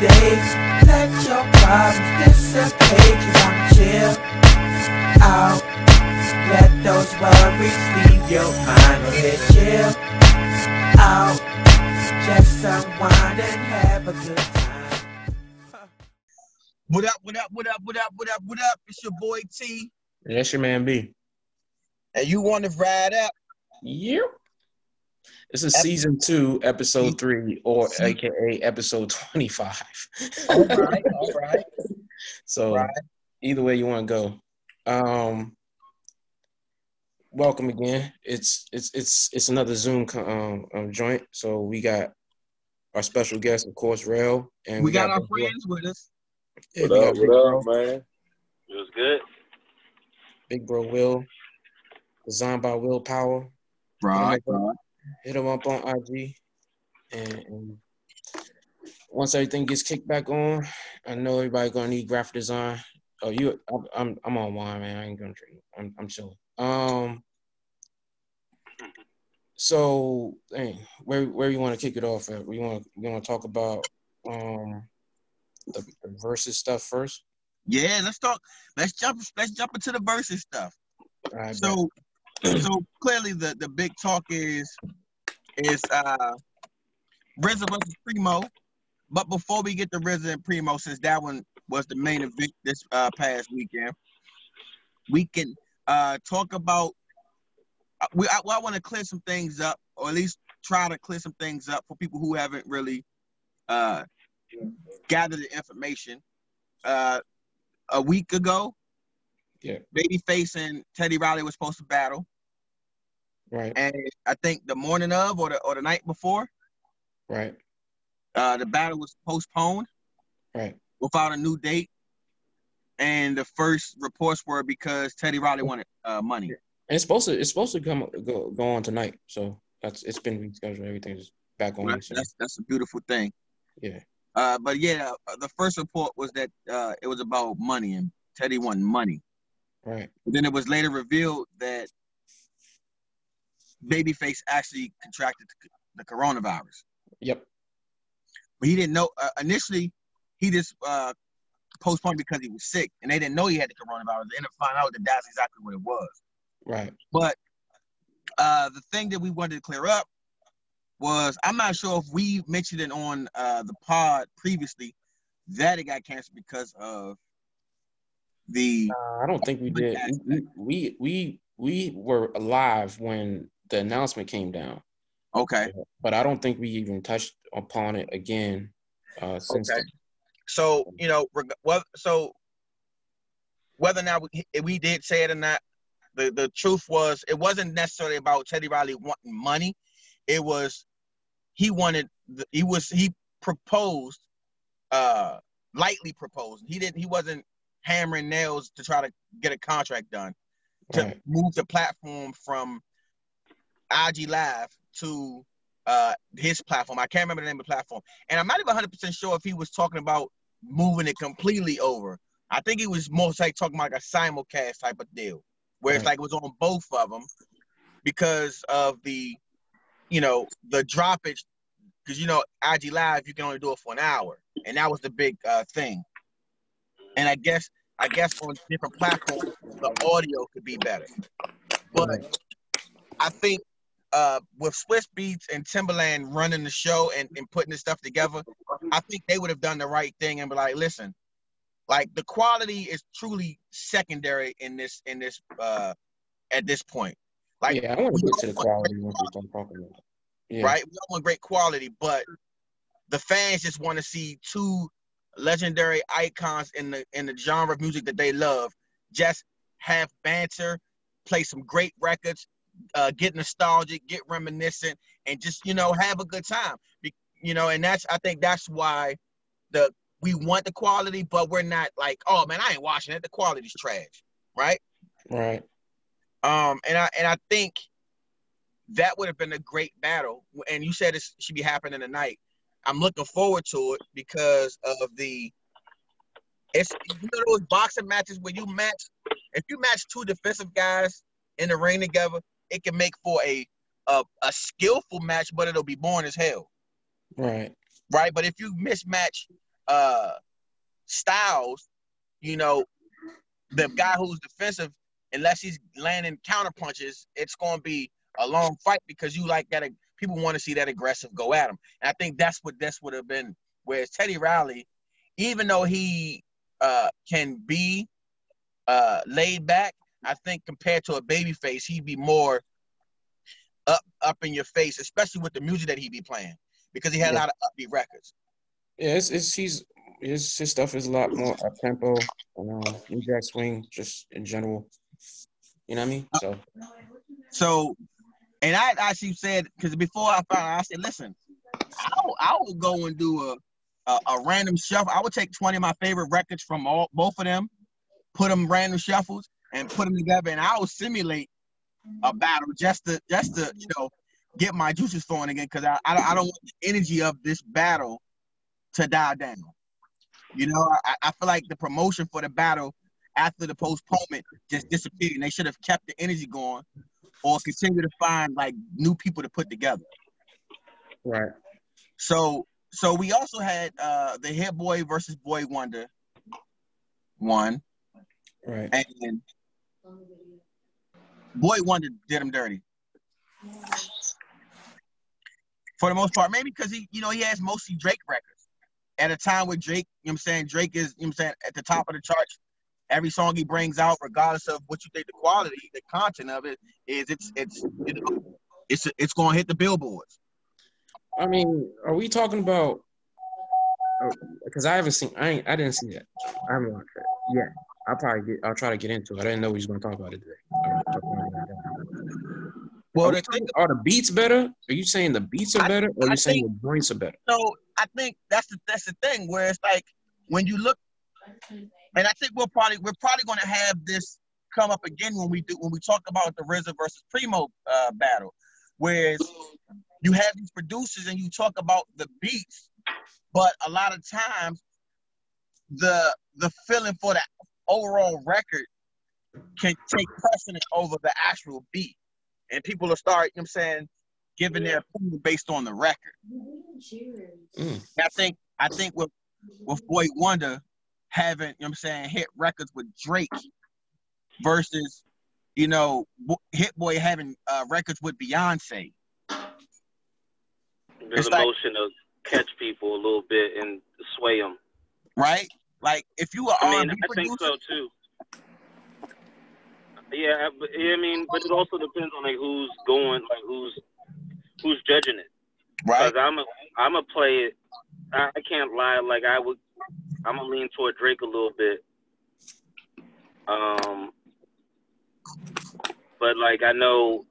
days. Let your problems dissipate, cause I'm chill out. Let those worries leave your mind a bit chill out. Just unwind and have a good time. What up, what up, what up, what up, what up, what up? It's your boy T. And that's your man B. And you want to ride up? Yep. This is season two, episode three, or aka episode 25. All right, all right. So Right. either way you want to go. Um welcome again. It's it's it's it's another Zoom um, um joint. So we got our special guest, of course, Rell, and We got our Big Bro- friends with us. yeah, What we got up? What Bro, up, man? It was good. Big Bro Will, designed by Willpower. Right, right. Hit them up on IG, and, and once everything gets kicked back on, I know everybody gonna need graphic design. Oh, you, I'm, I'm, on wine, man. I ain't gonna drink. I'm, I'm chilling. Um, so, hey, where, where you want to kick it off at? We want, we want to talk about um the, the versus stuff first. Yeah, let's talk. Let's jump. Let's jump into the versus stuff. All right. So, so clearly the the big talk is is uh RZA versus Primo. But before we get to RZA and Primo, since that one was the main event this uh, past weekend, we can uh talk about. uh, We I, I want to clear some things up, or at least try to clear some things up for people who haven't really uh gathered the information. Uh, a week ago, Yeah. Babyface and Teddy Riley were supposed to battle, right, and I think the morning of or the or the night before, right, uh, the battle was postponed right. without a new date. And the first reports were because Teddy Riley wanted uh, money. And it's supposed to, it's supposed to come go, go on tonight. So that's it's been rescheduled. Everything's back on. That's that's a beautiful thing. yeah. Uh, but yeah, the first report was that uh, it was about money and Teddy wanted money. Right. But then it was later revealed that Babyface actually contracted the coronavirus. Yep. But he didn't know uh, initially. He just uh, postponed because he was sick, and they didn't know he had the coronavirus. They ended up finding out that that's exactly what it was. Right. But uh, the thing that we wanted to clear up was I'm not sure if we mentioned it on uh, the pod previously that it got canceled because of the Uh, I don't think we did. We, we we we were alive when the announcement came down, okay. but I don't think we even touched upon it again uh, since. Okay. then. So you know, reg- well, so whether or not we, we did say it or not, the the truth was it wasn't necessarily about Teddy Riley wanting money. It was he wanted the, he was he proposed, uh, lightly proposed. He didn't. He wasn't hammering nails to try to get a contract done to Right. move the platform from IG Live to uh, his platform. I can't remember the name of the platform. And I'm not even 100% sure if he was talking about moving it completely over. I think he was more like talking about like a simulcast type of deal, where it's like it was on both of them because of the, you know, the droppage. Because you know, IG Live you can only do it for an hour, and that was the big uh, thing. And I guess, I guess on different platforms, the audio could be better. But Right. I think uh, with Swizz Beatz and Timbaland running the show and, and putting this stuff together, I think they would have done the right thing and be like, listen, like the quality is truly secondary in this in this uh at this point. Like yeah, I want to get to the quality great once we start talking about. Yeah. right? We don't want great quality, but the fans just want to see two legendary icons in the in the genre of music that they love just have banter, play some great records, uh, get nostalgic, get reminiscent, and just you know have a good time. Be, you know, and that's I think that's why the we want the quality, but we're not like, oh man, I ain't watching it. The quality's trash, right? Right. Um, and I and I think that would have been a great battle. And you said it should be happening tonight. I'm looking forward to it because of the. It's you know those boxing matches where you match. If you match two defensive guys in the ring together, it can make for a a, a skillful match, but it'll be boring as hell, Right. right? But if you mismatch uh styles, you know, the guy who's defensive, unless he's landing counter punches, it's gonna be a long fight because you like that people want to see that aggressive go at him. And I think that's what this would have been. Whereas Teddy Riley, even though he uh, can be uh, laid back, I think compared to a baby face, he'd be more up up in your face, especially with the music that he'd be playing, because he had yeah. a lot of upbeat records. Yeah, it's, it's he's his his stuff is a lot more up tempo, um, Swing, just in general. You know what I mean? So, so, and I actually said because before I found, out, I said, listen, I will, I will go and do a, a, a random shuffle. I would take twenty of my favorite records from all both of them, put them random shuffles, and put them together, and I will simulate a battle just to just to you know get my juices flowing again because I, I I don't want the energy of this battle to die down. You know, I, I feel like the promotion for the battle after the postponement just disappeared, and they should have kept the energy going, or continue to find like new people to put together. Right. So, so we also had uh the Hit Boy versus Boy Wonder one. Right. And Boy Wonder did him dirty. For the most part, maybe because he, you know, he has mostly Drake records at a time where Drake, you know what I'm saying, Drake is, you know I'm saying, at the top of the charts. Every song he brings out, regardless of what you think the quality, the content of it is, it's it's you know, it's it's going to hit the billboards. I mean, are we talking about? Because oh, I haven't seen, I ain't, I didn't see that. I haven't watched it. Yeah, I'll probably get, I'll try to get into it. I didn't know he was going to talk about it today. Well, are, thing, are, the beats better? Are you saying the beats are better, or are you saying the joints are better? So I think that's the that's the thing where it's like when you look, and I think we'll probably we're probably going to have this come up again when we do when we talk about the RZA versus Primo uh, battle, whereas you have these producers and you talk about the beats, but a lot of times the the feeling for the overall record can take precedent over the actual beat and people will start, you know I'm saying, giving their opinion based on the record. Mm. I think I think with with Boy Wonder having, you know I'm saying, hit records with Drake versus, you know, Hit Boy having uh, records with Beyonce. There's it's a like, motion to catch people a little bit and sway them. Right? Like if you are I mean, I producer, think so too. Yeah, but, I mean, but it also depends on like who's going, like who's who's judging it. Right. Because I'm a I'm a play it. I, I can't lie. Like I would, I'm gonna lean toward Drake a little bit. Um, but like I know,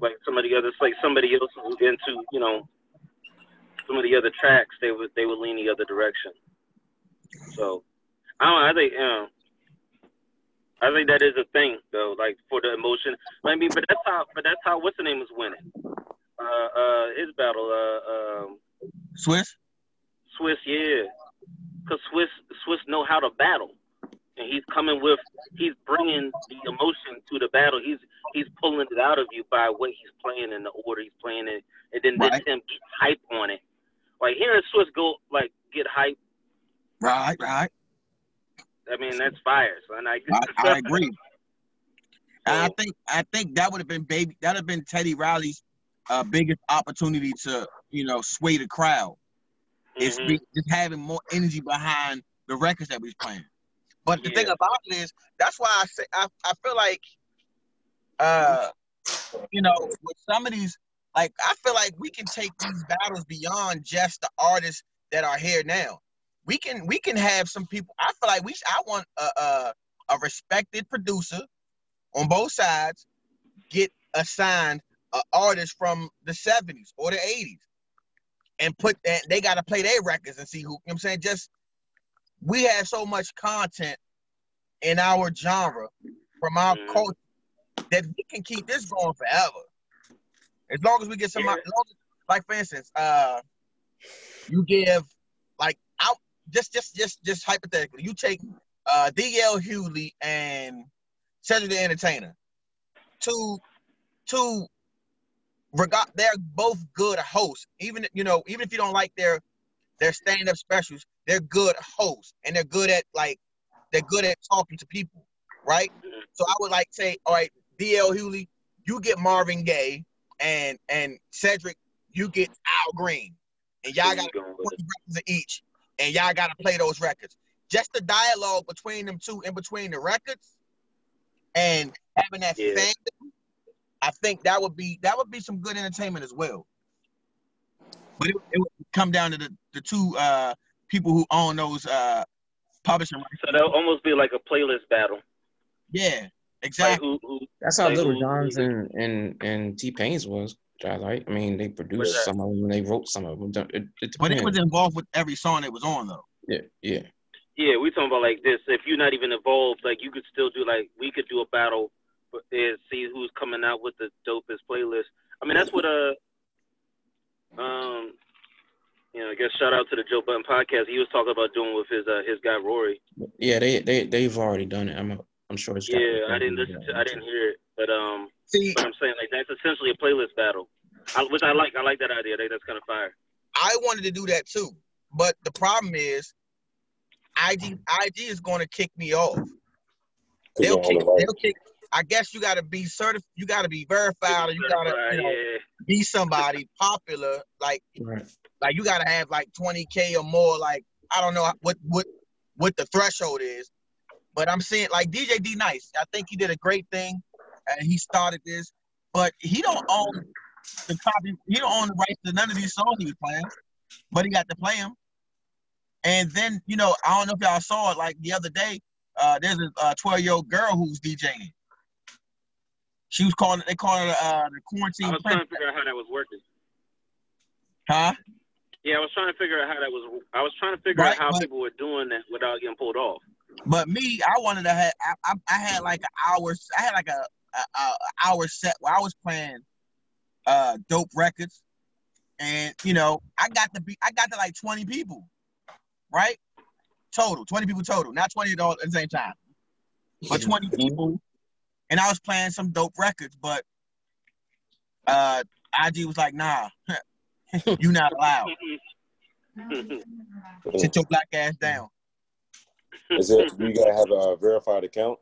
like some of the others, like somebody else who's into, you know, some of the other tracks, they would they would lean the other direction. So I don't. I think know, I think that is a thing though, like for the emotion. I mean, but that's how, but that's how what's the name is winning. Uh, uh, his battle, uh, um, Swiss. Swizz, yeah, because Swiss Swizz know how to battle, and he's coming with, he's bringing the emotion to the battle. He's he's pulling it out of you by what he's playing and the order he's playing it, and then right. him get hype on it. Like hearing Swizz go like get hype. Right, right. I mean, that's fire. and I, I, I agree. So, I think I think that would have been baby. That would have been Teddy Riley's uh, biggest opportunity to you know sway the crowd. It's mm-hmm. just having more energy behind the records that we're playing. But the yeah. thing about it is, that's why I say I, I feel like, uh, you know, with some of these, like I feel like we can take these battles beyond just the artists that are here now we can we can have some people. I feel like we. I want a, a a respected producer on both sides get assigned an artist from the 70s or the 80s and put that they got to play their records and see who you know what I'm saying? Just we have so much content in our genre from our culture that we can keep this going forever. As long as we get somebody yeah. like for instance uh you give like out just just just just hypothetically, you take uh, DL Hughley and Cedric the Entertainer, two two regard they're both good hosts. Even you know, even if you don't like their their stand-up specials, they're good hosts and they're good at like they're good at talking to people, right? Mhm. So I would like say, all right, DL Hughley, you get Marvin Gaye, and and Cedric, you get Al Green, and y'all got 20 records of each, and y'all got to play those records. Just the dialogue between them two, in between the records, and having that Yeah. I think that would be that would be some good entertainment as well. But it, it would come down to the, the two uh, people who own those uh, publishing rights. So that'll almost be like a playlist battle. Yeah, Like exactly. who, who That's how Like, Lil Jon's and and and T Pain's was. I like. I mean, they produced that? some of them. They wrote some of them. It, it But it was involved with every song it was on though. yeah, yeah. Yeah, we talking about like this. If you're not even involved, like you could still do like we could do a battle, but and see who's coming out with the dopest playlist. I mean, that's what uh, um, you know, I guess shout out to the Joe Budden podcast. He was talking about doing with his uh his guy Rory. Yeah, they they they've already done it. I'm I'm sure it's. Yeah, I didn't listen to, I didn't hear it, but um, See, but I'm saying like that's essentially a playlist battle, I, which I like. I like that idea. I think that's kind of fire. I wanted to do that too, but the problem is, IG IG is going to kick me off. They'll kick. the. They'll kick. I guess you got to be certified. You got to be verified, or you got to you know, be somebody popular. Like Right. like you got to have like 20k or more. Like I don't know what what what the threshold is, but I'm seeing like DJ D Nice. I think he did a great thing, and he started this, but he don't own the copy. He don't own the rights to none of these songs he was playing, but he got to play them. And then you know I don't know if y'all saw it like the other day. Uh, there's a 12 year old girl who's DJing. She was calling. It they call her uh, the quarantine. I quarantine was trying to figure out how that was working. Huh? Yeah, I was trying to figure out how that was. I was trying to figure Right, out how but- people were doing that without getting pulled off. But me, I wanted to have. I, I, I had like an hour. I had like a, a, a hour set where I was playing uh dope records, and you know I got to be. I got to like twenty people, right? Total, twenty people total, not twenty at all at the same time, but twenty people, and I was playing some dope records. But uh, IG was like, "Nah, you not allowed. Sit your black ass down." Is it you gotta have a verified account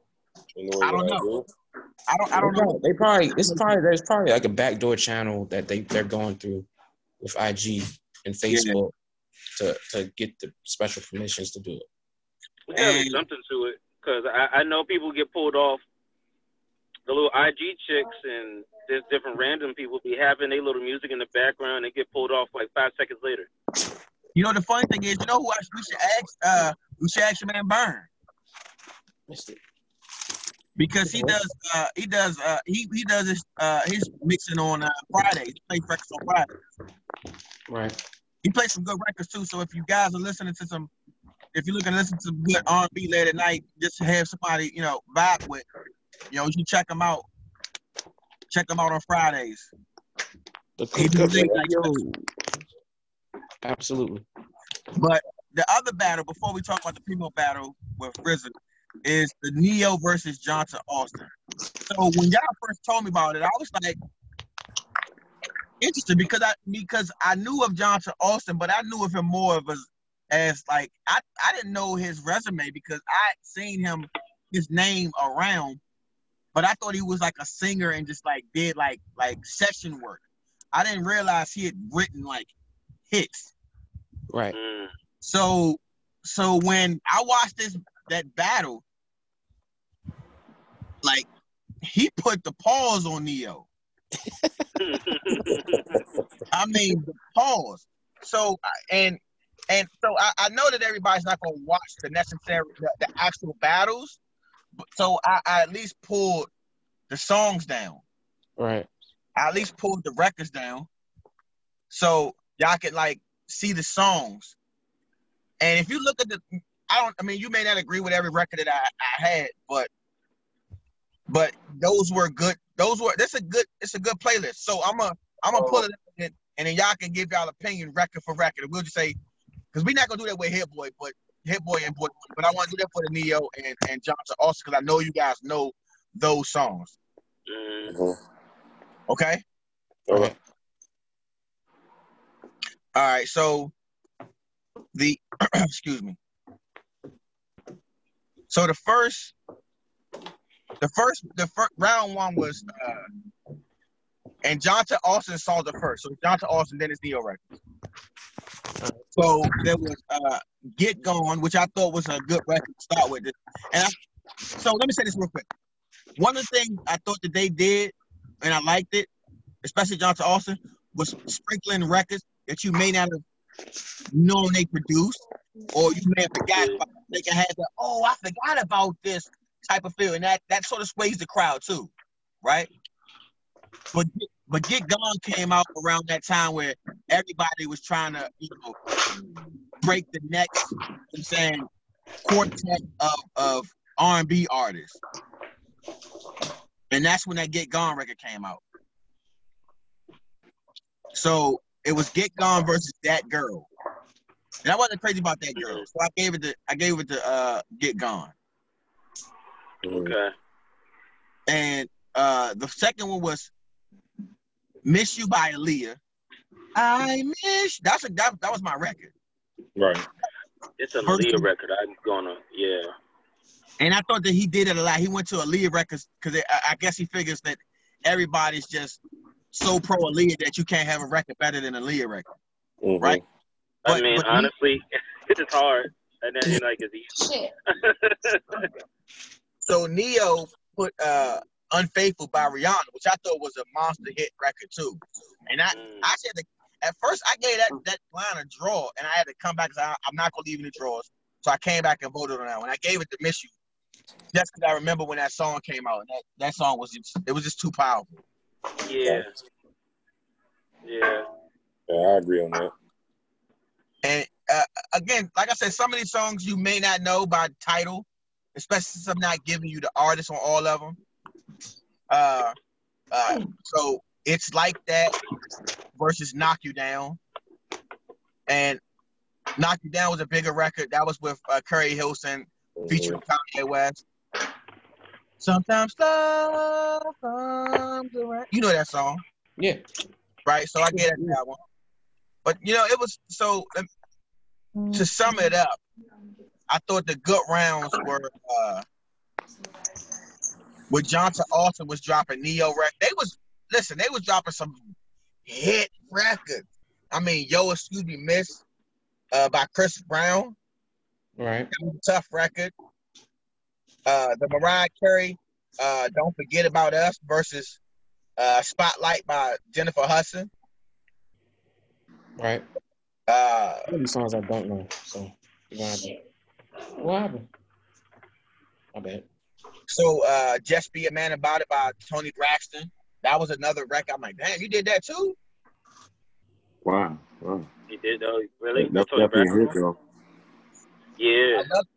in order I don't to know. do? I don't. I don't know. They probably it's probably there's probably like a backdoor channel that they they're going through with IG and Facebook to to get the special permissions to do it. There gotta be And- something to it, cause I, I know people get pulled off. The little IG chicks and there's different random people be having their little music in the background and get pulled off like five seconds later. You know the funny thing is, you know who I, we should ask? Uh, we should ask your man Burn because he does. Uh, he does. Uh, he he does his uh his mixing on uh, Fridays. He plays records on Fridays. Right. He plays some good records too. So if you guys are listening to some, if you're looking to listen to some good R&B late at night, just have somebody you know vibe with, you know, you check him out. Check him out on Fridays. The He cook up do things like radio. Absolutely. But the other battle, before we talk about the primo battle with RZA, is the Ne-Yo versus Johnta Austin. So when y'all first told me about it, I was like interested because I because I knew of Johnta Austin, but I knew of him more of as as like I, I didn't know his resume because I seen him his name around, but I thought he was like a singer and just like did like like session work. I didn't realize he had written like hits. Right. Mm. So so when I watched this that battle, like he put the pause on Ne-Yo. I mean the pause. So and and so I, I know that everybody's not gonna watch the necessary the, the actual battles, but so I, I at least pulled the songs down. Right. I at least pulled the records down, so y'all could like see the songs. And if you look at the, I don't. I mean, you may not agree with every record that I, I had, but but those were good. Those were. That's a good. It's a good playlist. So I'm a I'm gonna pull it up and, and then y'all can give y'all opinion record for record. And we'll just say because we're not gonna do that with Hit Boy, but Hit Boy and Boy. But I want to do that for the Ne-Yo and and Johnson also because I know you guys know those songs. Mm. Mhm. Okay. Okay. All right, so the excuse me. So the first, the first, the first round one was, uh, and Jonathan Austin saw the first. So Jonathan Austin, then it's Ne-Yo Records. So there was uh, Get Gone, which I thought was a good record to start with. And I, so let me say this real quick. One of the things I thought that they did, and I liked it, especially Jonathan Austin, was sprinkling records that you may not have known they produced, or you may have forgotten about. They can have that, oh, I forgot about this type of feel, and that that sort of sways the crowd too, right? But but Get Gone came out around that time where everybody was trying to, you know, break the next, You know I'm saying quartet of of R&B artists, and that's when that Get Gone record came out. So it was Get Gone versus That Girl, and I wasn't crazy about that girl, so I gave it to I gave it to uh, Get Gone. Okay. And uh, the second one was Miss You by Aaliyah. I miss that's a that, that was my record. Right. It's a First- Leah record. I'm gonna yeah. And I thought that he did it a lot. He went to Aaliyah records because I, I guess he figures that everybody's just so pro Aaliyah that you can't have a record better than Aaliyah record. Mhm. Right. I But- mean, but he- honestly, it is hard. And then you like it's easy. Shit. So Ne-Yo put uh Unfaithful by Rihanna, which I thought was a monster hit record too. And I Mm. I said that at first I gave that that line a draw, and I had to come back because I'm not gonna leave in the drawers. So I came back and voted on that one. I gave it to Miss You, just because I remember when that song came out, and that, that song was just, it was just too powerful. Yeah. Yeah. Yeah, I agree on that. And uh, again, like I said, some of these songs you may not know by title, especially since I'm not giving you the artist on all of them. Uh, uh, so it's like that versus Knock You Down, and Knock You Down was a bigger record. That was with uh, Keri Hilson featuring Kanye West. Sometimes love comes around. You know that song, Yeah. right? So I get it that one. But you know, it was so. um, To sum it up, I thought the good rounds were uh, with Johnta Austin was dropping Ne-Yo rec. They was listen, they was dropping some hit records. I mean, Yo, excuse me, Miss, uh, by Chris Brown. Right. That was a tough record. Uh, the Mariah Carey, uh, Don't Forget About Us versus uh, Spotlight by Jennifer Hudson. Right. Uh, Some these songs I don't know. So have to. What happened? My bad. So uh, Just Be a Man About It by Toni Braxton. That was another record. I'm like, damn, you did that too? Wow. wow. He did though. Really? That's Toni definitely a hit, though. Yeah. Another-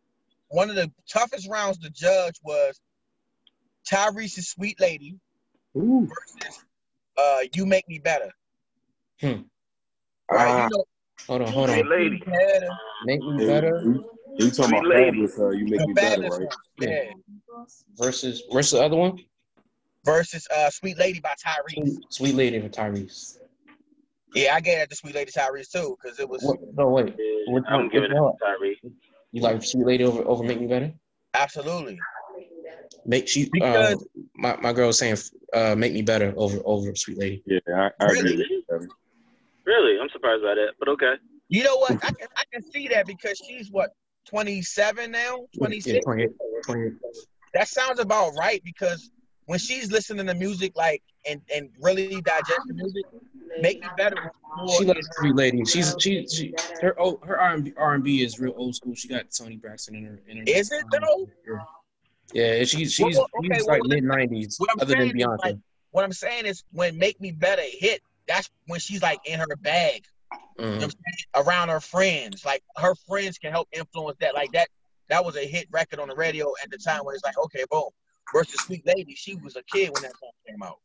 one of the toughest rounds to judge was Tyrese's Sweet Lady Ooh. versus uh, You Make Me Better. Hmm. Right? Ah, you know, Hold on, hold Sweet on. lady. Make me hey, better You, you talking about Sweet lady. fabulous? Uh, you make The me better, right? Yeah. versus versus the other one. Versus uh, Sweet Lady by Tyrese. Sweet Lady for Tyrese. Yeah, I gave that to Sweet Lady Tyrese too, because it was What, no wait. Yeah, Which I'm one- giving it to one? Tyree. You like Sweet Lady over over Make Me Better? absolutely. Make she uh, Because- my my girl was saying uh Make Me Better over over Sweet Lady. Yeah, I, I agree. Really? with. Really? I'm surprised by that, but okay. You know what? I can I can see that because she's what 27 now, 26. Yeah, 28, 28. That sounds about right because when she's listening to music like and and really digesting music, make me better. She more- likes Sweet Lady. She's she she her oh, her R and B R and B is real old school. She got Toni Braxton in her in her. Is it, though? Yeah, yeah she's she's, Well, well, okay, she's well, like mid nineties. Other than Beyonce. like, what I'm saying is when Make Me Better hit, that's when she's like in her bag. You know Mhm. what I'm? Around her friends. Like her friends can help influence that. Like that that was a hit record on the radio at the time where it's like, okay, boom. Versus Sweet Lady, she was a kid when that song came out.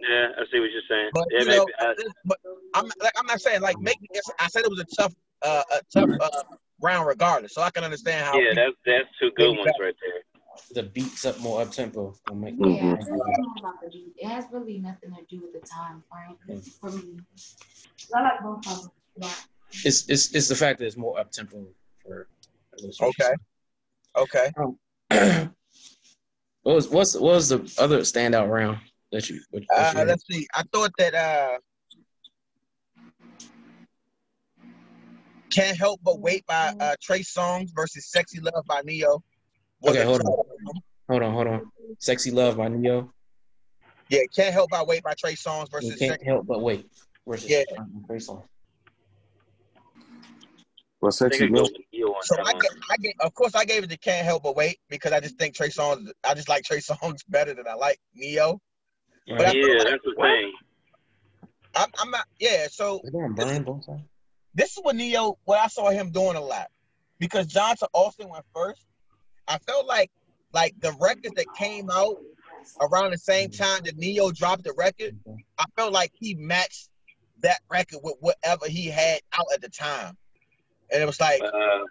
Yeah, I see what you're saying. But yeah, you know, maybe, I, but I'm like I'm not saying like make me. I said it was a tough, uh, a tough uh, round regardless. So I can understand how. yeah, that's that's two good ones better. right there. The beats up more up tempo. Make Yeah, it's not about the beat. It has really nothing to do with the time frame for me. I like both of them. Yeah. it's it's it's the fact that it's more up tempo for. Okay. Okay. what was what's what was the other standout round that you? What, what you Uh, let's see. I thought that uh, "Can't Help But Wait" by uh, Trey Songz versus "Sexy Love" by Ne-Yo. was Okay, hold on. Round. hold on, hold on. "Sexy Love" by Ne-Yo. Yeah, "Can't Help But Wait" by Trey Songz You versus can't Sexy. help but wait. Versus Yeah. um, Trey Songz. Well, sexy I love. with Ne-Yo So that I, I of course, I gave it to "Can't Help But Wait" because I just think Trey Songz. I just like Trey Songz better than I like Ne-Yo. But I Yeah, like that's the thing. I'm, I'm not. Yeah. So They're going both sides. this is what Ne-Yo, what I saw him doing a lot, because Johnta Austin went first. I felt like like the records that came out around the same time that Ne-Yo dropped the record, I felt like he matched that record with whatever he had out at the time, and it was like, Uh,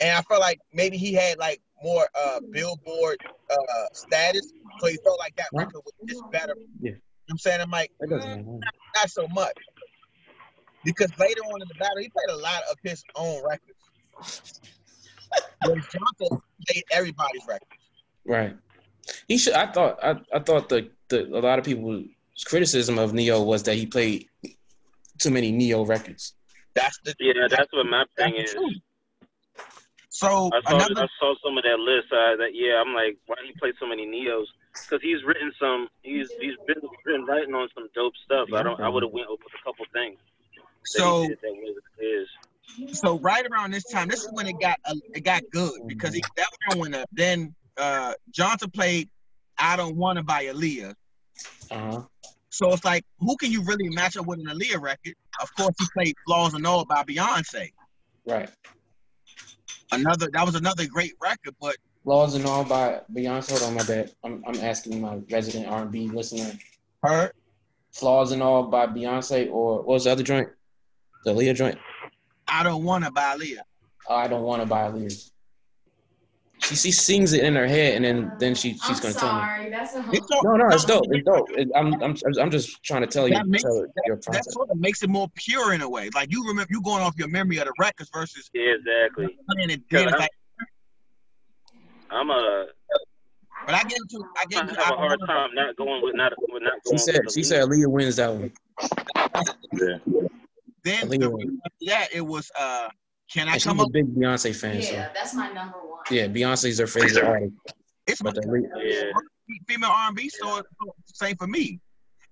and I felt like maybe he had like more uh Billboard uh status, so he felt like that Yeah. record was just better. Yeah. You know what I'm saying? I'm like, That mm, doesn't matter. not so much. Because later on in the battle, he played a lot of his own records. Whereas Johnta played everybody's records. Right. He should. I thought. I, I thought the, the a lot of people's criticism of Ne-Yo was that he played too many Ne-Yo records. That's the yeah, that's what my thing is. truth. So I saw another I saw some of that list. Uh, that yeah, I'm like, why do you play so many Ne-Yos? Because he's written some. He's he's been been writing on some dope stuff. I don't. I would have went over a couple things. So he that was his. so right around this time, this is when it got uh, it got good because he, that round when uh, then uh, Johnta played "I Don't Wanna" by Aaliyah. Uh huh. So it's like, who can you really match up with an Aaliyah record? Of course, he played "Flaws and All" by Beyonce. Right. Another that was another great record, but Flaws and all by Beyonce. Hold on, my bad. I'm I'm asking my resident R&B listener. her Flaws and all by Beyonce or what was the other joint? The Leah joint. "I Don't Wanna" by Aaliyah. Oh, I don't to buy Leah. She she sings it in her head and then then she she's I'm gonna tell me. That's a It's No, no, it's dope. It's dope. It, I'm I'm I'm just trying to tell you That makes- tell your that process. sort of makes it more pure in a way. Like you remember, you going off your memory of the records versus Yeah, exactly. playing it. Then it's like, I'm a. but I get into, I I get into. have I a don't hard time not going with not with not going. She said with she the said Leah wins that one. Yeah. Then Aaliyah the, wins. yeah, it was. uh Can I And she's come a big Beyonce fan, Yeah, so that's my number one. yeah, Beyonce's her favorite artist. It's my But the Yeah, female R&B, so it's same for me.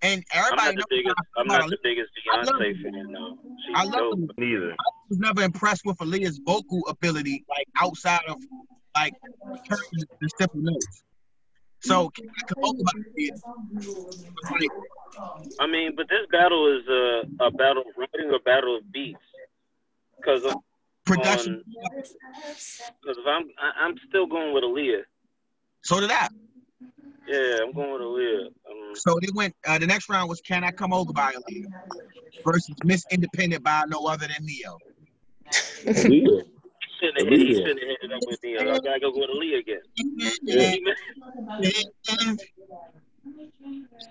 And I'm everybody not the biggest. I I'm not the biggest I love Beyonce fan though. She's I love dope. them. Neither. I was never impressed with Aaliyah's vocal ability, like outside of like her the simple notes. So can I come over by Aaliyah? Like, I mean, but this battle is a a battle of writing, a battle of beats. Because production. because I'm I, I'm still going with Aaliyah. So did I. Yeah, I'm going with Aaliyah. Um, So they went. Uh, the next round was "Can I Come Over" by Aaliyah versus "Miss Independent" by no other than Ne-Yo. Aaliyah. he shouldn't have hit, he Aaliyah. shouldn't have hit it up with me. I gotta go with Aaliyah again. Yeah.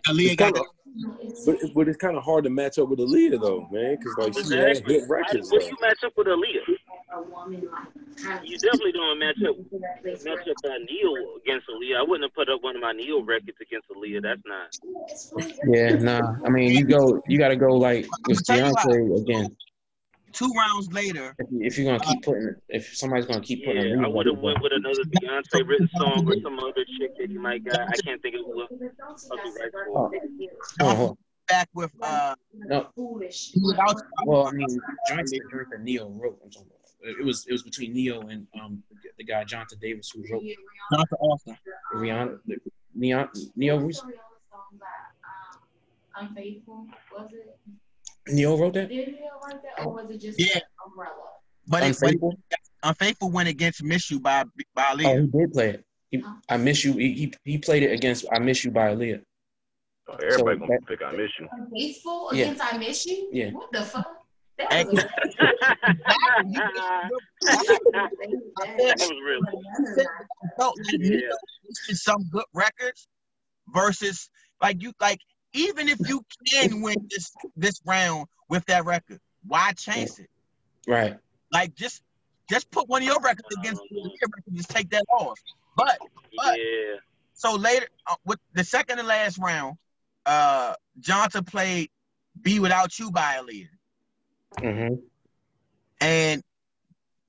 Aaliyah It's got kind of, but, but it's kind of hard to match up with Aaliyah though, man, because like she has Exactly. hit records. What do Though. you match up with Aaliyah? A woman like kind of- You definitely don't match up match up uh, Ne-Yo against Aaliyah. I wouldn't have put up one of my Ne-Yo records against Aaliyah. That's not. yeah, nah. I mean, you go, you got to go like with I'ma tell you Beyonce again. Two rounds later. If, if you're gonna keep putting, if somebody's gonna keep putting, Yeah, a I would have went with another Beyonce written song or some other chick that he might got. I can't think of what other right for. Oh, oh, Back with uh, no. Foolish. was. Well, I mean, joints the joint that Ne-Yo wrote. I'm talking about. It it was it was between Ne-Yo and um the guy Jonathan Davis who wrote Jonathan Austin. Rihanna. The, Ne-Yo Ne-Yo What Rihanna song by, um, Unfaithful, was it? Ne-Yo wrote that. Did Ne-Yo write that, or was it just Yeah. Umbrella? But it, but it, Unfaithful. Unfaithful went against "Miss You" by by Oh, Aaliyah. he did play it. He, I miss you. He, he he played it against I miss you by Aaliyah. Oh, everybody So gonna pick I miss you. Unfaithful Yeah. against I Miss You? Yeah. What the fuck? That Hey. was that was felt like Yeah. Some good records versus like you like even if you can win this this round with that record, why chase it? Right. Like just just put one of your records against the record and just take that off. But But- Yeah. so later uh, with the second and last round, uh Johnta played "Be Without You" by Aaliyah, hmm and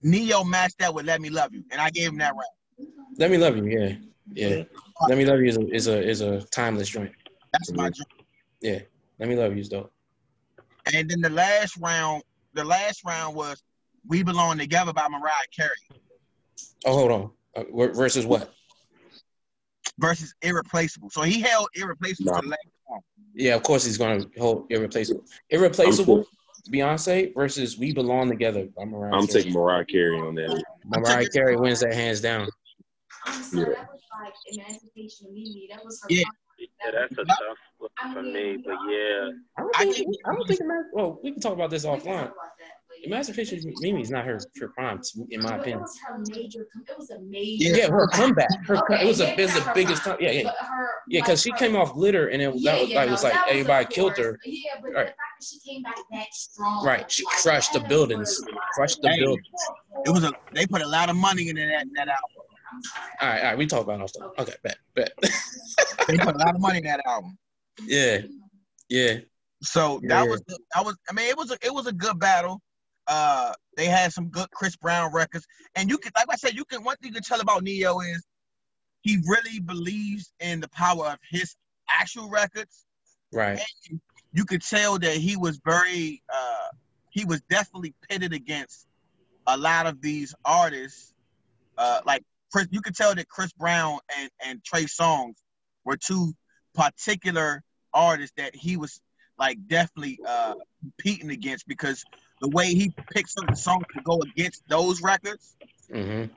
Ne-Yo matched that with "Let Me Love You," and I gave him that round. Let me love you. Yeah. Yeah. Let me love you is a is a is a timeless joint. That's my joint. Yeah. Let me love you is dope. And then the last round, the last round was "We Belong Together" by Mariah Carey Oh, hold on. Uh, versus what? versus "Irreplaceable." So he held "Irreplaceable" Nah. to the last round. Yeah, of course he's gonna hold irreplaceable. Irreplaceable. Beyonce versus We Belong Together by Mariah. I'm Carey. taking Mariah Carey on that. Mariah Carey wins that hands down. Honestly, Yeah. that was like Emancipation of Mimi. That was her. Yeah. Yeah, that's a tough one for me, but yeah. I don't I think. think- I don't think. Eman- Well, we can talk about this We can talk offline. about that, but yeah. Emancipation of Mimi is not her her prime, in my opinion. It was her major. It was a major. Yeah. Yeah, her comeback. Her co- it was a it was the biggest prime. time. Yeah, yeah, her, yeah. Because she came off glitter, and it was that was yeah, like no, it was like was, everybody killed her. Yeah, but Right. the fact that she came back that strong. Right, she like, crushed the buildings. Crushed the Hey. buildings. It was a they put a lot of money into that that album. I'm sorry. All right, all right. We talk about off stuff. Okay, bet, bet. They put a lot of money in that album. yeah, yeah. So Yeah. that was the, that was I mean it was a, it was a good battle. Uh, they had some good Chris Brown records, and you can like I said, you can one thing you can tell about Ne-Yo is he really believes in the power of his actual records. Right. And you could tell that he was very uh, he was definitely pitted against a lot of these artists. Uh, like Chris, you could tell that Chris Brown and and Trey Songz were two particular artists that he was like definitely uh, competing against because the way he picked certain songs to go against those records, Mm-hmm.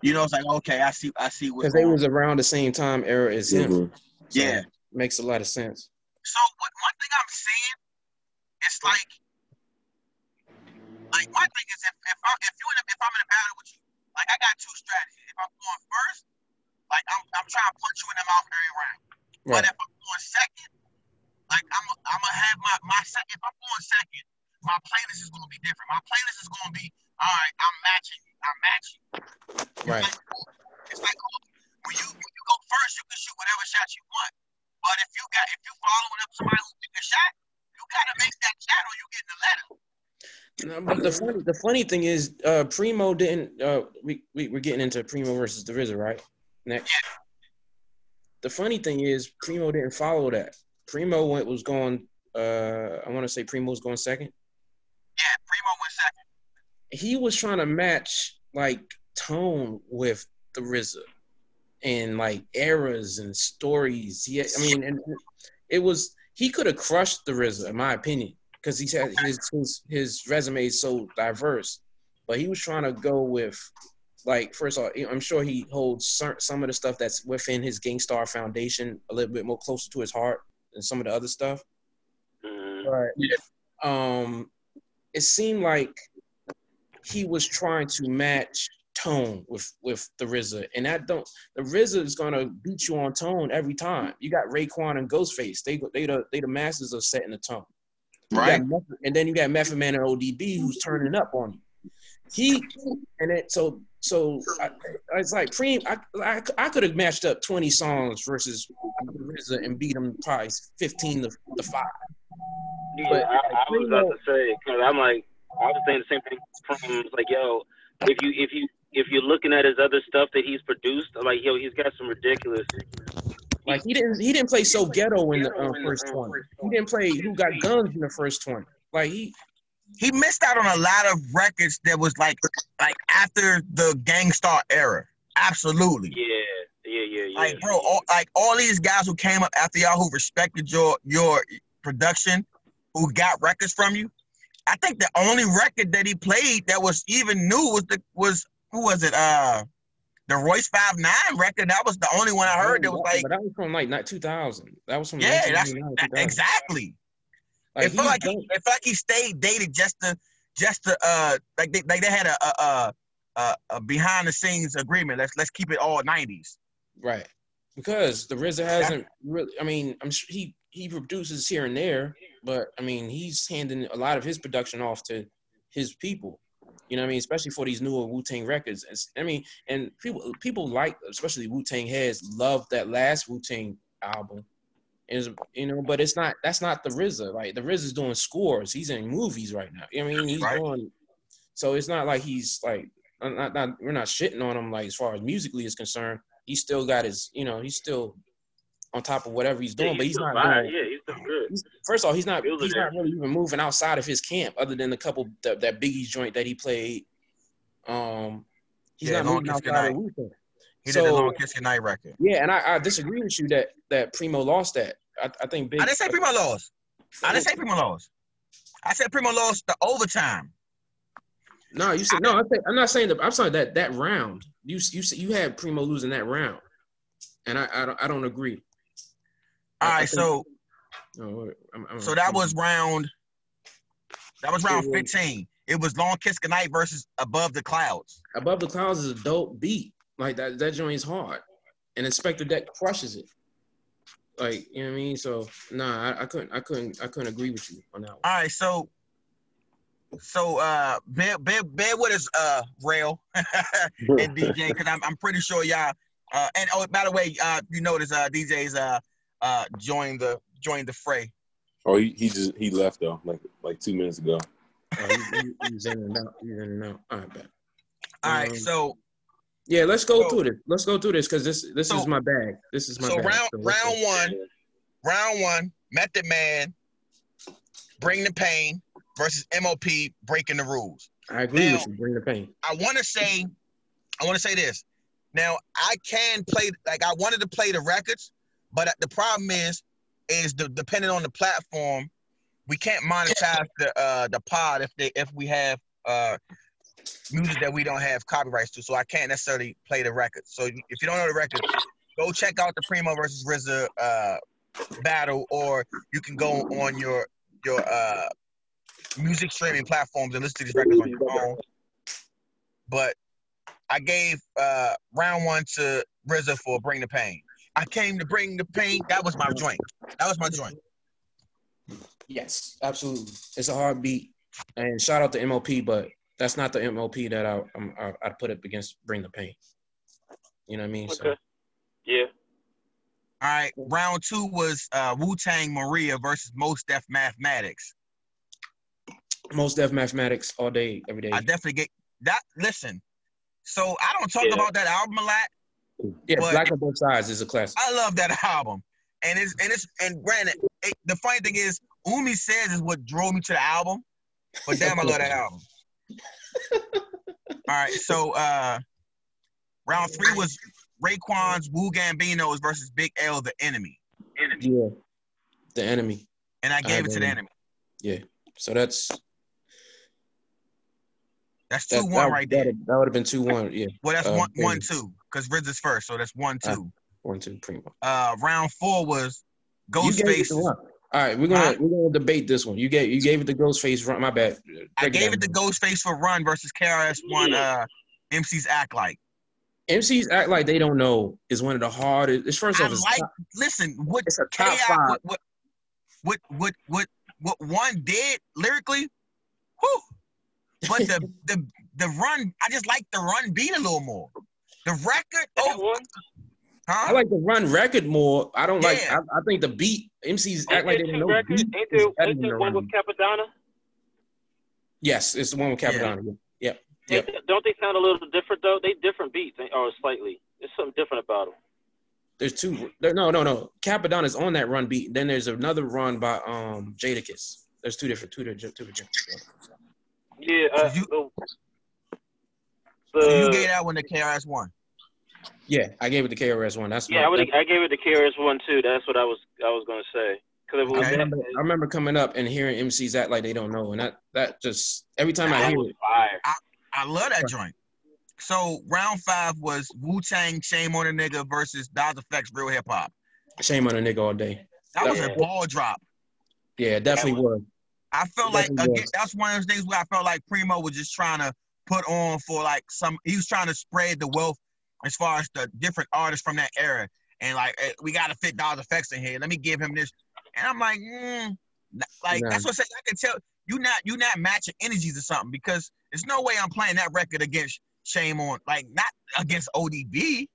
you know, it's like okay, I see, I see what's Because they was around the same time era as him. Mhm. So Yeah. makes a lot of sense. So what, one thing I'm seeing, it's like, like my thing is if if, I, if you in a, if I'm in a battle with you, like I got two strategies. If I'm going first, like I'm I'm trying to punch you in the mouth every round. But if I'm going second, like I'm I'm gonna have my my second. If I'm going second, my playlist is gonna be different. My playlist is gonna be all right. I'm matching. you, I'm matching. you. It's Right. like, it's like oh, when you when you go first, you can shoot whatever shot you want. But if you got if you following up somebody who took a shot, you gotta make that shot or you getting the letter. No, but the funny, the funny thing is, uh, Primo didn't. Uh, we we we're getting into Primo versus the RZA, right? Next. The funny thing is, Primo didn't follow that. Primo went was going. Uh, I want to say Primo was going second. Yeah, Primo went second. He was trying to match like tone with the RZA, and like eras and stories. Yeah, I mean, and it was he could have crushed the RZA, in my opinion, because he's had his his his resume is so diverse. But he was trying to go with like first of all, I'm sure he holds some of the stuff that's within his Gang Starr Foundation a little bit more closer to his heart than some of the other stuff. Mhm. But um, it seemed like he was trying to match tone with with the RZA, and that don't the RZA is gonna beat you on tone every time. You got Raekwon and Ghostface; they they the they the masters of setting the tone. You got Right. Method- and then you got Method Man and ODB who's turning up on you. He and it so so I, it's like Preem. I I, I could have matched up twenty songs versus RZA and beat him probably fifteen to, to five. Yeah, But, I, I was about to say because I'm like I was saying the same thing from like yo if you if you if you're looking at his other stuff that he's produced like yo he's got some ridiculous Like he didn't he didn't play so ghetto in the uh, first twenty. He didn't play who got guns in the first twenty. Like he He missed out on a lot of records that was like like after the Gang Starr era. Absolutely. yeah yeah yeah yeah Like bro, all, like all these guys who came up after y'all who respected your your production, who got records from you. I think the only record that he played that was even new was the was who was it? Uh the Royce Five Nine record. That was the only one I heard that was like but that was from like not two thousand. That was from Yeah, that's that- exactly. Like, it felt like he, it felt like he stayed dated just to just to uh like they like they had a a, a, a, a behind the scenes agreement. Let's let's keep it all nineties. right because the RZA hasn't really. I mean, I'm sure he he produces here and there, but I mean he's handing a lot of his production off to his people. You know what I mean? Especially for these newer Wu Tang records. It's, I mean, and people people like, especially Wu Tang heads, love that last Wu Tang album. Is you know, but it's not. That's not the RZA. Like the RZA's doing scores. He's in movies right now. You know what I mean? He's Right. doing. So it's not like he's like. Not, not, we're not shitting on him like as far as musically is concerned. He's still got his, you know, he's still on top of whatever he's doing, yeah, but he's not doing, Yeah, he's he's, first of all, he's not he's not really even moving outside of his camp, other than the couple that, that Biggie's joint that he played. Um, he's Yeah, not moving outside of. Wu-Tang. He So- did the Long Kiss Goodnight record. Yeah, and I, I disagree with you that that Primo lost that. I, I think Big. I didn't say Primo lost. I didn't say Primo lost. I said Primo lost the overtime. No, you said no. I I'm not saying that. I'm saying that that round. You you said you had Primo losing that round, and I I don't, I don't agree. All I right, so Oh, I'm- I'm- so that was round. That was round 15. It was Long Kiss Goodnight versus Above the Clouds. Above the Clouds is a dope beat. Like that that joint is hard, and Inspectah Deck crushes it. Like you know what I mean. So nah, I, I couldn't I couldn't I couldn't agree with you on that one. All right, so so uh bear bear, bear with us, uh Rell and DJ, because I'm I'm pretty sure y'all uh and oh by the way, uh you notice uh DJ's uh uh joined the joined the fray. Oh, he, he just he left though, like like two minutes ago. Oh, he, he, he was in and out. He was in and out. All right, bet. All right, Um, so Yeah, let's go So- through this. Let's go through this because this this So- is my bag. This is my so bag. round So let's go. round one, round one, Method Man, Bring the Pain versus MOP breaking the rules. I agree now- with you. Bring the pain. I want to say, I want to say this. Now I can play like I wanted to play the records, but the problem is, is the, depending on the platform, we can't monetize the uh the pod if they if we have uh music that we don't have copyrights to. So I can't necessarily play the record. So if you don't know the record, go check out the Primo versus RZA uh battle, or you can go on your your uh music streaming platforms and listen to these records on your phone but I gave uh, round one to RZA for Bring the Pain. I came to bring the pain. That was my joint. That was my joint. Yes, absolutely. It's a hard beat, and shout out to MOP, but that's not the MOP that I I'm, I I put up against Bring the Pain. You know what I mean? So Okay. Yeah. All right. Round two was uh, Wu Tang Maria versus Mos Def Mathematics. Mos Def Mathematics all day, every day. I definitely get that. Listen, so I don't talk Yeah. about that album a lot. yeah, but- Black on Both Sides is a classic. I love that album, and it's and it's and granted, it, the funny thing is, Umi says is what drove me to the album, but damn, I love that album. All right, so uh, round three was Raekwon's Wu Gambinos versus Big L, the enemy, Enemy. Yeah, the enemy. and I gave I it to the enemy. Yeah. So that's That's that, two that, one right there. That, that would have been two one. Yeah, Well, that's uh, one yeah. one two because Riz first, so that's one Uh, two. One two primo. Uh, round four was You Ghostface. to one. All right, we're gonna Huh? we're gonna debate this one. You gave you gave it the Ghostface run. My bad. I gave down. it to Ghostface for Run versus KRS One. Uh, MC's Act Like. MCs act like they don't know is one of the hardest. It's first I off, it's, like. top, Listen, what it's a top chaos, five. what, what, what, what, what, what one did lyrically, whew. But the, the, the run, I just like the run beat a little more. The record, That oh, one. Huh? I like the run record more. I don't like. I, I think the beat MCs act Ain't like they don't know. records? Beat Ain't there, ain't there the one run. with Cappadonna? Yes, it's the one with Yeah. Cappadonna. Yeah. Yep. Yep. Ain't- Don't they sound a little different though? They different beats, ain't- or slightly. There's something different about them. There's two. There, no, no, no. Cappadonna is on that run beat. Then there's another run by um Jadakiss. There's two different, two different, two different. Yeah. Uh, You- the, So you the- gave that one to KRS One. Yeah, I gave it the KRS one. That's yeah, I would. I gave it to KRS One too. That's what I was. I was gonna say. Because it was I Okay. remember, I remember coming up and hearing MCs act like they don't know, and that that just every time I hear it, fire. I love that joint. So round five was Wu Tang Shame on a Nigga versus Das EFX Real Hip Hop. shame on a nigga all day. That was a ball drop. Yeah, it definitely was. I felt like again, that's one of those things where I felt like Primo was just trying to put on for like some. He was trying to spread the wealth as far as the different artists from that era, and like eh, we got to fit Das EFX in here. Let me give him this, and I'm like, mm, like that's what I. I can tell you not you not matching energies or something because There's no way I'm playing that record against Shame on, like not against ODB.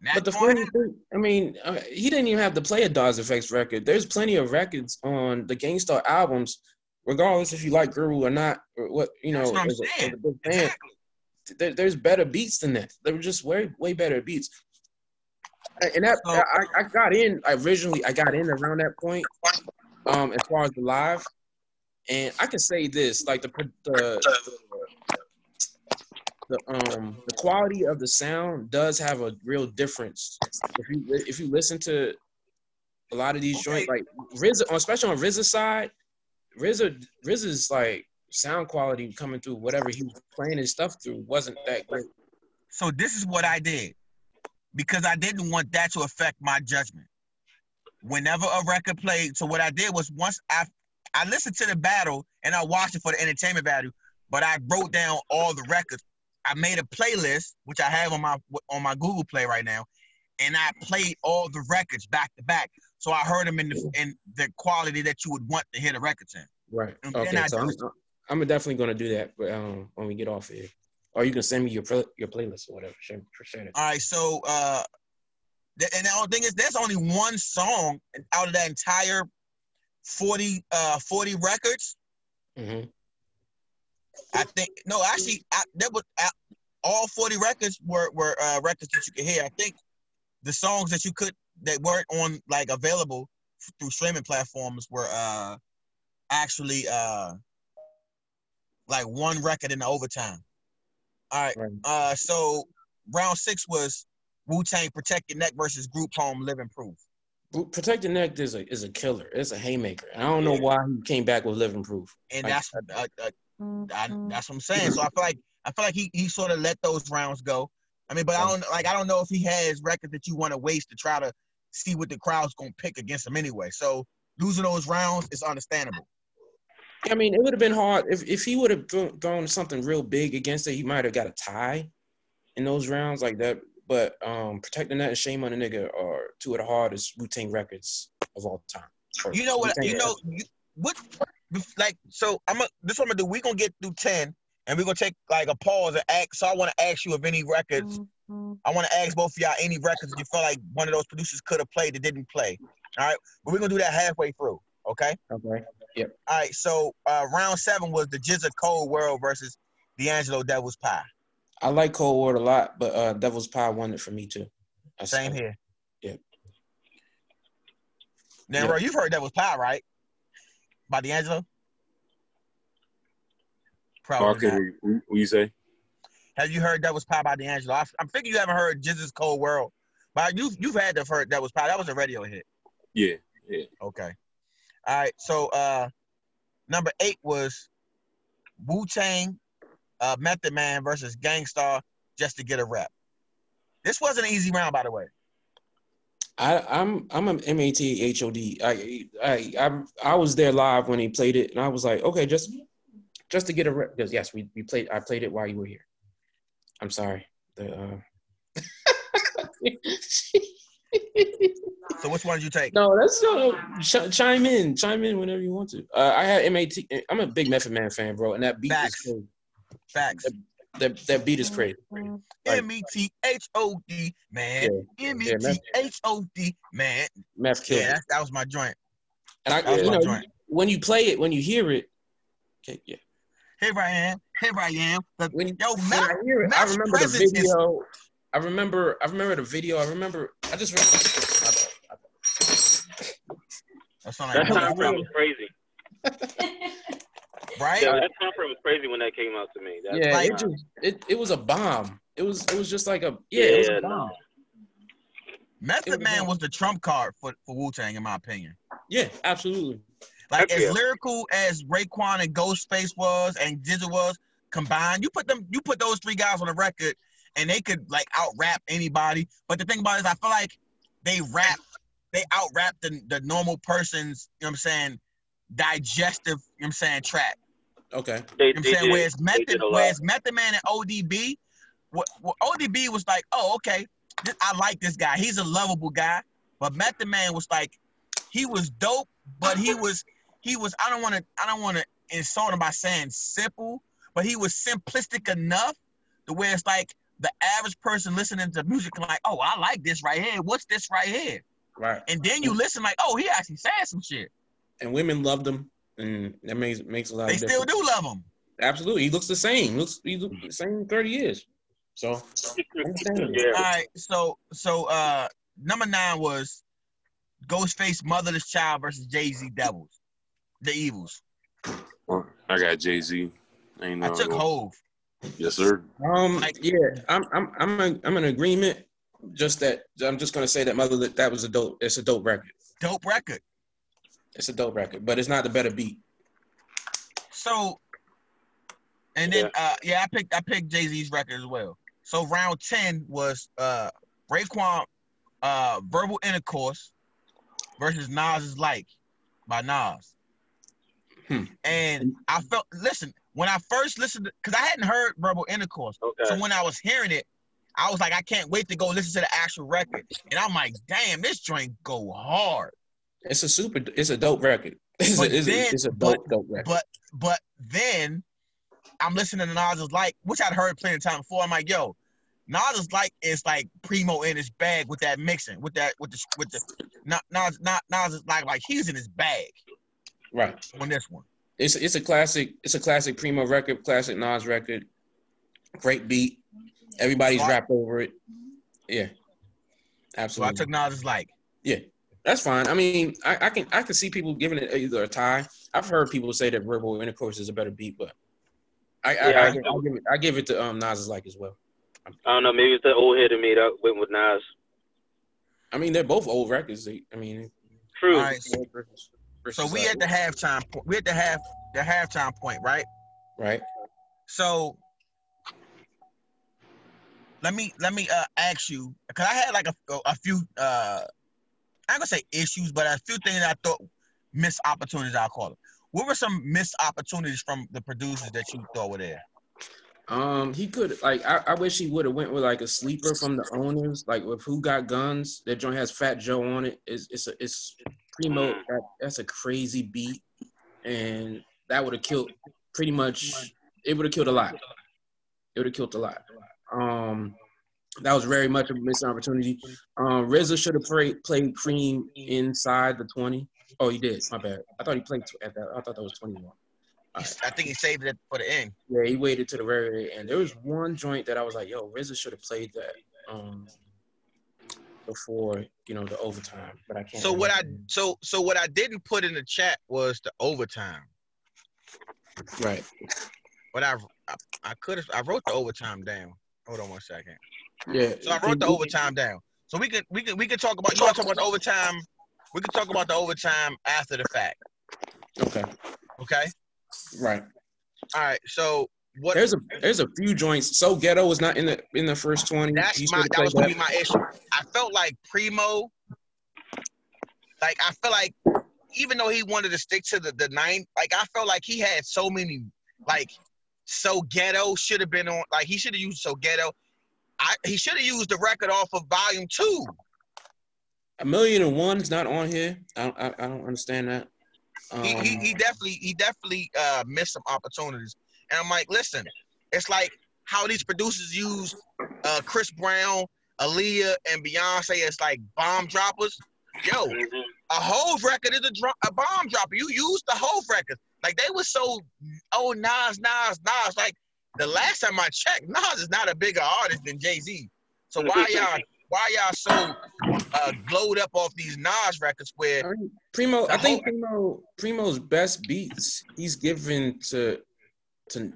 Not But the funny thing, I mean, uh, he didn't even have to play a Das EFX record. There's plenty of records on the Gang Starr albums, regardless if you like Guru or not, or what you know. That's what I'm as a- a. Exactly. There, there's better beats than that. They were just way way better beats. And and that So- I, I got in originally. I got in around that point. Um, as far as the live, and I can say this: like the the the um the quality of the sound does have a real difference. If you if you listen to a lot of these joints, like RZA, especially on RZA's side, RZA RZA's like sound quality coming through whatever he was playing his stuff through wasn't that great. So this is what I did because I didn't want that to affect my judgment. Whenever a record played, so what I did was once I I listened to the battle and I watched it for the entertainment value, but I wrote down all the records. I made a playlist which I have on my on my Google Play right now, and I played all the records back to back. So I heard them in the in the quality that you would want to hear the records in. Right. And then Okay. I So I'm, I'm definitely gonna do that, but um, when we get off here, or you can send me your your playlist or whatever. Share, share. All right, so uh, and the only thing is, there's only one song out of that entire 40 uh 40 records. hmm I think no, actually, I, there was uh, all 40 records were were uh, records that you could hear. I think the songs that you could that weren't on like available through streaming platforms were uh actually uh like one record in the overtime. All right. Right. Uh, so round six was Wu Tang Protect Your Neck versus Group Home Living Proof. Protect the neck is a is a killer. It's a haymaker. And I don't know why he came back with living proof. And Like- that's uh, uh, I, that's what I'm saying. So I feel like I feel like he, he sort of let those rounds go. I mean, but I don't like I don't know if he has records that you want to waste to try to see what the crowd's gonna pick against him anyway. So losing those rounds is understandable. I mean, it would have been hard if if he would have thro- thrown something real big against it. He might have got a tie in those rounds like that. But um, protect the net and shame on the nigga are two of the hardest routine records of all time. You know what? You know you, what? Like so, I'm a, this. What I'm gonna do. We gonna get through ten, and we're gonna take like a pause and ask. So I want to ask you if any records. I want to ask both of y'all any records you feel like one of those producers could have played that didn't play. All right, but we're gonna do that halfway through. Okay. Okay. All right. So uh, round seven was the GZA Cold World versus D'Angelo Devil's Pie. I like Cold World a lot, but uh, Devil's Pie won it for me too. I Same said- here. Yeah. Now, Yeah. bro, you've heard Devil's Pie, right? By D'Angelo. Probably Okay, not. what what you say? Have you heard Devil's Pie by D'Angelo? I, I'm thinking you haven't heard GZA's Cold World, but you've you've had to have heard Devil's Pie. That was a radio hit. Yeah, yeah. Okay. All right. So uh number eight was Wu Tang, uh, Method Man versus Gang Starr just to get a rep. This wasn't an easy round, by the way. I, I'm I'm an M A T H O D. I I I I was there live when he played it, and I was like, okay, just just to get a rep. Because yes, we, we played. I played it while you were here. I'm sorry. The, uh... So which one did you take? no, that's no. Ch- chime in, chime in whenever you want to. Uh, I had M A T. I'm a big Method Man fan, bro, and that beat Facts. is crazy. Facts. That that beat is crazy. M E T H O D man. M E T H O D man. Meth killed Yeah, that, that was my joint. And I, That was you my know, joint. when you play it, when you hear it, okay, yeah. Here I am. Here I am. The, when, yo, Matt, I it, I remember the presence is- video. I remember. I remember the video. I remember. I just remember. That's not That like time frame was crazy. right? Yeah, that time frame was crazy when that came out to me. That yeah, like- it just it, it was a bomb. It was it was just like a yeah, it was Yeah, a bomb. Method was Man wrong. was the trump card for, for Wu Tang, in my opinion. Yeah, absolutely. Like Heck as yeah. lyrical as Raekwon and Ghostface was and GZA was combined, you put them, you put those three guys on the record, and they could like out rap anybody. But the thing about it is, I feel like they rap, they out rap the, the normal person's, you know what I'm saying, digestive, you know what I'm saying, track. Okay. they, You know what I'm they saying? did, Whereas they Method, did a whereas Method Man and ODB, what, what ODB was like, oh, okay, this, I like this guy. He's a lovable guy. But Method Man was like, he was dope, but he was, he was. I don't want to, I don't want to insult him by saying simple, but he was simplistic enough to where it's like the average person listening to music like, oh, I like this right here. What's this right here? Right. And then you listen like, oh, he actually said some shit. And women loved him, and that makes makes a lot. They of still difference. do love him. Absolutely, he looks the same. He looks he looks the same thirty years. So Yeah. right, so so uh number nine was Ghostface Motherless Child versus Jay Z Devils, the Evils. I got Jay Z. Ain't no. I took Hove. Yes, sir. Um, yeah, I'm I'm I'm in, I'm in agreement. Just that I'm just gonna say that mother that that was a dope. It's a dope record. Dope record. It's a dope record, but it's not the better beat. So, and then uh yeah, I picked I picked Jay Z's record as well. So round ten was uh Raekwon uh Verbal Intercourse versus Nas's Like by Nas. Hmm. And I felt listen when I first listened because I hadn't heard Verbal Intercourse. Okay. So when I was hearing it, I was like, I can't wait to go listen to the actual record. And I'm like, damn, this joint go hard. It's a super. It's a dope record. It's, But a, it's, a, then- it's a but- dope dope record. But but then I'm listening to Nas's like, which I'd heard plenty of time before. I'm like, yo, Nas's like is like primo in his bag with that mixing, with that with the with the not Nas not Nas is like like he's in his bag right. on this one. It's it's a classic. It's a classic primo record. Classic Nas record. Great beat. Everybody's So I- rapped over it. Yeah. Absolutely. So I Absolutely. took Nas's like. Yeah, that's fine. I mean, I, I can I can see people giving it either a tie. I've heard people say that verbal intercourse is a better beat, but I I, Yeah, I, I- give, I give it I give it to um Nas's like as well. I don't know. Maybe it's the old head of me that went with Nas. I mean, they're both old records. I mean, True. All right, so, so we at the halftime point. We at the half the halftime point, right? right. So let me let me uh ask you because I had like a, a few uh I'm gonna say issues, but a few things I thought missed opportunities. I'll call it. What were some missed opportunities from the producers that you thought were there? Um, he could like I, I wish he would have went with like a sleeper from the owners, like with Who Got Guns. That joint has Fat Joe on it. It's it's a, it's primo. That, that's a crazy beat, and that would have killed pretty much. It would have killed a lot. It would have killed a lot. Um, that was very much a missed opportunity. Um, RZA should have played played Cream inside the twenty. Oh, he did. My bad. I thought he played tw- at that. I thought that was twenty one. He- I think he saved it for the end. Yeah, he waited to the very very end. There was one joint that I was like, "Yo, RZA should have played that um, before you know the overtime," but I can't. So what I so so what I didn't put in the chat was the overtime. right? But I I, I could have I wrote the overtime down. Hold on one second. Yeah. So I wrote the overtime down. So we could we could we could talk about you want to talk about the overtime. We could talk about the overtime after the fact. Okay. Okay. Right. All right. So what? There's a there's a few joints. So ghetto was not in the in the first twenty. That's my that was gonna be my issue. I felt like Primo. Like I feel like even though he wanted to stick to the the nine, like I felt like he had so many like so ghetto should have been on. Like he should have used so ghetto. I he should have used the record off of volume two. A million and one's not on here. I don't, I, I don't understand that. he, he, Um, he definitely he definitely uh, missed some opportunities. And I'm like, listen, it's like how these producers use uh, Chris Brown, Aaliyah, and Beyonce as like bomb droppers. Yo, a whole record is a, dro- a bomb dropper. You use the whole record. Like they were so, oh Nas, Nas, Nas. Like the last time I checked, Nas is not a bigger artist than Jay Z. So why y'all why y'all so uh, glowed up off these Nas records where Primo, I think whole- Primo, Primo's best beats he's given to, to.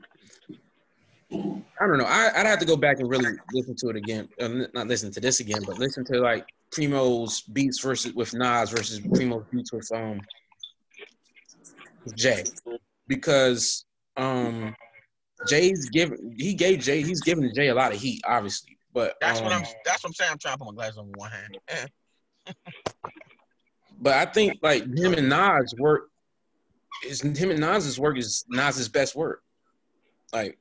I don't know. I, I'd have to go back and really listen to it again. Uh, not listen to this again, but listen to like Primo's beats versus with Nas versus Primo's beats with um Jay, because um Jay's given he gave Jay he's given Jay a lot of heat, obviously, but That's what um, I'm. That's what I'm saying. I'm trying to put my glasses on one hand. But I think like him and Nas work is him and Nas's work is Nas's best work. Like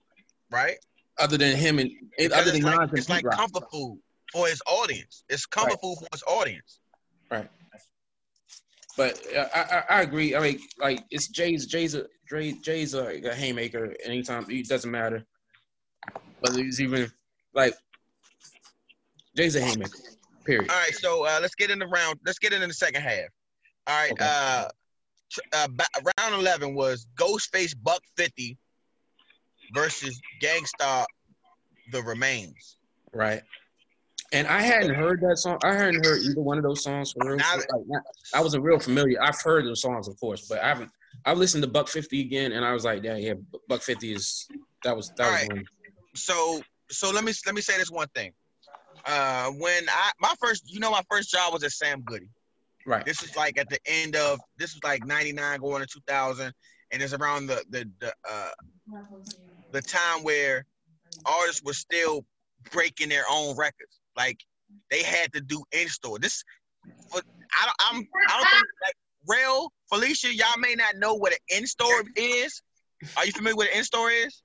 Right? other than him and it, other than like, it's like Rock. comfort food for his audience. It's comfort Right. food for his audience. Right. But uh, I, I I agree. I mean, like it's Jay's Jay's a Dre Jay's a, a haymaker anytime. It doesn't matter. But he's even like Jay's a haymaker. Period. All right, so uh, let's get in the round. Let's get into the second half. All right, Okay. uh, uh, round eleven was Ghostface Buck Fifty versus Gang Starr The Remains. Right. And I hadn't heard that song. I hadn't heard either one of those songs for real. Like, I wasn't real familiar. I've heard those songs, of course, but I haven't. I listened to Buck Fifty again, and I was like, yeah, yeah, Buck Fifty is that was that was Alright. one. So, so let me let me say this one thing. Uh, when I my first, you know, my first job was at Sam Goody. right. This is like at the end of this was like '99 going to 2000, and it's around the the the uh, the time where artists were still breaking their own records. Like they had to do in store. This, but I don't, I'm, I don't think like real Felicia. Y'all may not know what an in store is. Are you familiar with an in store is?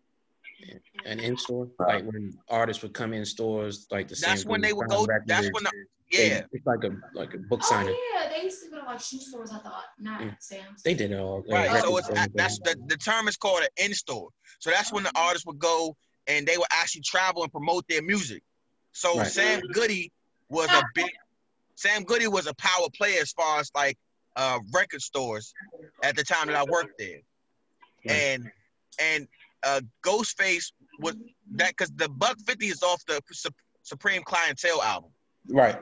And in store, like when artists would come in stores, like the That's same when they would go- that's when the- they- Yeah, it's like a like a book signing. Oh yeah, they used to go to like shoe stores. I thought, not Mm. Sam's. They did it all. right. like, So it's and that's the the term is called an in store. So that's when the artists would go and they would actually travel and promote their music. So Right. Sam Goody was a big Sam Goody was a power player as far as like uh record stores at the time that I worked there. Right. And and uh Ghostface was that because the Buck 50 is off the Supreme Clientele album. right.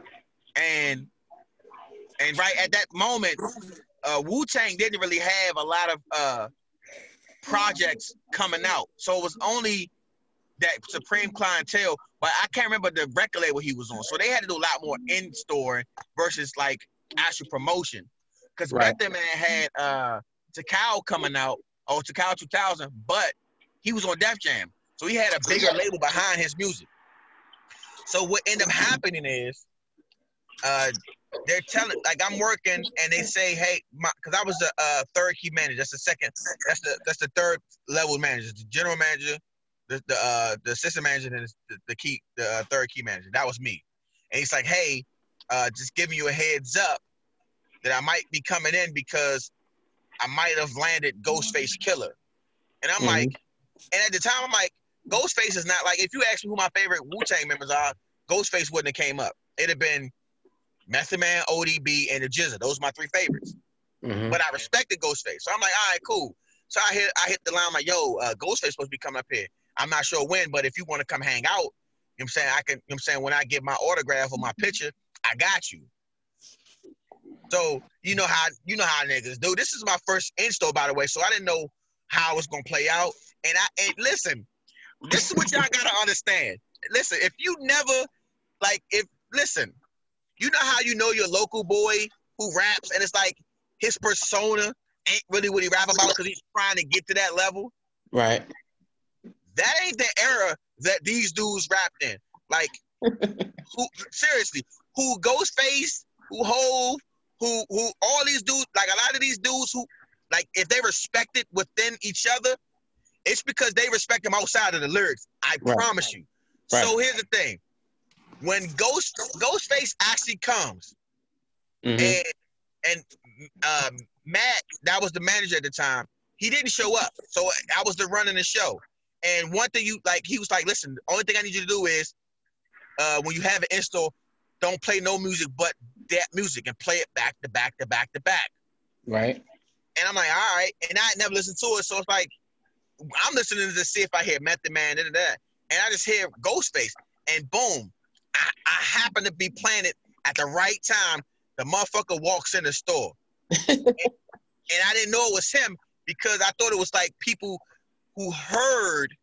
And and right at that moment, uh Wu Tang didn't really have a lot of uh projects coming out. So it was only that Supreme Clientele, but I can't remember the record label he was on. So they had to do a lot more in store versus like actual promotion. Because Right. then man had uh Tical coming out, or Tical 2000, but he was on Def Jam. So he had a bigger label behind his music. So what ended up happening is uh they're telling like I'm working and they say, hey, because I was the uh, third key manager. That's the second. That's the that's the third level manager. The general manager, the the uh, the assistant manager, and the, the key the uh, third key manager. That was me. And he's like, hey, uh, just giving you a heads up that I might be coming in because I might have landed Ghostface Killah. And I'm Mhm. like, and at the time I'm like, Ghostface is not like if you ask me who my favorite Wu Tang members are, Ghostface wouldn't have came up. It'd have been Method Man, ODB, and the GZA. Those are my three favorites. Mhm. But I respected Ghostface. So I'm like, all right, cool. So I hit I hit the line I'm like, yo, uh, Ghostface supposed to be coming up here. I'm not sure when, but if you want to come hang out, you know what I'm saying? I can, you know what I'm saying, when I get my autograph or my picture, I got you. So you know how you know how niggas do. This is my first install, by the way, so I didn't know how it was gonna play out. And I and listen, this is what y'all gotta understand. Listen, if you never like if listen, you know how you know your local boy who raps and it's like his persona ain't really what he rap about because he's trying to get to that level. Right. That ain't the era that these dudes rapped in. Like, who seriously, who Ghostface, who Hove, who who all these dudes, like a lot of these dudes who, like, if they respected within each other, it's because they respect them outside of the lyrics. I Right. promise you. So here's the thing: when Ghost Ghostface actually comes, Mhm. and and um, Matt, that was the manager at the time. He didn't show up, so I was the running the show. And one thing you like, he was like, "Listen, the only thing I need you to do is, uh, when you have an install, don't play no music but that music and play it back to back to back to back." Right. And I'm like, "All right," and I never listened to it, so it's like, I'm listening to see if I hear Method Man, da, da. and I just hear Ghostface, and boom, I, I happen to be it at the right time. The motherfucker walks in the store, and, and I didn't know it was him because I thought it was like people who heard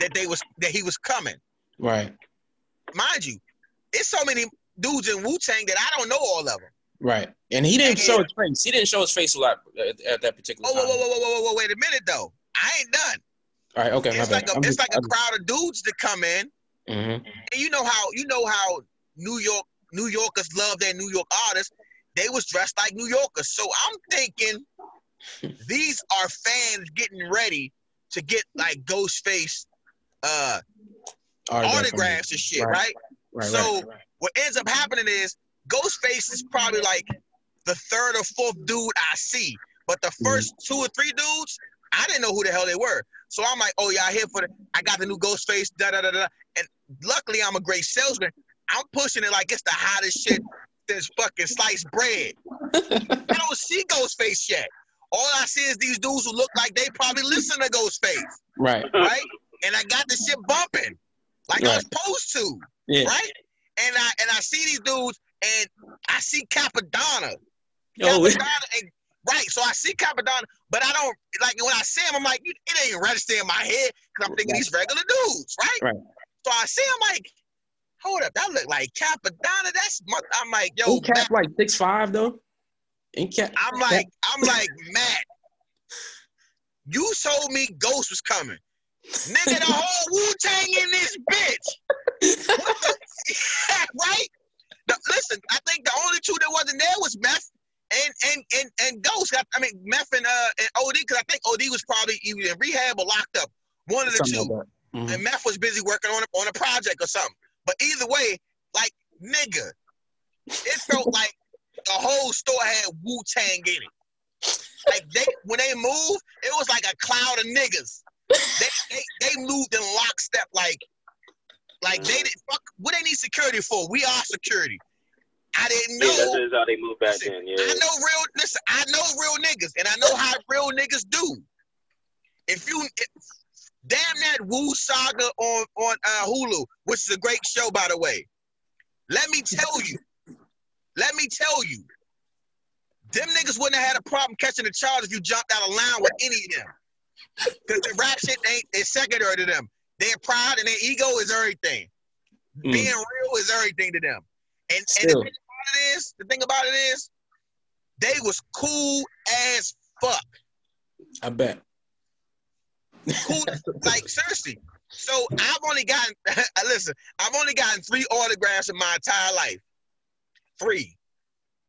that they was that he was coming. Right. Mind you, it's so many dudes in Wu Tang that I don't know all of them. Right. And he didn't Yeah. show his face. He didn't show his face a lot at, at that particular Oh, whoa, time. whoa, whoa, whoa, whoa, whoa, wait a minute though. I ain't done. All right. Okay. My It's bad. like a, I'm it's just- like a I'm just- crowd of dudes to come in, Mhm. and you know how you know how New York New Yorkers love their New York artists. They was dressed like New Yorkers, so I'm thinking these are fans getting ready to get like Ghostface uh, Autograph autographs and shit, Right. right? Right. so- right. What ends up happening is Ghostface is probably like the third or fourth dude I see, But the first two or three dudes, I didn't know who the hell they were. So I'm like, oh yeah, I here for the. I got the new Ghostface, da da da da. And luckily, I'm a great salesman. I'm pushing it like it's the hottest shit since fucking sliced bread. I don't see Ghostface yet. All I see is these dudes who look like they probably listen to Ghostface, Right. right? and I got the shit bumping like I was supposed to, Yeah. right? And I and I see these dudes, and I see Cappadonna. Oh, Cappadonna and, right. So I see Cappadonna, but I don't like when I see him. I'm like, it ain't registering in my head because I'm thinking these regular dudes, right? Right. So I see him like, hold up, that look like Cappadonna. That's my, I'm like, yo, Ain't Cap Matt, like six five though? Ain't Cap? I'm like, I'm like, Matt, you told me Ghost was coming. Nigga, the whole Wu Tang in this bitch. What the, right? The- listen, I think the only two that wasn't there was Meth and and and and Ghost. I, I mean, Meth and uh and OD because I think OD was probably either in rehab or locked up. One of the Something two. like that. Mhm. And Meth was busy working on a, on a project or something. But either way, like nigga, it felt like the whole store had Wu Tang in it. Like they when they moved, it was like a cloud of niggas. They they, they moved in lockstep like like they did fuck what they need security for. We are security. I didn't know. Yeah, that's how they move back Listen, in. Yeah. I know real listen, I know real niggas and I know how real niggas do. If you if, damn that Wu saga on on uh, Hulu, which is a great show by the way. Let me tell you. Let me tell you. Them niggas wouldn't have had a problem catching the charge if you jumped out of line with any of them. Because the rap shit ain't is secondary to them. Their pride and their ego is everything. Mm. Being real is everything to them. And, and the thing about it is, the thing about it is, they was cool as fuck. I bet. Cool, like seriously. So I've only gotten, listen, I've only gotten three autographs in my entire life. Three.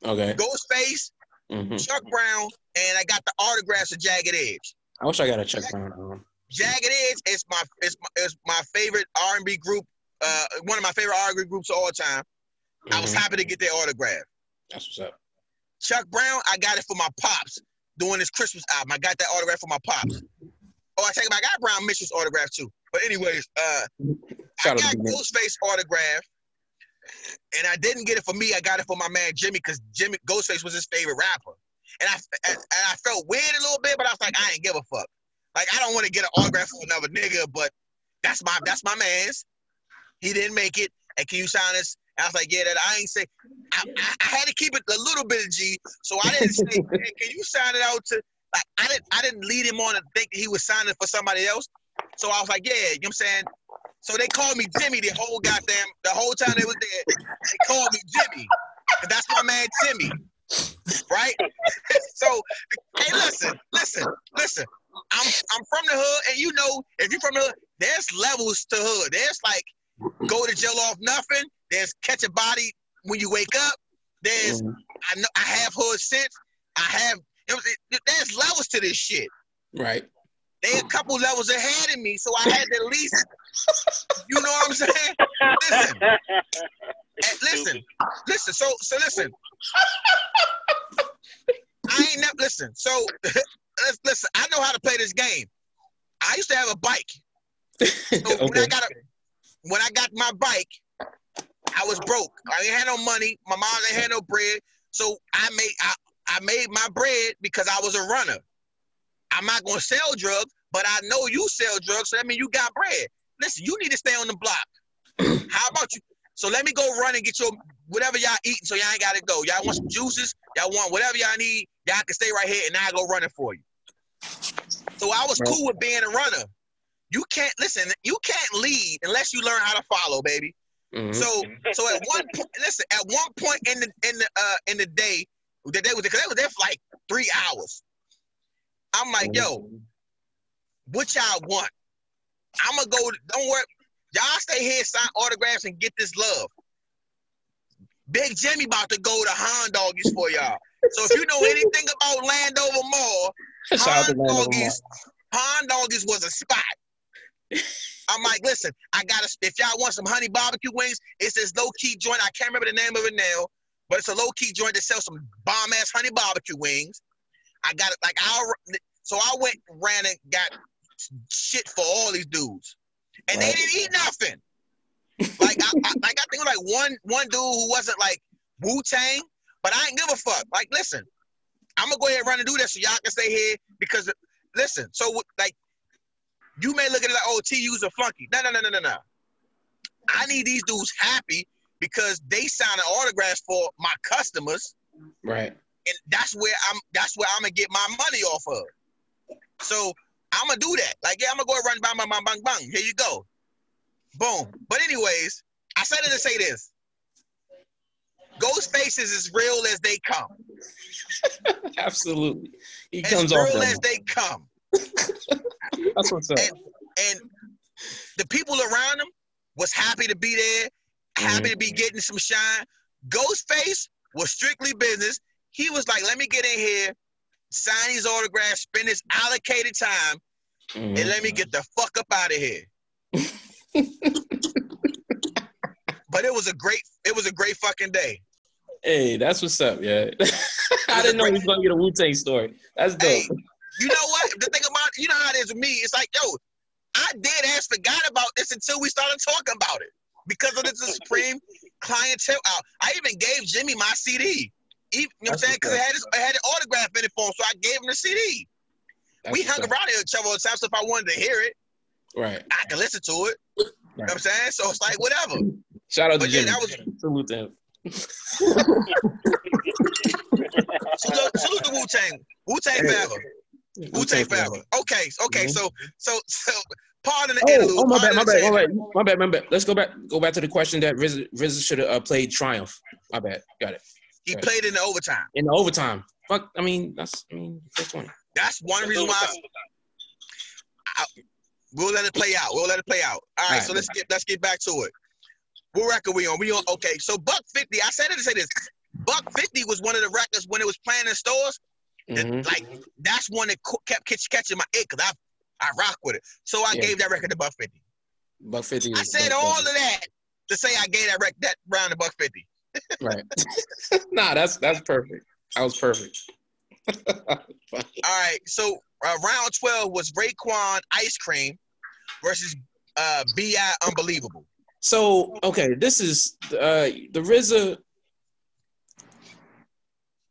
Okay. Ghostface, hmm Chuck Brown, and I got the autographs of Jagged Edge. I wish I got a Chuck down. Um, Jagged Edge is my is my, is my favorite R and B group. Uh, one of my favorite R and B groups of all time. I was mhm. happy to get their autograph. That's what's up. Chuck Brown, I got it for my pops doing his Christmas album. I got that autograph for my pops. Oh, I take it back. I got Brown Mitchell's autograph too. But anyways, uh, I got Ghostface autograph, and I didn't get it for me. I got it for my man Jimmy because Jimmy Ghostface was his favorite rapper, and I and I felt weird a little bit, but I was like, I ain't give a fuck. Like I don't want to get an autograph from another nigga, but that's my that's my man's. He didn't make it, and can you sign this? I was like, yeah, that I ain't say. I, I, I had to keep it a little bit of G, so I didn't say, hey, can you sign it out to? Like I didn't I didn't lead him on to think that he was signing for somebody else. So I was like, yeah, you know what I'm saying? So they called me Jimmy the whole goddamn the whole time they was there. They called me Jimmy. 'Cause That's my man Timmy. Right? so hey listen, listen, listen. I'm I'm from the hood, and you know, if you're from the hood, there's levels to hood. There's like go to jail off nothing. There's catch a body when you wake up. There's Mhm. I know I have hood sense. I have it was, it, there's levels to this shit. Right. They a couple levels ahead of me, so I had to at least, you know what I'm saying? Listen, and listen, listen. So, so listen. I ain't never listen. So, let's listen. I know how to play this game. I used to have a bike. So when I got a, when I got my bike, I was broke. I ain't had no money. My mom ain't had no bread. So I made I, I made my bread because I was a runner. I'm not gonna sell drugs, but I know you sell drugs, so that means you got bread. Listen, you need to stay on the block. How about you? So let me go run and get your whatever y'all eating, so y'all ain't gotta go. Y'all want some juices? Y'all want whatever y'all need? Y'all can stay right here, and I'll go running for you. So I was cool with being a runner. You can't listen. You can't lead unless you learn how to follow, baby. Mhm. So so at one point, listen, at one point in the in the uh in the day, the day was because they was there for like three hours. I'm like, yo, what y'all want? I'm gonna go. Don't worry, y'all stay here, sign autographs, and get this love. Big Jimmy about to go to Han Doggies for y'all. So if you know anything about Landover Mall, Shout out to Han Landon Lamar. Doggies, Han Doggies was a spot. I'm like, listen, I gotta. If y'all want some honey barbecue wings, it's this low key joint. I can't remember the name of it now, but it's a low key joint that sells some bomb ass honey barbecue wings. I got it. Like I, so I went ran and got shit for all these dudes, and Right. they didn't eat nothing. Like I, I, like I think like one one dude who wasn't like Wu Tang, but I ain't give a fuck. Like listen, I'm gonna go ahead and run and do that so y'all can stay here because listen. So like, you may look at it like, oh, TU's a flunky. No, no, no, no, no, no. I need these dudes happy because they signing autographs for my customers, Right. and that's where I'm. That's where I'm gonna get my money off of. So I'm gonna do that. Like, yeah, I'm gonna go run bang, bang, bang, bang, bang. Here you go. Boom. But anyways, I said it to say this. Ghostface is as real as they come. Absolutely. He As comes real off as they come. That's what's up. And and the people around him was happy to be there, happy to be getting some shine. Ghostface was strictly business. He was like, let me get in here, sign these autographs, spend this allocated time, Mhm. and let me get the fuck up out of here. but it was a great, it was a great fucking day. Hey, that's what's up, yeah. I didn't know he was gonna get a Wu Tang story. That's dope. Hey, you know what? The thing about you know how it is with me, it's like, yo, I dead ass forgot about this until we started talking about it. Because of the Supreme clientele out. I even gave Jimmy my CD. Even, you know what I'm saying? Because it had, his, it had an autograph in it for him, so I gave him the CD. That's we hung up. around each other all the time, so if I wanted to hear it, Right. I could listen to it. You know what I'm saying? So it's like, whatever. Shout out to But yeah, Jimmy. that was Salute to him. salute, salute to Wu Tang. Wu Tang Hey. forever. Wu Tang forever. Okay, okay, Mhm. so so so pardon the Oh, interlude. oh, my bad, my bad, my bad, my bad, my bad. Let's go back, go back to the question that Riz, Riz should have uh, played Triumph. My bad, got it. He Right. played in the overtime. In the overtime. Fuck, I mean, that's, I mean, first twenty. That's one reason why I, we'll let it play out. We'll let it play out. All right, All right. so let's get let's get back to it. What record we on? We on okay. So Buck 50, I said it to say this. Buck 50 was one of the records when it was playing in stores. that, Mhm. Like that's one that kept catch- catching my ear because I I rock with it. So I Yeah. gave that record to Buck 50. Buck fifty. I said all of that to say I gave that rec that round to Buck 50. Right. nah, that's that's perfect. That was perfect. All right, so uh, round 12 was Raekwon Ice Cream versus uh, Bi Unbelievable. So okay, this is uh the RZA.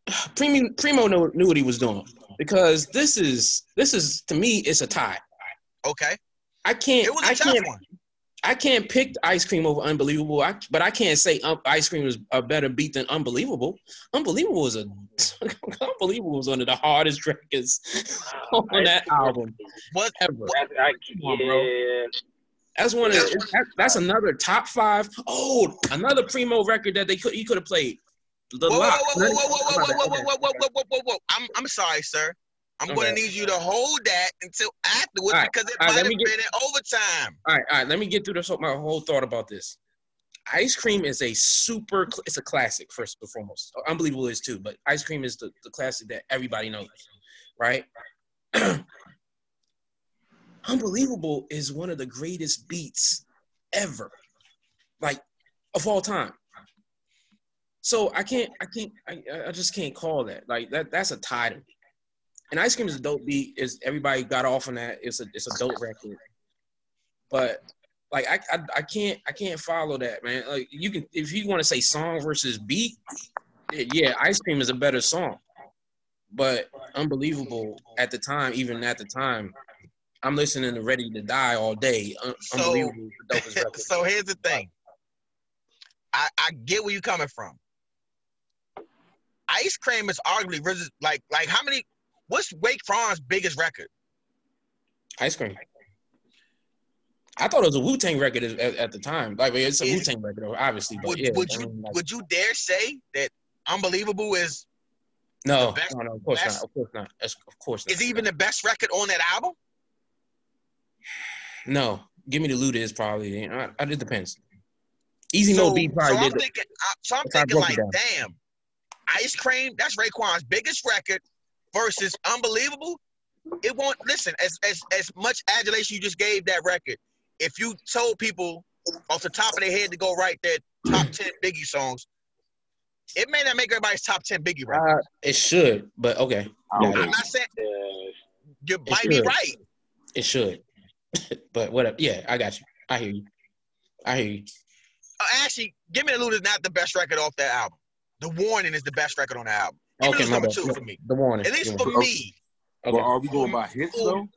Primo Primo knew, knew what he was doing because this is this is to me it's a tie. Okay, I can't it was I a tough can't one. I can't pick ice cream over unbelievable. I, but I can't say um, ice cream is a better beat than unbelievable. Unbelievable is a unbelievable was one of the hardest records on that album What? ever. I, I, on, bro. yeah, That's one of that's another top five. Oh, another primo record that they could he could have played. The Whoa, whoa, Lock. whoa, whoa, whoa, whoa, whoa, whoa, whoa, whoa, whoa, whoa, whoa, whoa, whoa. I'm I'm sorry, sir. I'm going to need you to hold that until afterwards right, because it right, might have get- been in overtime. All right, all right. Let me get through this. My whole thought about this. Ice cream is a super. It's a classic first and foremost. Unbelievable is too, but ice cream is the, the classic that everybody knows, right? Unbelievable is one of the greatest beats ever, like of all time. So I can't, I can't, I, I just can't call that. Like that, that's a tie to me. And ice cream is a dope beat. Is everybody got off on that? It's a, it's a dope record. But like I, I, I can't, I can't follow that, man. Like you can, if you want to say song versus beat, yeah, ice cream is a better song. But unbelievable at the time, even at the time, I'm listening to Ready to Die all day. Un- So- unbelievable, is the dopest record. so here's the thing. I, I get where you're coming from. Ice Cream is arguably like like how many? What's Raekwon's biggest record? Ice cream. I thought it was a Wu Tang record at, at the time. Like it's a Wu Tang record, obviously. But Would yeah, would I you mean, like, would you dare say that Unbelievable is no, best- no, no, of course best- not. Of course not. That's- Of course not. is even the best record on that album? No, give me the loot is probably. I, I, it depends. Easy so, No B probably so I'm did. thinking, uh, so I'm thinking like, damn, Ice Cream, that's Raekwon's biggest record versus Unbelievable. It won't listen as as as much adulation you just gave that record. If you told people off the top of their head to go write their top ten Biggie songs, It may not make everybody's top ten Biggie record. Uh, it should, but okay, Yeah. I'm not saying Yeah. you might be right. it should. but whatever. Yeah, I got you. I hear you. I hear you. Uh, actually, Give Me the Loot is not the best record off that album. The Warning is the best record on the album. Give Me Okay, my number bad. two for me. The warning. At least Yeah. for me. But Okay. are we going by hits though?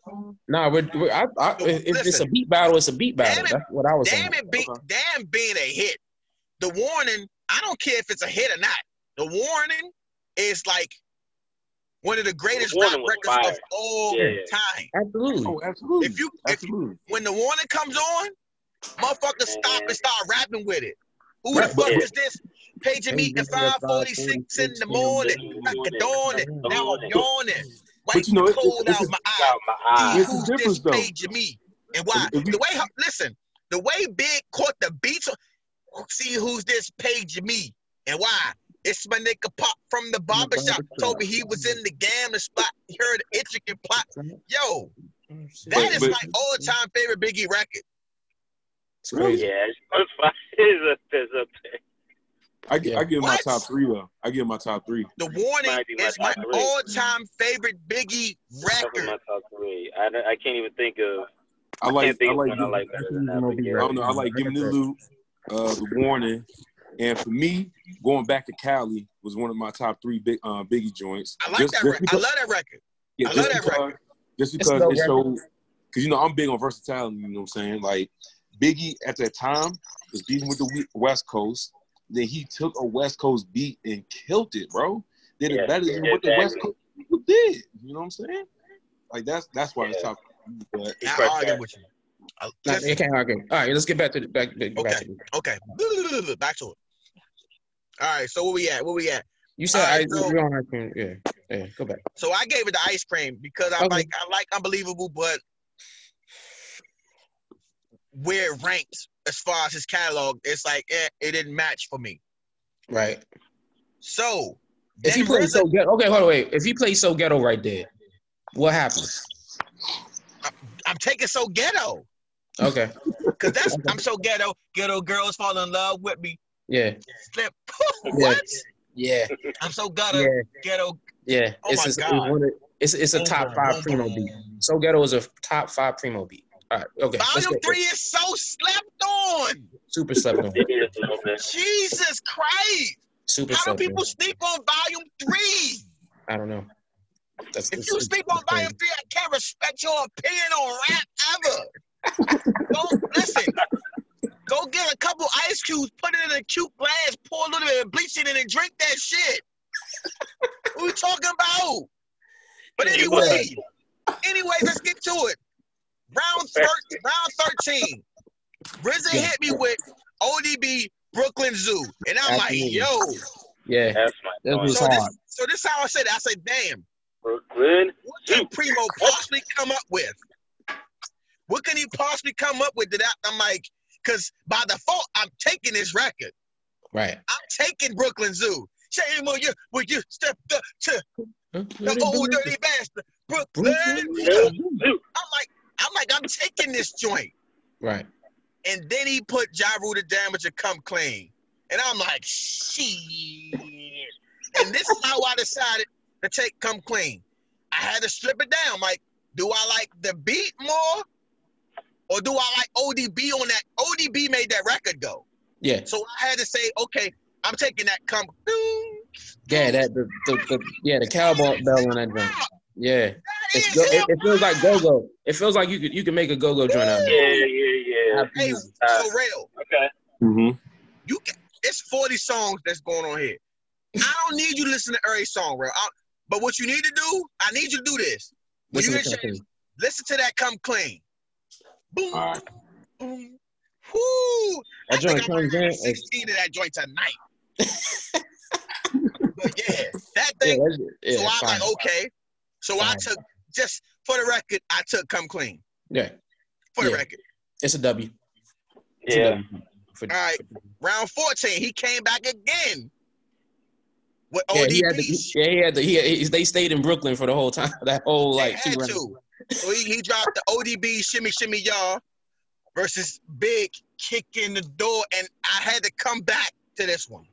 Nah, we're, we're I, I, if it's a beat battle, it's a beat battle. It. That's what I was saying. Damn it, be, Okay. damn being a hit. The Warning, I don't care if it's a hit or not. The Warning is like one of the greatest The rap Warning was records of all Yeah, yeah. time. Absolutely. Oh, absolutely. If you if absolutely. when the warning comes on, motherfuckers stop and start rapping with it. Who Right, the fuck is this? Paging me at me at 546 in the morning. Crack the dawn and now I'm yawning. But Wipe you know, the it- cold it's out my eye. Out my eye. Here's the Who's difference, this though. paging me? And why? If you- The way, her- listen, the way Big caught the beats, see who's this paging me? And why? It's my nigga Pop from the barbershop. barbershop. Told me he was in the gambling spot. He heard an intricate plot. Yo, that But- is but- my all-time favorite Biggie record. It's crazy. Yeah, it's fine. It's up, it's up there. I, gi- Yeah. I give my top three though. I give my top three. The Warning Might my is my three. all-time favorite Biggie That's record. my top three. I, I can't even think of. I like. can't I like. one I like that. Gonna But be yeah. I don't know. I like giving the loot, uh, the warning, and for me, going back to Cali was one of my top three big uh, Biggie joints. I like that record. I love that record. yeah, I just love that because, record. Just It's because dope it record. showed, because you know I'm big on versatility. You know what I'm saying? Like Biggie at that time was beating with the West Coast. Then he took a West Coast beat and killed it, bro. Did Yeah, it better than what the. West Coast people did. You know what I'm saying? Like that's that's why it's Yeah. top. But I right argue with you. Nah, you can't argue. All right, let's get back to the back. back, Okay. back to the, okay, back to it. All right, so where we at? Where we at? you said All right, I, so- we're on ice cream. Yeah, yeah. Go back. So I gave it the ice cream because I Okay. like I like Unbelievable, but where it ranks as far as his catalog, it's like eh, it didn't match for me. Right. So If he plays so ghetto, okay, hold on, wait. If he plays so ghetto right there, what happens? I'm taking so ghetto Okay. because that's I'm so ghetto. Ghetto girls fall in love with me. Yeah. Slip. what? Yeah. I'm so ghetto. Yeah. Ghetto. Yeah. Oh it's, my it's, God. it's, of, it's, it's a top Boom, five boom, primo beat. So ghetto is a top five primo beat. All right. Okay. Volume get- three is so slept on. Super slept on. It is a little bit. Jesus Christ! Super How do slept on. people sleep on volume three? I don't know. That's, If you sleep on volume crazy. three, I can't respect your opinion on rap ever. Go listen. Go get a couple ice cubes, put it in a cute glass, pour a little bit of bleach in it, and drink that shit. what we talking about? But anyway, anyways, let's get to it. Round thir- round thirteen. RZA Yeah. hit me with ODB Brooklyn Zoo, and I'm Absolutely. like, yo. Yeah. That's my That point. was So this, hard. so this how I said it. I said, damn. Brooklyn. What can Primo possibly come up with? What can he possibly come up with that I- I'm like, because by default, I'm taking this record. Right. I'm taking Brooklyn Zoo. Shame on you when you stepped up to the old dirty bastard. Brooklyn. Zoo. I'm like, I'm like, I'm taking this joint. Right. And then he put Ja Rule the damage and come clean. And I'm like, shit. And this is how I decided to take come clean. I had to strip it down. Like, do I like the beat more? Or do I like ODB on that? ODB made that record go. Yeah. So I had to say, okay, I'm taking that come. Yeah. That the, the, the yeah the cowboy bell on that joint. Yeah. That It's go, it, it feels like go go. It feels like you could you can make a go go joint out. Yeah, yeah, yeah. Hey, Absolutely. so real. Okay. mm-hmm. You can, it's 40 songs that's going on here. I don't need you to listen to every song, real. I, but what you need to do, I need you to do this. When Listen you to get your- listen to that come clean. Boom. All right. boom. Whoo. I That joint think I might comes in. have 16 of that joint tonight. but yeah, that thing. that's- yeah, so I was fine. like, okay. So I took, just for the record, I took come clean. Yeah, For the record. it's a W. It's Yeah. W. For, All right. for- Round 14, he came back again. With yeah, ODB. he had the, yeah, he had the, he, he, they stayed in Brooklyn for the whole time. That whole like two had rounds. to. So he, he dropped the ODB Shimmy Shimmy Y'all versus Big Kick in the Door, and I had to come back to this one.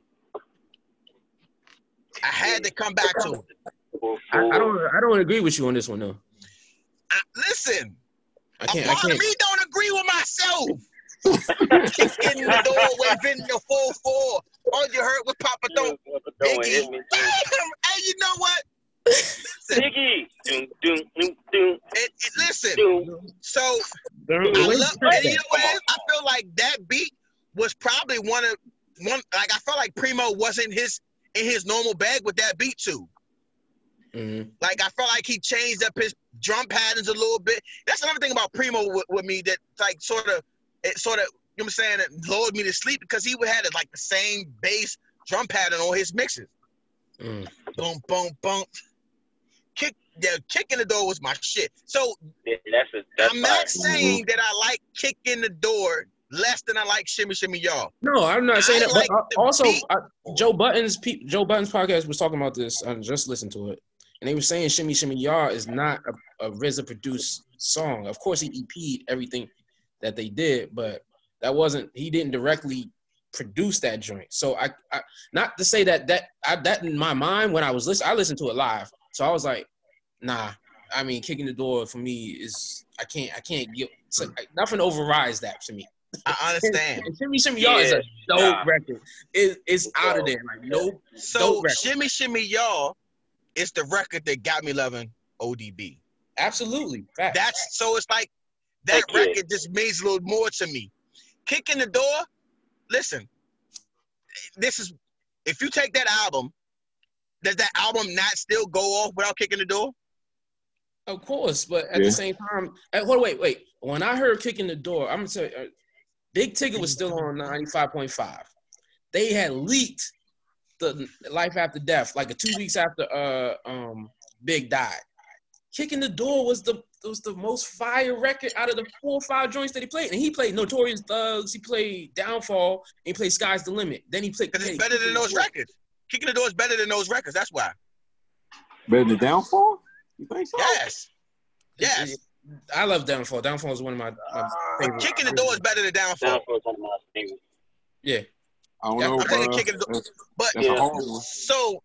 I had to come back to it. I, I don't I don't agree with you on this one though. I, listen, I a can't I part of can't. me don't agree with myself. Kicking oh, the door, waving the full four. All you heard was Papa don't. Don't Biggie. Damn, hey, you know what? Listen, Biggie. Doom, doom, doom, doom, it, it, listen. doom. So The- I the way you love, and you know what? I feel like that beat was probably one of one. Like I felt like Primo wasn't his in his normal bag with that beat too. Mhm. Like I felt like he changed up his drum patterns a little bit. That's another thing about Primo with, with me that like sort of it sort of you know what I'm saying it lured me to sleep because he would had like the same bass drum pattern on his mixes. Mm. Boom, boom, boom. Kick, yeah, kick in the door was my shit. So Yeah, that's a, that's I'm fire. not saying that I like kick in the door less than I like shimmy shimmy y'all. No, I'm not saying I that. like but the I- also. I, Joe Budden, pe- Joe Budden podcast was talking about this. I just listened to it, and they were saying "Shimmy Shimmy Yar" is not a, a RZA produced song. Of course, he EP'd everything that they did, but that wasn't. He didn't directly produce that joint. So I, I not to say that that I, that in my mind when I was listening, I listened to it live. So I was like, nah. I mean, kicking the door for me is I can't I can't get so, nothing overrides that to me. I understand. And Shimmy Shimmy Y'all is a dope Yeah. record. It, it's out of there. Like no, So Dope record. shimmy shimmy y'all is the record that got me loving ODB. absolutely. Facts. That's so it's like that Thank you. record just means a little more to me. Kick in the door. Listen, this is if you take that album, does that album not still go off without kicking the door? of course, but at Yeah. the same time, uh, hold wait, wait. When I heard kicking the door, I'm gonna tell you, uh, Big Ticket was still on 95.5. They had leaked the Life After Death like a two weeks after uh um Big died. Kicking the door was the was the most fire record out of the four or five joints that he played, and he played Notorious Thugs, he played Downfall, and he played Sky's the Limit. Then he played Because it's better than those Door. records. Kicking the door is better than those records. That's why. Better than downfall? You think so? Yes. Yes. I love Downfall. Downfall is one of my, my favorite. Kicking the door is better than downfall. Downfall's one of my favorites. Yeah, I don't Yeah, know. I'm taking bruh. kicking the But that's Yeah. a hard one. so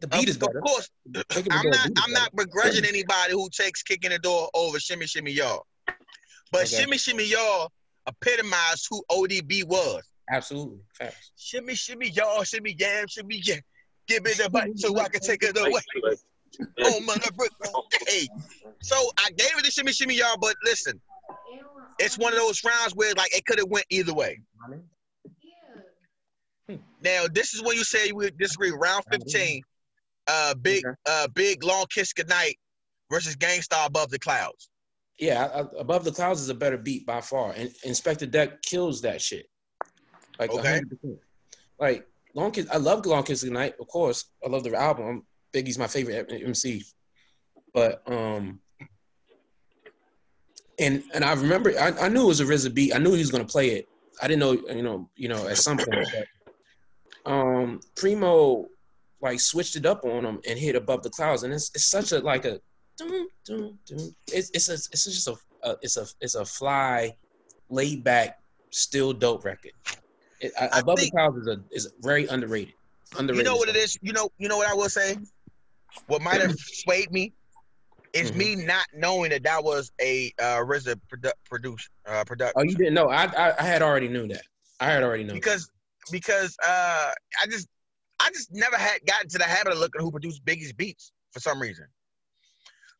the beat of, is better. of course, the I'm Door not I'm not begrudging anybody who takes kicking the door over shimmy shimmy y'all. But Okay. shimmy shimmy y'all epitomized who ODB was. Absolutely. Facts. Shimmy shimmy y'all, shimmy yam, shimmy yeah. Give me the bite so I can take it away. Like, Oh mother hey. So I gave it to shimmy shimmy y'all, but listen, it's one of those rounds where like it could have went either way. Now this is when you say we disagree. Round 15, uh big Okay. uh big long kiss goodnight versus Gang Starr above the clouds. Yeah, I, I- Above the Clouds is a better beat by far, and Inspectah Deck kills that shit. Like Okay. 100%. Like Long Kiss, I love Long Kiss Goodnight, of course. I love the album. Biggie's my favorite MC. But um, and and I remember I, I knew it was a RZA beat. I knew he was gonna play it. I didn't know you know you know at some point. Um, Primo like switched it up on him and hit Above the Clouds, and it's it's such a like a dun, dun, dun. It's it's a, it's just a, a it's a it's a fly, laid back, still dope record. It, I, I Above think- the Clouds is a is very underrated. Underrated. You know what it is. You know, you know what I will say? What might have swayed me is Mhm. me not knowing that that was a uh RZA produ- produce uh product Oh, you didn't know? I, I I had already knew that. I had already known. because because uh I just I just never had gotten to the habit of looking who produced Biggie's beats for some reason.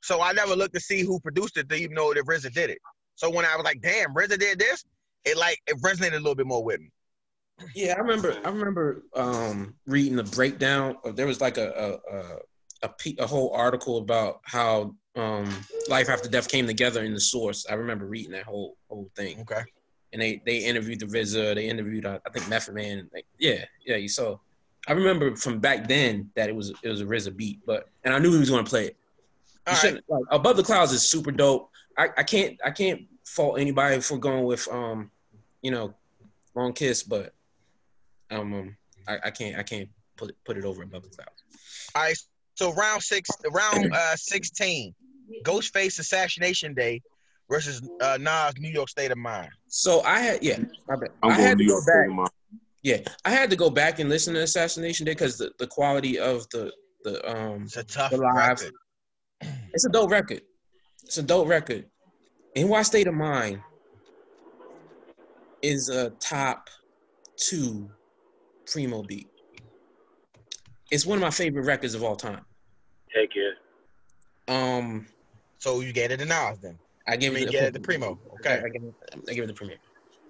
So I never looked to see who produced it to even know that RZA did it. So when I was like, damn, RZA did this, it like it resonated a little bit more with me. Yeah, I remember. I remember um, reading the breakdown. Of, there was like a a, a a a whole article about how um, life after death came together in the source. I remember reading that whole whole thing, Okay. And they they interviewed the RZA. They interviewed uh, I think Method Man. Like yeah, yeah. You saw. I remember from back then that it was it was a RZA beat, but and I knew he was going to play it. Right. like, Above the Clouds is super dope. I, I can't I can't fault anybody for going with um, you know, Long Kiss, but um, um I, I can't I can't put it put it over Above the Clouds. All right. So round six, round uh, sixteen, Ghostface Assassination Day versus uh, Nas New York State of Mind. So I had yeah, my bad. I'm I had to go back. State of Mind. Yeah, I had to go back and listen to Assassination Day because the, the quality of the the um It's a tough The live. record. it's a dope record. It's a dope record. NY State of Mind is a top two primo beat. It's one of my favorite records of all time. Heck yeah. Um, So you get it in Nas then. I give it get the primo. Okay. I give it, I give it the premiere.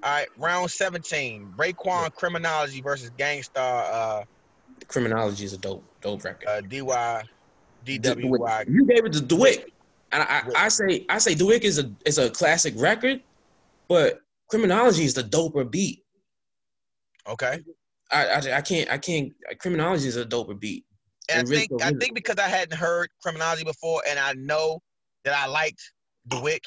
All right, round 17. Raekwon Criminology versus Gang Starr uh Criminology is a dope, dope record. uh DY DWY. You gave it to DWYCK, and I, I, I say I say DWYCK is a is a classic record, but Criminology is the doper beat. Okay. I, I, I can't I can't Criminology is a doper beat. And I think I think because I hadn't heard Criminology before and I know that I liked DWYCK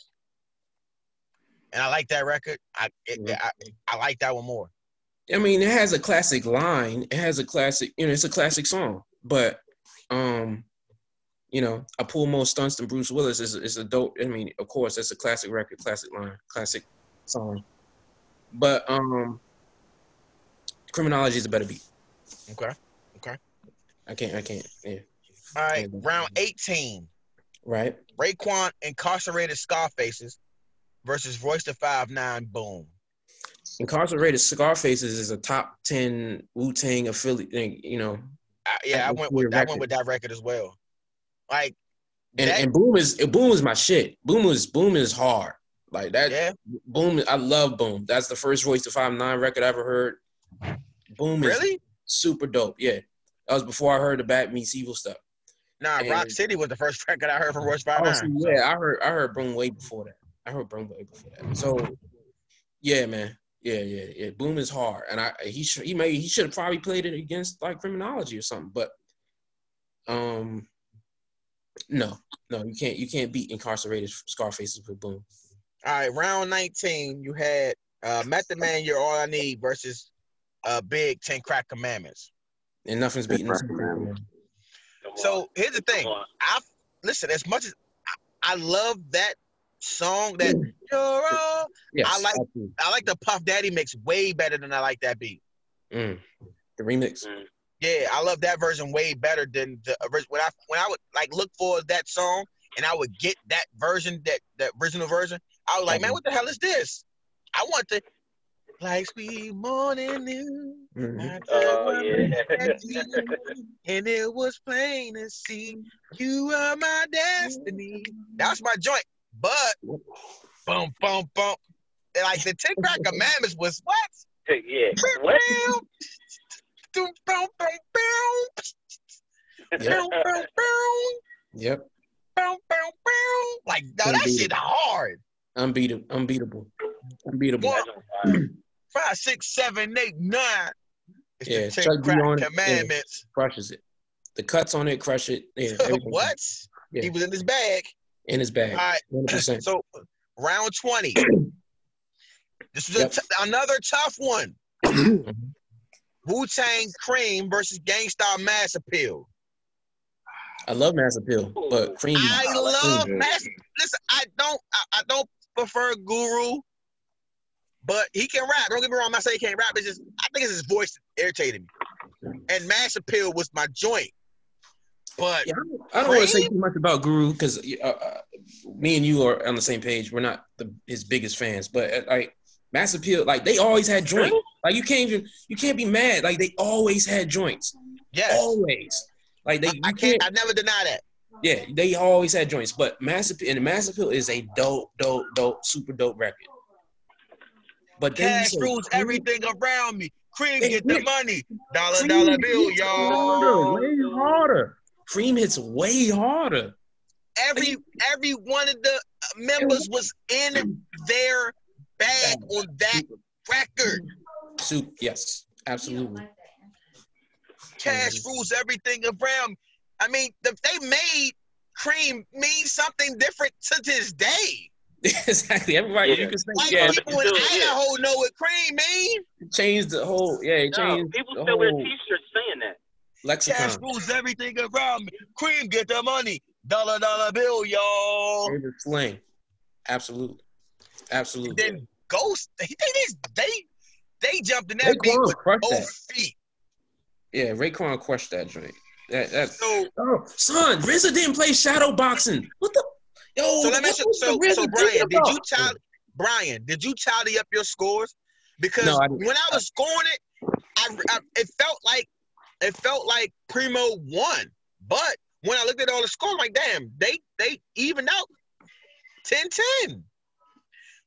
and I like that record, I it. I, I like that one more. I mean, it has a classic line. It has a classic, you know, it's a classic song. But, um, you know, I pull more stunts than Bruce Willis is is a dope. I mean, of course, it's a classic record, classic line, classic song. But um, Criminology is a better beat. Okay. Okay. I can't, I can't. Yeah, All right, round 18. Right. Raekwon incarcerated Scarfaces versus Royce the Five Nine. Boom. Incarcerated Scarfaces is a top ten Wu Tang affiliate. You know, I, yeah, I went with I went with that record as well. Like and that, and Boom is Boom is my shit. Boom is Boom is hard. Like that. yeah, Boom, I love Boom. That's the first Royce to Five Nine record I ever heard. Boom is really? super dope. Yeah, that was before I heard the Bad Meets Evil stuff. Nah, And- Rock City was the first record I heard from Royce Five Oh, Nine. so yeah, I heard I heard Boom way before that. I heard Boom way before that. So yeah, man, yeah, yeah, yeah. Boom is hard, and I he should he may he should have probably played it against like Criminology or something, but um, no, no, you can't you can't beat incarcerated Scarfaces with Boom. All right, round 19, you had uh, Method Man, You're All I Need versus uh, Big Ten Crack Commandments. And nothing's beating this. Come on. So here's the thing. I listen as much as I, I love that song. That You're All, Yes, I like- absolutely. I like the Puff Daddy mix way better than I like that beat. Mm. the remix. Mm. Yeah, I love that version way better than the original. When I when I would like look for that song and I would get that version, that that original version, I was like, man, what the hell is this? I want the like sweet morning news. Mhm. I Oh yeah. my breath to you, and it was plain to see you are my destiny. That's my joint. But boom, boom, boom. And like the Ten Crack Commandments was what? yeah. What? Boom, boom, boom, boom, Yep. boom, boom, boom. Yep. Boom, boom, boom. Like, no, that shit hard. Unbeatable. Unbeatable. Unbeatable. One, That's on fire. Five, six, seven, eight, nine. It's Yeah, the Ten Crack on it. Commandments. Crushes it. The cuts on it crush it. Yeah. what? Yeah. He was in his bag. In his bag. All right. 100%. So, round 20. this a Yep. t- another tough one. Wu Tang Cream versus Gang Starr Mass Appeal. I love Mass Appeal, but Cream. I love. Mass. Listen, I don't, I, I don't prefer Guru, but he can rap. Don't get me wrong. I'm not saying he can't rap. It's just I think it's his voice irritated me. And Mass Appeal was my joint, but Yeah, I don't want to say too much about Guru because uh, uh, me and you are on the same page. We're not the, his biggest fans, but uh, like Mass Appeal, like they always had joints. Like you can't even you can't be mad. Like they always had joints. yes, Always. Like they I, I can't, can't. I never deny that. Yeah, they always had joints. But Mass Appeal and Mass Appeal is a dope, dope, dope, super dope record. But Cash say rules everything around me. Cream Hey, get the money. Dollar Cream dollar bill, y'all. way harder. Cream hits way harder. Every every one of the members was in their bag on that record. Soup, yes, absolutely. Cash rules everything around. Me. I mean, they made cream mean something different to this day. exactly. Everybody, Yeah. you can say, Like yeah, people in still, yeah. Idaho know what cream mean. changed the whole, yeah, it No, people the still wear T-shirts saying that. Lexicon. Cash lexicon. rules everything around me. Cream get the money. Dollar dollar bill, y'all. It's a slang. Absolutely. Absolutely. Then Ghost, they they they they jumped in that beat Raekwon with crushed both that. feet. Yeah, Raekwon crushed that joint. That that's So oh son, RZA didn't play shadow boxing. What the yo? So let me what so so, so Brian, did you tally Brian, did you tally up your scores? Because No, I when I was scoring it, I, I it felt like it felt like Primo won. But when I looked at all the scores, I'm like, damn, they they evened out 10-10.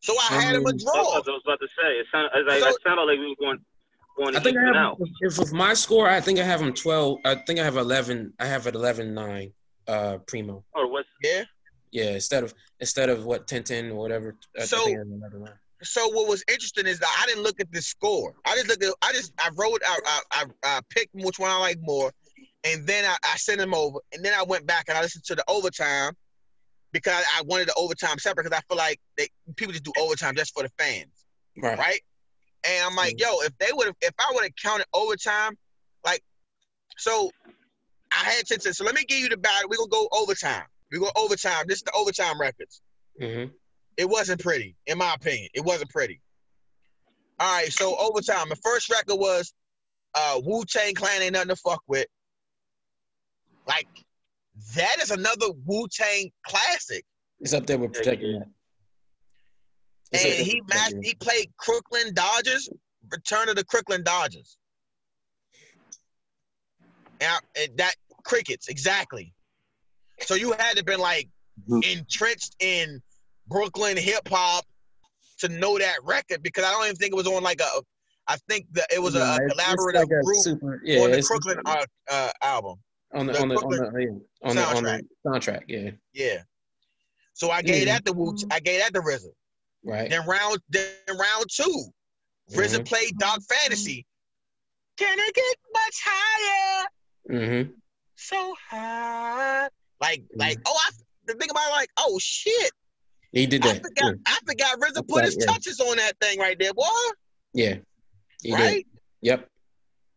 So I had him a Um, That's draw. I was about to say. It sounded, it, like, So- it sounded like we were going, going I to think I even have out. if with my score, I think I have him twelve. I think I have eleven. I have it 11-9, uh, Primo. Or what's Yeah. Yeah, instead of instead of what 10-10 or whatever. So- think I have 11-9. So what was interesting is that I didn't look at the score. I just looked at I just I wrote I I, I, I picked which one I like more, and then I, I sent them over, and then I went back and I listened to the overtime because I wanted the overtime separate because I feel like they people just do overtime just for the fans, Right. right? And I'm like, mm-hmm. yo, if they would have if I would have counted overtime, like, so I had to. So let me give you the battle. We're gonna go overtime. We go overtime. This is the overtime records. Mm-hmm. It wasn't pretty, in my opinion. It wasn't pretty. All right, so overtime. The first record was uh Wu Tang Clan ain't nothing to fuck with. Like, that is another Wu Tang classic. It's up there with Yeah, protecting yeah. that. It's And he matched, he played Crooklyn Dodgers, Return of the Crooklyn Dodgers. And, I- and that crickets, exactly. So you had to been like Mhm. entrenched in Brooklyn hip hop to know that record because I don't even think it was on like a. I think that it was Nah, a collaborative like group super- yeah, on the Crooklyn uh, uh, album. on the the on the on the, yeah, on the on the soundtrack. Yeah, Yeah. So I gave Yeah. that the Wu. I gave that the RZA. right. Then round then round two, RZA Mhm. played Dark Fantasy. Can it get much higher? Mm-hmm. So high. Like like oh I the thing about it, like oh shit. He did I that. forgot I forgot RZA put his yeah. touches on that thing right there, boy. Yeah, yeah. he right? did. Yep.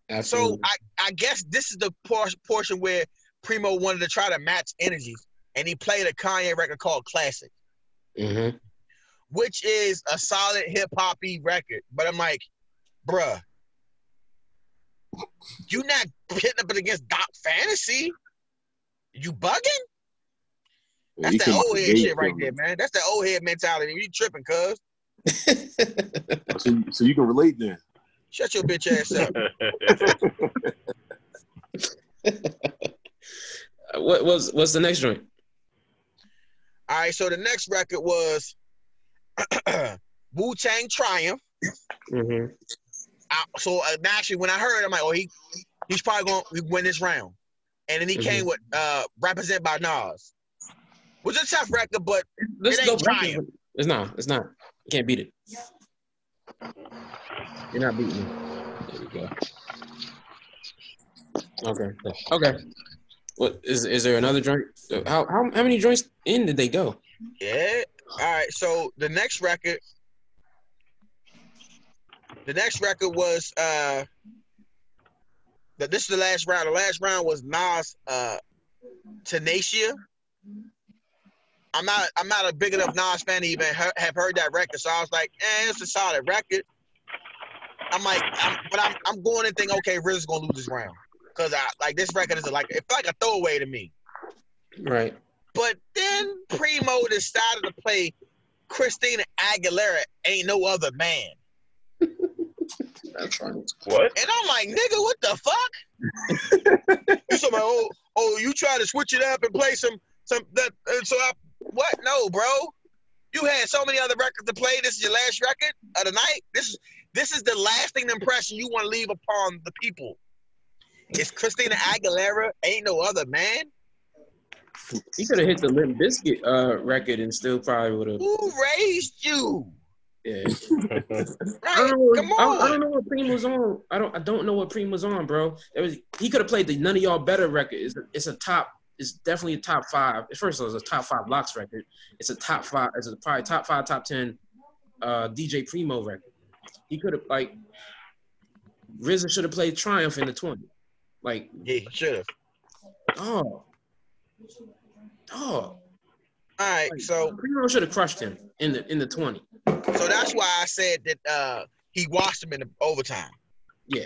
Absolutely. So I, I guess this is the por- portion where Primo wanted to try to match energies, and he played a Kanye record called Classic, mm-hmm. which is a solid hip hoppy record. But I'm like, bruh, you not hitting up against Dark Fantasy? You bugging? That's He that old the head shit right there, man. That's that old head mentality. You tripping, cuz. So, so you can relate then. Shut your bitch ass up. what was what's the next joint? All right, so the next record was Wu Tang Triumph. Mm-hmm. I, so uh, actually, when I heard, it, I'm like, oh, he he's probably going to win this round. And then he Mhm. came with uh, "Represent" by Nas, Was a tough record, but Let's It go. ain't Triumph. It's not. It's not. You can't beat it. You're not beating it. There we go. Okay. Okay. What is is there another joint? How how how many joints in did they go? yeah. All right, so the next record, the next record was uh, this is the last round. The last round was Nas, uh, Tenacia. I'm not I'm not a big enough Nas fan to even he- have heard that record, so I was like, eh, it's a solid record. I'm like, I'm, but I'm I'm going and thinking, okay, RZA's gonna lose this round because I like this record is like it felt like a throwaway to me. Right. But then Primo decided to play Christina Aguilera, "Ain't No Other Man," That's right. What? and I'm like, nigga, what the fuck? you talking about, oh, oh, you try to switch it up and play some some that? uh, So I what? No, bro. You had so many other records to play. This is your last record of the night. This is this is the lasting impression you want to leave upon the people. It's Christina Aguilera, ain't no other man. He could have hit the Limp Bizkit uh, record and still probably would have. Who raised you? Yeah. I don't know. Come What, I, I don't know what Preem was on. I don't. I don't know what Preem was on, bro. It was. He could have played the None of Y'all Better record. It's a, it's a top. It's definitely a top five. At first, it was a top five blocks record. It's a top five. It's a probably top five, top ten. Uh, DJ Primo record. He could have like. RZA should have played Triumph in the twenty. Like, Yeah, you should have. oh, oh. All right, so Primo should have crushed him in the in the twenty. so that's why I said that uh he watched them in the overtime. Yeah.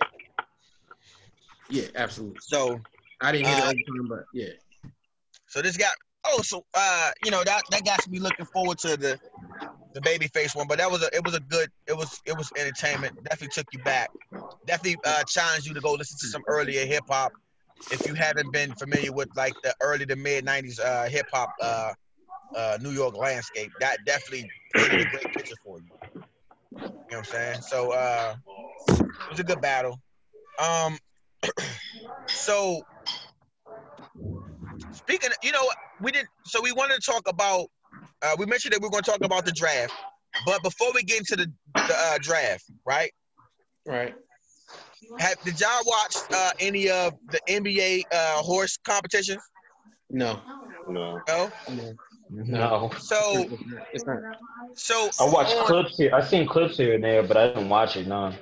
Yeah, absolutely. So I didn't hear the Uh, overtime, but yeah. so this got oh so uh you know that that got me looking forward to the the babyface one, but that was a it was a good it was it was entertainment. Definitely took you back. Definitely uh challenged you to go listen to some earlier hip hop. If you haven't been familiar with like the early to mid '90s uh, hip hop uh, uh, New York landscape, that definitely painted a great picture for you. You know what I'm saying? So uh, it was a good battle. Um, so speaking, of, you know, we didn't. So we wanted to talk about. Uh, we mentioned that we are going to talk about the draft, but before we get into the, the uh, draft, right? Right. Have did y'all watch uh, any of the NBA uh, horse competitions? No. No, No. No. No. So It's not. so I watched on, clips here. I seen clips here and there, but I didn't watch it. No.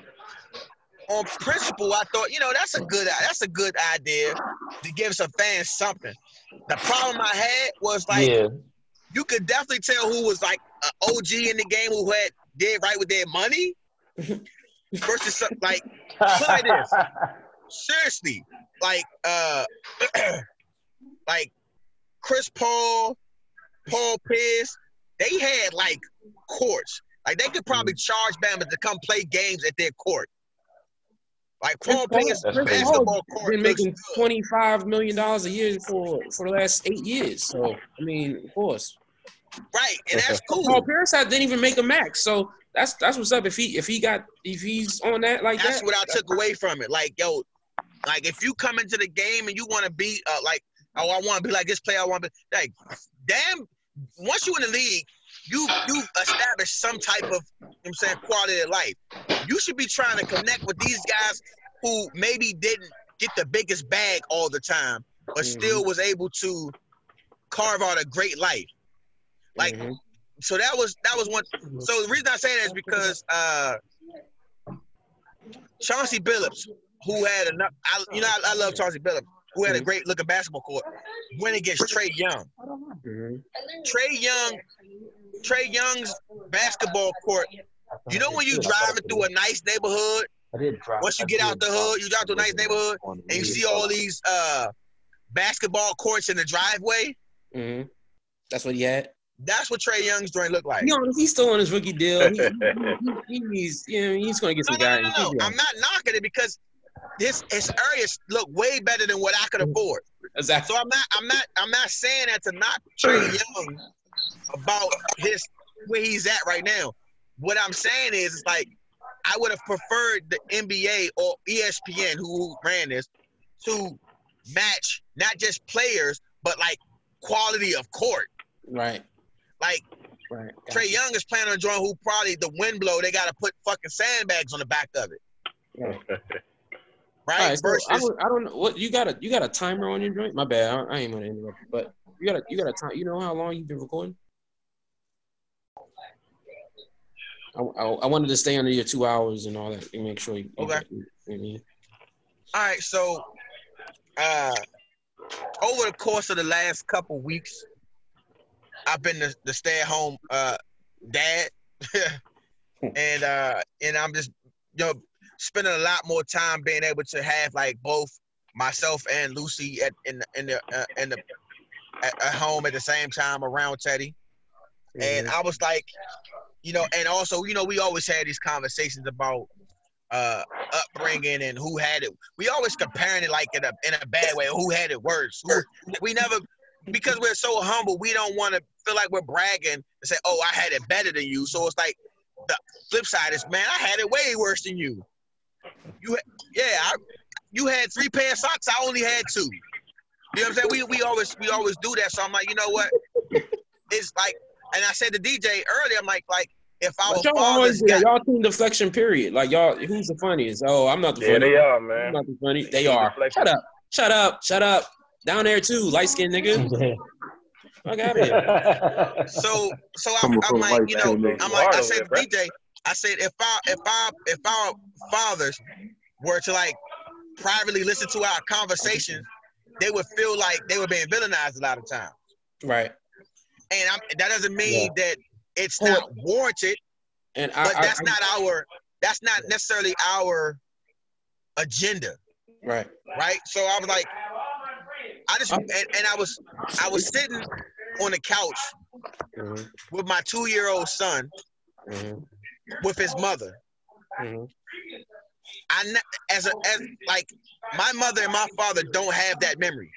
on principle, I thought you know that's a good that's a good idea to give some fans something. The problem I had was like yeah. you could definitely tell who was like an OG in the game who had did right with their money versus some, like like this. seriously, like uh, like Chris Paul, Paul Pierce, they had like courts. Like they could probably charge Bama to come play games at their court. Like Paul Chris Pierce That's crazy. basketball court been making twenty five million dollars a year for for the last eight years. So I mean, of course, right, and that's cool. Paul. Pierce didn't even make a max. So that's that's what's up. If he if he got if he's on that like That's that, what I took away from it. Like yo, like if you come into the game and you want to be uh, like, oh, I want to be like this player. I want to be like, damn. Once you're in the league, you you establish some type of, you know I'm saying, quality of life. You should be trying to connect with these guys who maybe didn't get the biggest bag all the time, but Mhm. still was able to carve out a great life. Like Mhm. so that was that was one. So the reason I say that is because uh, Chauncey Billups, who had enough, I, you know, I, I love Chauncey Billups, who had a great looking basketball court, went against Trae Young. Trae Young, Trae Young's basketball court. You know when you driving through a nice neighborhood, I did drive. once you get out the hood, you drive to a nice neighborhood, and you see all these uh, basketball courts in the driveway. Mhm. That's what he had. That's what Trae Young's joint looked like. You know, he's still on his rookie deal. He, he, he- he's you know, he's going to get some no, no, guys. no, no. I'm not knocking it because this his areas look way better than what I could afford. Exactly. So I'm not I'm not I'm not saying that to knock Trae Young about his where he's at right now. What I'm saying is it's like I would have preferred the NBA or ESPN who ran this to match not just players but like quality of court. Right. Like Right. Trae Young is playing on a joint who probably the wind blow they got to put fucking sandbags on the back of it, Right. right? Right, so I, would- I don't know what you got a you got a timer on your joint. My bad. I, I ain't gonna interrupt you, but you got a you got a time. You know how long you've been recording? I, I, I wanted to stay under your two hours and all that and make sure you. you Okay. you know I mean? All right, so uh, over the course of the last couple weeks, I've been the, the stay-at-home uh, dad, and uh, and I'm just you know spending a lot more time being able to have like both myself and Lucy at in in the uh, in the at, at home at the same time around Teddy, and I was like, you know, and also you know we always had these conversations about uh upbringing and who had it. We always comparing it like in a in a bad way. Who had it worse? Who, we never because we're so humble. We don't want to feel like we're bragging and say, "Oh, I had it better than you." So it's like the flip side is, man, I had it way worse than you. You, yeah, I, you had three pair of socks. I only had two. You know what I'm saying? We we always we always do that. So I'm like, you know what? It's like, and I said to DJ earlier, I'm like, like if I was y'all always got y'all team deflection period. Like y'all, who's the funniest? Oh, I'm not the Yeah, funny. they are, I'm man. not the funny. They Team are. deflection. Shut up. Shut up. Shut up. Down there too, light skinned nigga. Fuck out of here. so so I'm, I'm like, you know, skinned. I'm like, I said to DJ, I said if our if our if our fathers were to like privately listen to our conversations, they would feel like they were being villainized a lot of times. Right. And I'm, that doesn't mean that it's Hold not warranted, And I, but that's I- not our that's not necessarily our agenda, Right. right? So I was like, I just and, and I was I was sitting on the couch Mhm. with my two year old son Mhm. With his mother. Mhm. I ne- as a as like my mother and my father don't have that memory.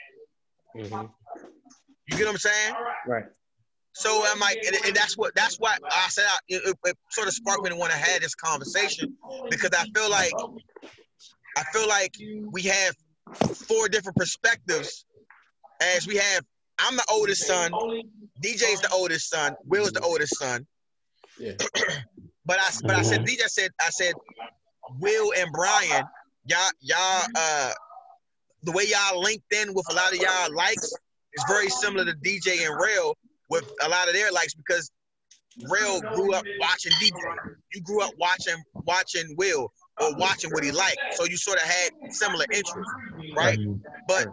Mhm. You get what I'm saying? Right. So I'm like, and, and that's what that's why I said I, it, it sort of sparked me to want to have this conversation because I feel like I feel like we have four different perspectives. As we have, I'm the oldest son, DJ's the oldest son, Will's the oldest son. Yeah. But I but I said mm-hmm. DJ said I said Will and Brian, y'all y'all mm-hmm. uh the way y'all linked in with a lot of y'all likes is very similar to DJ and Rell with a lot of their likes because Rell grew up watching DJ. You grew up watching watching Will or watching what he liked. So you sort of had similar interests, right? Mm-hmm. But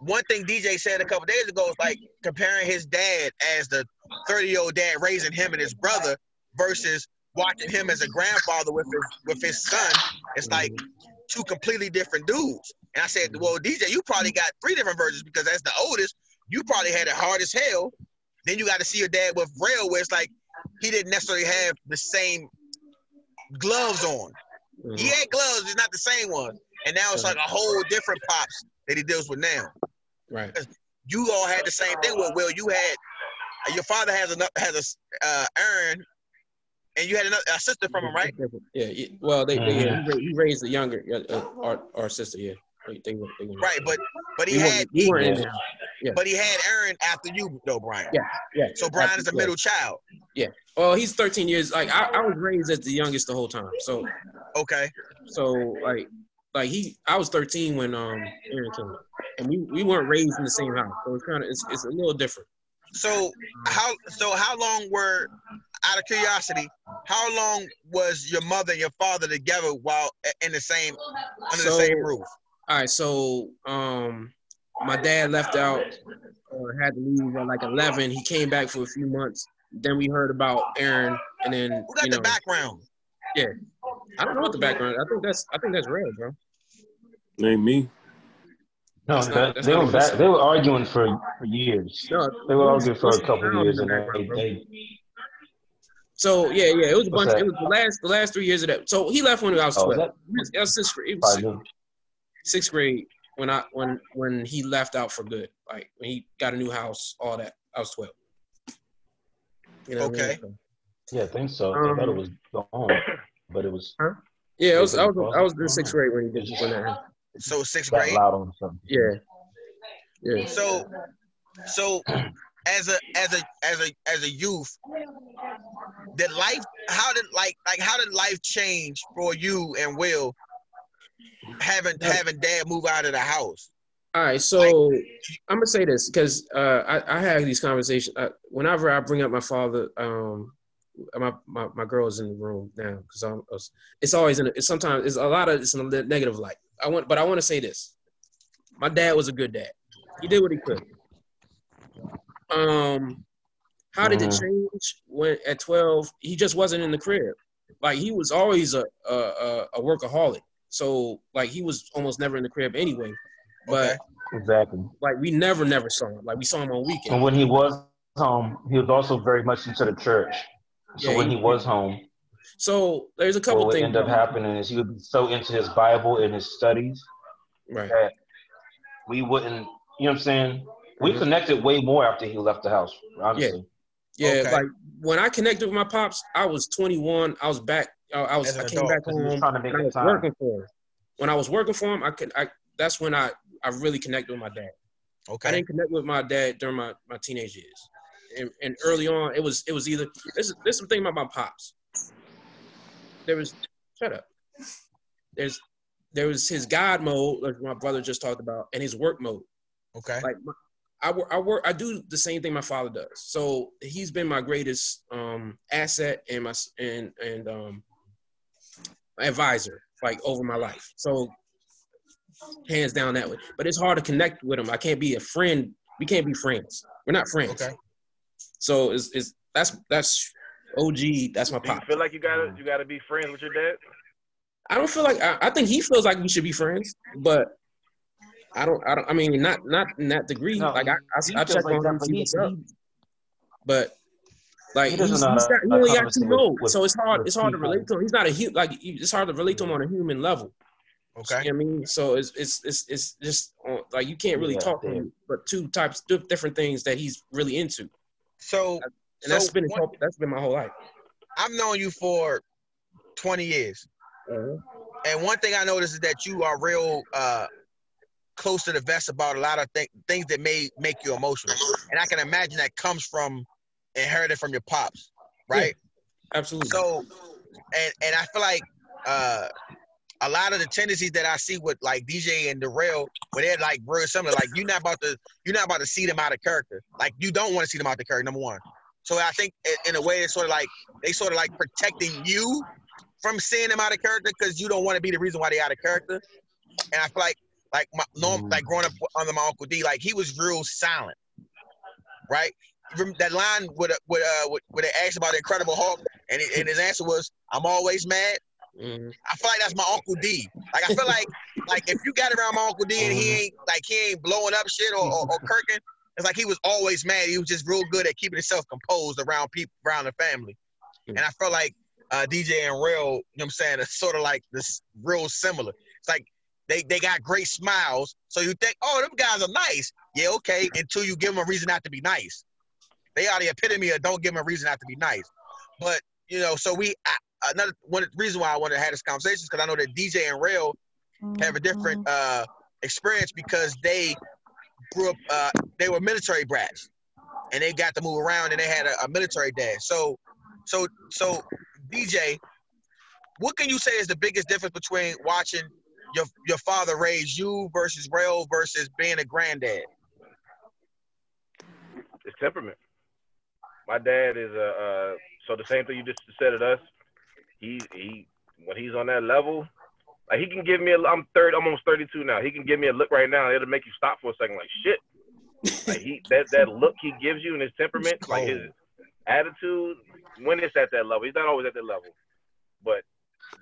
one thing DJ said a couple days ago is like comparing his dad as the 30 year old dad raising him and his brother versus watching him as a grandfather with his with his son. It's like two completely different dudes. And I said, well, DJ, you probably got three different versions because as the oldest, you probably had it hard as hell. Then you got to see your dad with Rell, where it's like he didn't necessarily have the same gloves on. Mhm. He had gloves, it's not the same one. And now it's like a whole different pops that he deals with now. Right. You all had the same thing with Will. You had your father has enough has a uh, and you had another a sister from him, right? Yeah. yeah. Well, they, they yeah, he raised the younger uh, uh, our our sister. Yeah. They, they, were- they Right, but but he We had weren't, we he, weren't. Yeah. but he had Aaron after you though, Brian. Yeah, yeah. So Brian is the Yeah. middle child. Yeah. Well, he's 13 years. Like I, I was raised as the youngest the whole time. So Okay. so like like he I was 13 when um Aaron came, and we, we weren't raised in the same house. So it's kind of it's, it's a little different. So how so how long were out of curiosity, how long was your mother and your father together while in the same under the same roof? All right, so um, my dad left out or had to leave at like 11. He came back for a few months. Then we heard about Aaron, and then Who got you the know, background? Yeah, I don't know what the background. I think that's I think that's real, bro. Ain't me. No, That's not- that, that's they not were back, they were arguing for, for years. No, They were arguing for a couple sound years, and then they, they So yeah, yeah, it was a bunch. that? It was the last the last three years of that. So he left when I was oh, is 12. that It was, sixth grade. It was probably new? sixth grade when I when when he left out for good. Like when he got a new house, all that. I was 12. You know what I mean? Okay. Yeah, I think so. I thought it Um, was gone, but it was Yeah, I was Yeah, I was I was in sixth grade when he did when that happened. So sixth grade. loud on something. Yeah. Yeah. So so as a as a as a as a youth, did life how did like like how did life change for you and Will having having dad move out of the house? All right, so I'm gonna say this because uh, I, I have these conversations uh, whenever I bring up my father. Um, my, my my girl is in the room now because I'm. It's always in. A, it's sometimes it's a lot of it's in a negative light. I want, but I want to say this. My dad was a good dad. He did what he could. Um, how did it Mhm. change when at 12 he just wasn't in the crib? Like he was always a a, a- a workaholic. So like he was almost never in the crib anyway. But Okay. Exactly. like we never never saw him. Like we saw him on weekends. And when he was home, he was also very much into the church. So Yeah, when he- he was home, So there's a what couple would things. end up happening is he would be so into his Bible and his studies Right. that we wouldn't, you know what I'm saying? We Mhm. connected way more after he left the house, honestly. Yeah. Okay. Like when I connected with my pops, I was 21. I was back. I, I was. I came adult, back 'cause he was home. trying to make I was time. working for him. When I was working for him, I could. I. That's when I. I really connected with my dad. Okay. I didn't connect with my dad during my, my teenage years. And, and early on, it was it was either this is this is the thing about my pops. There was shut up. There's there was his God mode, like my brother just talked about, and his work mode. Okay. Like my, I work, I work, I do the same thing my father does. So he's been my greatest um, asset and my and and um, advisor, like over my life. So hands down that way. But it's hard to connect with him. I can't be a friend. We can't be friends. We're not friends. Okay. So it's, it's that's that's OG. That's my Do you pop. feel like you gotta you gotta be friends with your dad? I don't feel like I, I think he feels like we should be friends, but I don't. I don't. I mean, not not in that degree. No, like I, I, I feels check like on him, but see what's up. But like He he's, doesn't know he's how got, to he only got conversate two with- modes, with- so it's hard. It's hard to relate to him. He's not a hu- like it's hard to relate to him on a human level. Okay. You know what I mean? So it's it's it's it's just uh, like you can't really Yeah, talk to him, but two types, two different things that he's really into, So, and so that's been one- that's been my whole life. I've known you for 20 years. Uh-huh. And one thing I noticed is that you are real uh, close to the vest about a lot of th- things that may make you emotional. And I can imagine that comes from inherited from your pops, right? Absolutely. So, and and I feel like uh, a lot of the tendencies that I see with like DJ and Darrell, when they're like real similar, like you're not about to you're not about to see them out of character. Like you don't want to see them out of character. Number one. So I think in- a way it's sort of like they sort of like protecting you from seeing them out of character because you don't want to be the reason why they out of character. And I feel like like my norm, like growing up under my uncle D, like he was real silent, right? That line with with uh with, they asked about the Incredible Hulk, and, he- and his answer was, "I'm always mad." Mhm. I feel like that's my Uncle D. Like I feel like like if you got around my Uncle D and he ain't like he ain't blowing up shit or, or, or kirking, it's like he was always mad. He was just real good at keeping himself composed around people around the family. And I felt like uh, DJ and Rell, you know what I'm saying, it's sort of like this real similar. It's like they, they got great smiles. So you think, oh, them guys are nice. Yeah, okay, until you give them a reason not to be nice. They are the epitome of don't give them a reason not to be nice. But, you know, so we, I, another one reason why I wanted to have this conversation is because I know that DJ and Rell have a different uh, experience because they grew up, uh, they were military brats and they got to move around and they had a, a military dad. So, so, so DJ, what can you say is the biggest difference between watching your your father raise you versus Rell versus being a granddad? It's temperament. My dad is a uh, so the same thing you just said at us. He he when he's on that level, like he can give me a. I'm third, I'm almost 32 now. He can give me a look right now. It'll make you stop for a second, like shit. Like he that that look he gives you and his temperament, like his attitude, when it's at that level. He's not always at that level, but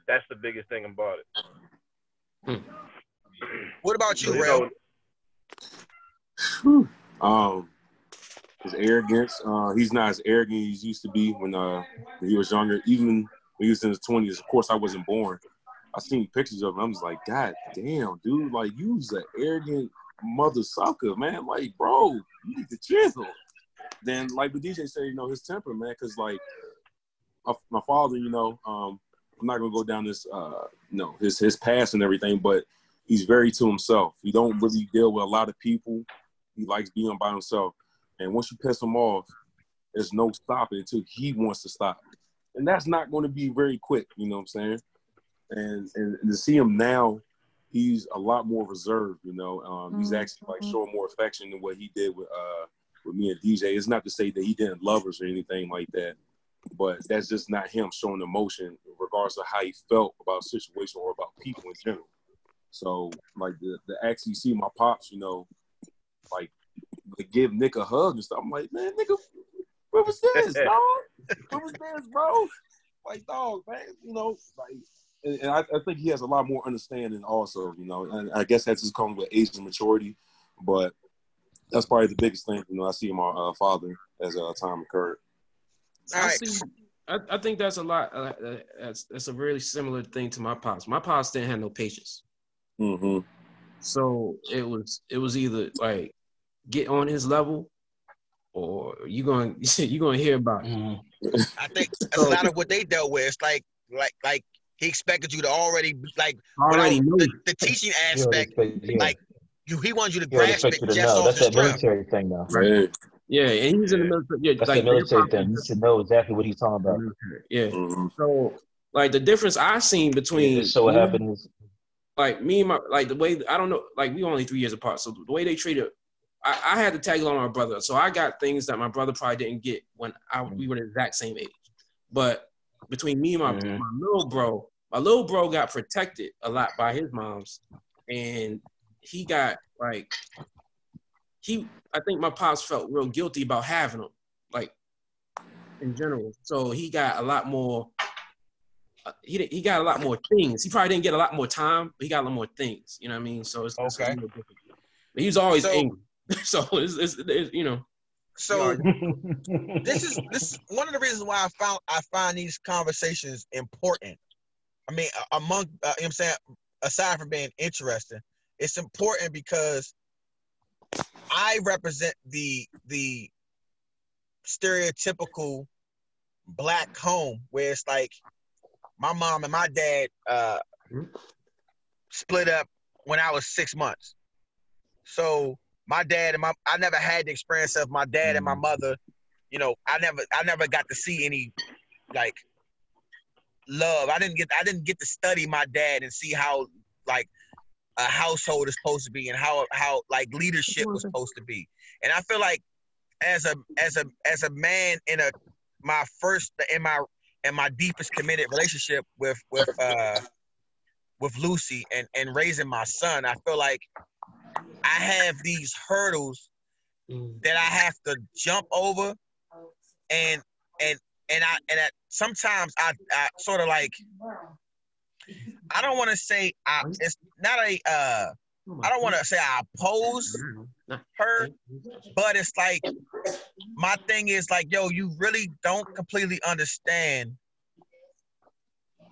that's the biggest thing about it. What about you, You know, Um, his arrogance. Uh, he's not as arrogant as he used to be when uh when he was younger. Even when he was in his twenties. Of course, I wasn't born. I seen pictures of him. I'm just like, God damn, dude! Like you was an arrogant mother sucker, man. Like, bro, you need to chill. Then, like the DJ said, you know, his temper, man, because like my, my father, you know, um, I'm not gonna go down this, uh, you know, his his past and everything, but he's very to himself. He don't really deal with a lot of people. He likes being by himself. And once you piss him off, there's no stopping until he wants to stop. And that's not going to be very quick, you know what I'm saying? And, and, and to see him now, he's a lot more reserved, you know. Um, he's actually like showing more affection than what he did with uh with me and DJ. It's not to say that he didn't love us or anything like that, but that's just not him showing emotion, regardless of how he felt about a situation or about people in general. So like the the actually see my pops, you know, like they give Nick a hug and stuff. I'm like, man, nigga, where was this, dog? Where was this, bro? Like, dog, man, you know, like, and, and I, I think he has a lot more understanding also, you know, and I guess that's just coming with age and maturity, but that's probably the biggest thing, you know, I see in my uh, father as uh, time occurred. All I see. I, I think that's a lot. Uh, uh, that's that's a really similar thing to my pops. My pops didn't have no patience, Mm-hmm. so it was it was either like get on his level, or you're going you're gonna hear about it. Mm-hmm. I think a lot of what they dealt with. It's like like like he expected you to already like Already without the, the teaching aspect. yeah. Like you, he wants you to grasp it to just know. off That's the that strength. military thing, though. Right. Yeah, and he's in the military. Yeah, That's like that military thing. You should know exactly what he's talking about. Yeah. Mm-hmm. So like the difference I seen between Yeah, so what me- happened is like me and my like the way I don't know like we only three years apart. So the way they treated, I, I had to tag along my brother. So I got things that my brother probably didn't get when I we were the exact same age. But between me and my, Mhm. my little bro, my little bro got protected a lot by his moms, and he got like he. I think my pops felt real guilty about having him. Like in general. So he got a lot more. Uh, he he got a lot more things. He probably didn't get a lot more time, but he got a lot more things. You know what I mean? So it's, it's Okay. different. But he was always So- angry. so it's, it's, it's you know. So this is this is one of the reasons why I found I find these conversations important. I mean, among uh, you know what I'm saying, aside from being interesting, it's important because I represent the the stereotypical black home where it's like my mom and my dad uh, split up when I was six months. So my dad and my I never had the experience of my dad and my mother. You know, I never I never got to see any like love. I didn't get I didn't get to study my dad and see how like a household is supposed to be and how how like leadership was supposed to be. And I feel like as a as a as a man in a my first in my in my deepest committed relationship with with uh with Lucy and and raising my son, I feel like I have these hurdles that I have to jump over and and and I and I, sometimes I, I sort of like I don't want to say I it's not a uh I don't want to say I oppose her, but it's like my thing is like, yo, you really don't completely understand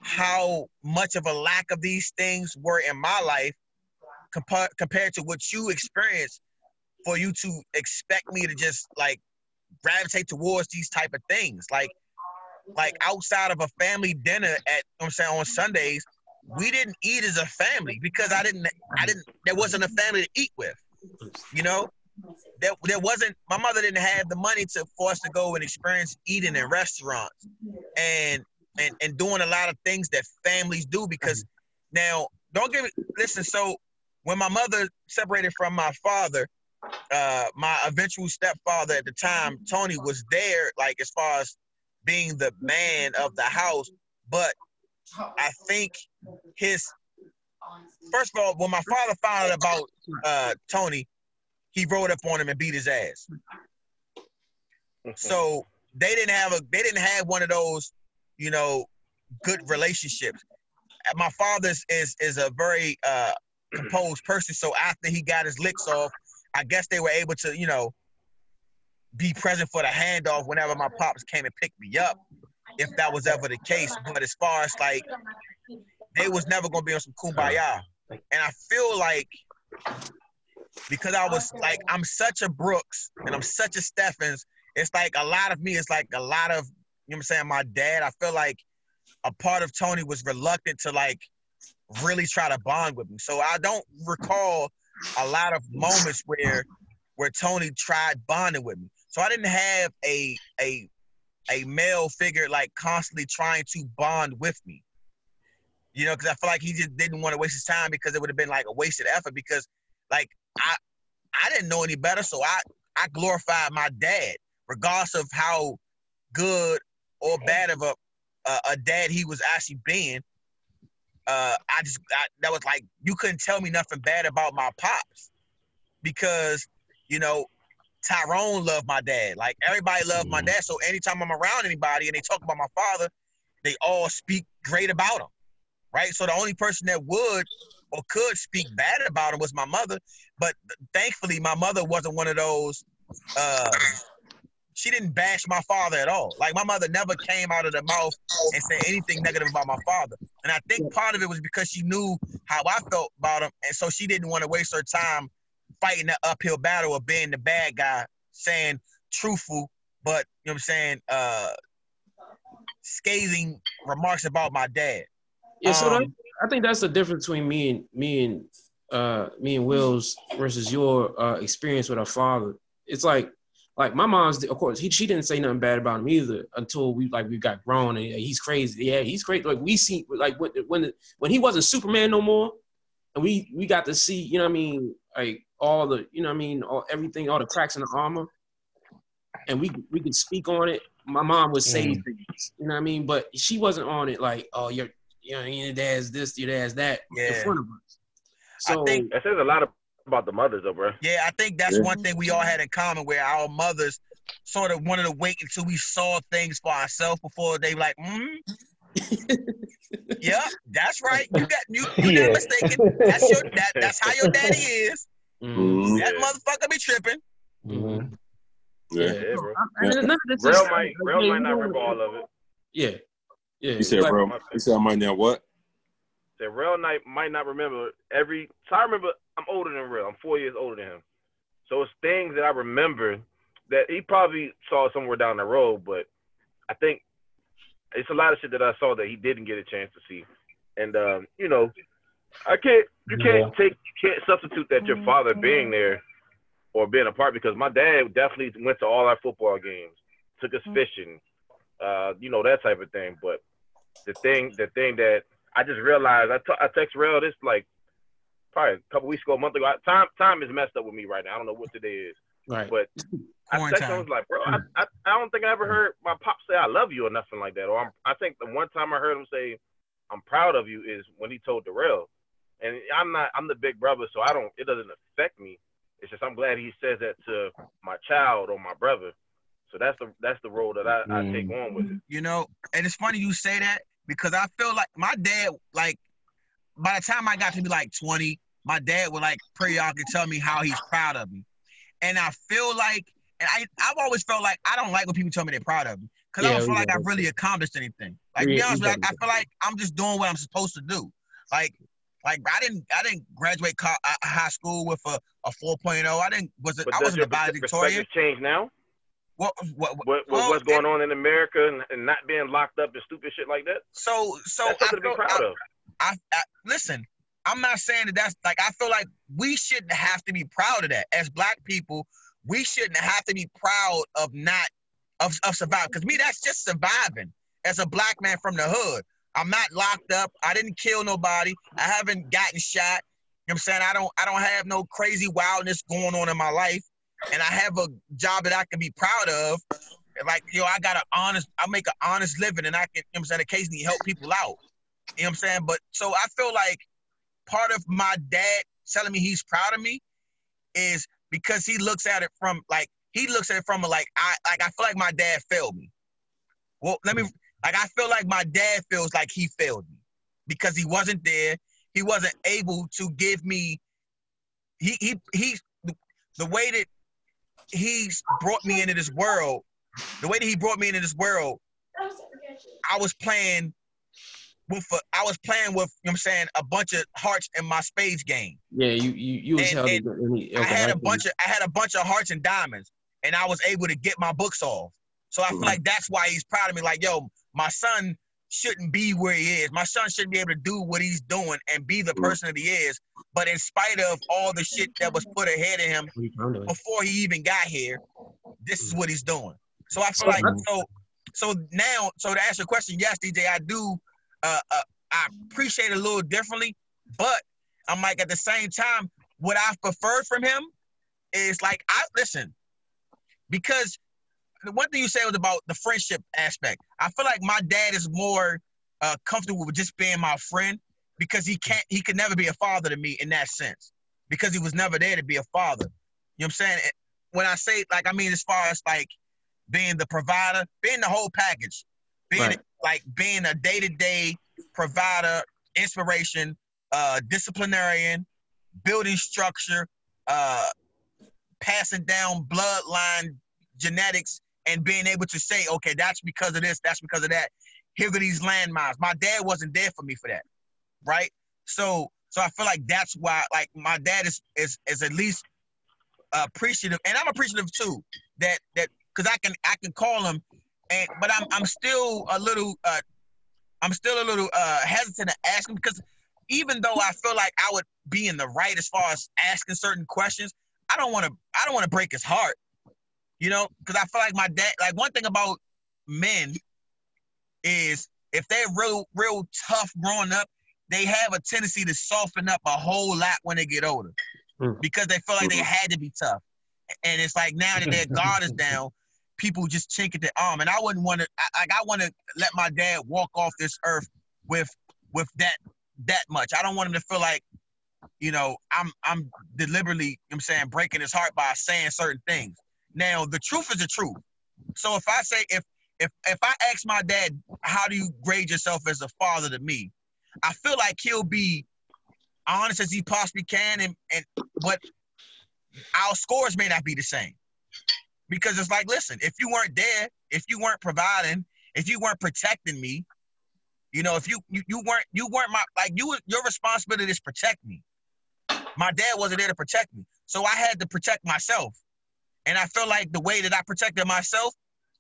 how much of a lack of these things were in my life compa- compared to what you experienced for you to expect me to just like gravitate towards these type of things. Like like outside of a family dinner at I'm saying on Sundays we didn't eat as a family because I didn't I didn't there wasn't a family to eat with you know? There, there wasn't my mother didn't have the money to for us to go and experience eating in restaurants and and and doing a lot of things that families do because now don't me listen so when my mother separated from my father uh my eventual stepfather at the time tony was there like as far as being the man of the house but i think his first of all when my father found out about uh tony he rode up on him and beat his ass. So they didn't have a they didn't have one of those you know good relationships. My father is is, is a very uh composed person. So after he got his licks off i guess they were able to you know be present for the handoff whenever my pops came and picked me up if that was ever the case. But as far as like they was never gonna be on some kumbaya. And i feel like because i was like i'm such a brooks and i'm such a stephens it's like a lot of me is like a lot of you know what i'm saying my dad i feel like a part of tony was reluctant to like really try to bond with me. So i don't recall a lot of moments where where tony tried bonding with me so i didn't have a a a male figure like constantly trying to bond with me you know because i feel like he just didn't want to waste his time because it would have been like a wasted effort because like i i didn't know any better so i i glorified my dad regardless of how good or bad of a a, a dad he was actually being. Uh, I just I, that was like you couldn't tell me nothing bad about my pops because you know Tyrone loved my dad. Like everybody loved my dad. So anytime I'm around anybody and they talk about my father, they all speak great about him, right? So the only person that would or could speak bad about him was my mother. But thankfully, my mother wasn't one of those. Uh, she didn't bash my father at all. Like my mother never came out of the mouth and said anything negative about my father. And I think part of it was because she knew how I felt about him, and so she didn't want to waste her time fighting the uphill battle of being the bad guy, saying truthful, but you know what I'm saying, uh, scathing remarks about my dad. Yeah, so that, Um, I think that's the difference between me and me and uh me and Will's versus your uh experience with our father. It's like like my mom's of course he she didn't say nothing bad about him either until we like we got grown and he's crazy. Yeah, he's crazy. Like we see like when when when he wasn't Superman no more and we we got to see, you know what I mean, like all the, you know what I mean, all everything, all the cracks in the armor. And we we could speak on it. My mom would say Mm. things, you know what I mean, but she wasn't on it like, oh, you're you know, your dad's this, your dad's that in Yeah. front of us. So I think That says a lot about the mothers, though, bro. Yeah, I think that's Yeah. one thing we all had in common where our mothers sort of wanted to wait until we saw things for ourselves before they like, mm, yeah, that's right. You got you, you Yeah. not mistaken. That's your that, that's how your daddy is. Mhm. That Yeah. motherfucker be tripping. Mhm. Yeah. Yeah, bro. And none of Rell might, Rell might not remember all of it. Yeah, yeah. He said, but- bro. He said, I might now what? Said Rell night might not remember every. So I remember I'm older than Rell. I'm four years older than him. So it's things that I remember that he probably saw somewhere down the road, but I think it's a lot of shit that I saw that he didn't get a chance to see. And um, you know, I can't you can't Yeah. take you can't substitute that your mm-hmm. father being there or being a part because my dad definitely went to all our football games, took us mm-hmm. fishing, uh, you know, that type of thing. But the thing the thing that I just realized I, t- I text Rell this like probably a couple weeks ago, a month ago. I, time time is messed up with me right now. I don't know what today is. Right. But I texted him, I was like, bro, I, mm-hmm. I, I don't think I ever heard my pop say I love you or nothing like that. Or I'm, I think the one time I heard him say I'm proud of you is when he told Darrell. And I'm not I'm the big brother, so I don't it doesn't affect me. It's just I'm glad he says that to my child or my brother. So that's the that's the role that I, I take on with it. You know, and it's funny you say that because I feel like my dad, like, by the time I got to be like 20, my dad would like periodically tell me how he's proud of me. And I feel like, and I, I've always felt like I don't like when people tell me they're proud of me because I don't feel like I've really accomplished anything. Like, to We- be honest with you, I, I feel like I'm just doing what I'm supposed to do. Like, like I didn't, I didn't graduate co- uh, high school with a, a 4.0. I didn't, was it, I wasn't a valedictorian. change now? What, what, what, What, well, what's going on in America and, and not being locked up and stupid shit like that? So, so That's I something to be proud I, of. I, I listen. I'm not saying that that's like I feel like we shouldn't have to be proud of that as black people. We shouldn't have to be proud of not of, of surviving because me that's just surviving as a black man from the hood. I'm not locked up. I didn't kill nobody. I haven't gotten shot. You know what I'm saying? I don't I don't have no crazy wildness going on in my life. And I have a job that I can be proud of. Like, yo, I got an honest, I make an honest living and I can, you know I'm saying, occasionally help people out. You know what I'm saying? But so I feel like part of my dad telling me he's proud of me is because he looks at it from like he looks at it from a like I like I feel like my dad failed me. Well, let me like I feel like my dad feels like he failed me because he wasn't there. He wasn't able to give me he he he the way that he's brought me into this world, the way that he brought me into this world, I was playing with a, I was playing with you know what I'm saying a bunch of hearts in my spades game. Yeah, you you you was And- held and any- I had a bunch of I had a bunch of hearts and diamonds, and I was able to get my books off. So I feel like that's why he's proud of me. Like, yo, my son shouldn't be where he is. My son shouldn't be able to do what he's doing and be the person that he is. But in spite of all the shit that was put ahead of him What you trying to do? before he even got here, this is what he's doing. So I feel like so so now so to answer your question, yes, DJ, I do uh, uh I appreciate it a little differently, but I'm like at the same time, what I've preferred from him is like I listen, because one thing you said was about the friendship aspect. I feel like my dad is more uh, comfortable with just being my friend because he can't he could never be a father to me in that sense because he was never there to be a father. You know what I'm saying? When I say like I mean as far as like being the provider, being the whole package, being Right. like being a day-to-day provider, inspiration, uh, disciplinarian, building structure, uh, passing down bloodline genetics, and being able to say, okay, that's because of this, that's because of that. Here are these landmines. My dad wasn't there for me for that, right? So, so I feel like that's why, like, my dad is is is at least appreciative, and I'm appreciative too. That that because I can I can call him, and but I'm I'm still a little uh, I'm still a little uh hesitant to ask him because even though I feel like I would be in the right as far as asking certain questions, I don't want to I don't want to break his heart, you know, because I feel like my dad. Like one thing about men is if they're real real tough growing up, they have a tendency to soften up a whole lot when they get older Mm. because they feel like they had to be tough, and it's like now that their guard is down, people just chink at their arm, and I wouldn't want to. Like I want to let my dad walk off this earth with with that that much. I don't want him to feel like, you know, I'm I'm deliberately, you know what I'm saying, breaking his heart by saying certain things. Now, the truth is the truth. So if I say if if if I ask my dad, how do you grade yourself as a father to me? I feel like he'll be honest as he possibly can, and and but our scores may not be the same because it's like, listen, if you weren't there, if you weren't providing, if you weren't protecting me, you know, if you you, you weren't you weren't my like you your responsibility is protect me. My dad wasn't there to protect me, so I had to protect myself, and I felt like the way that I protected myself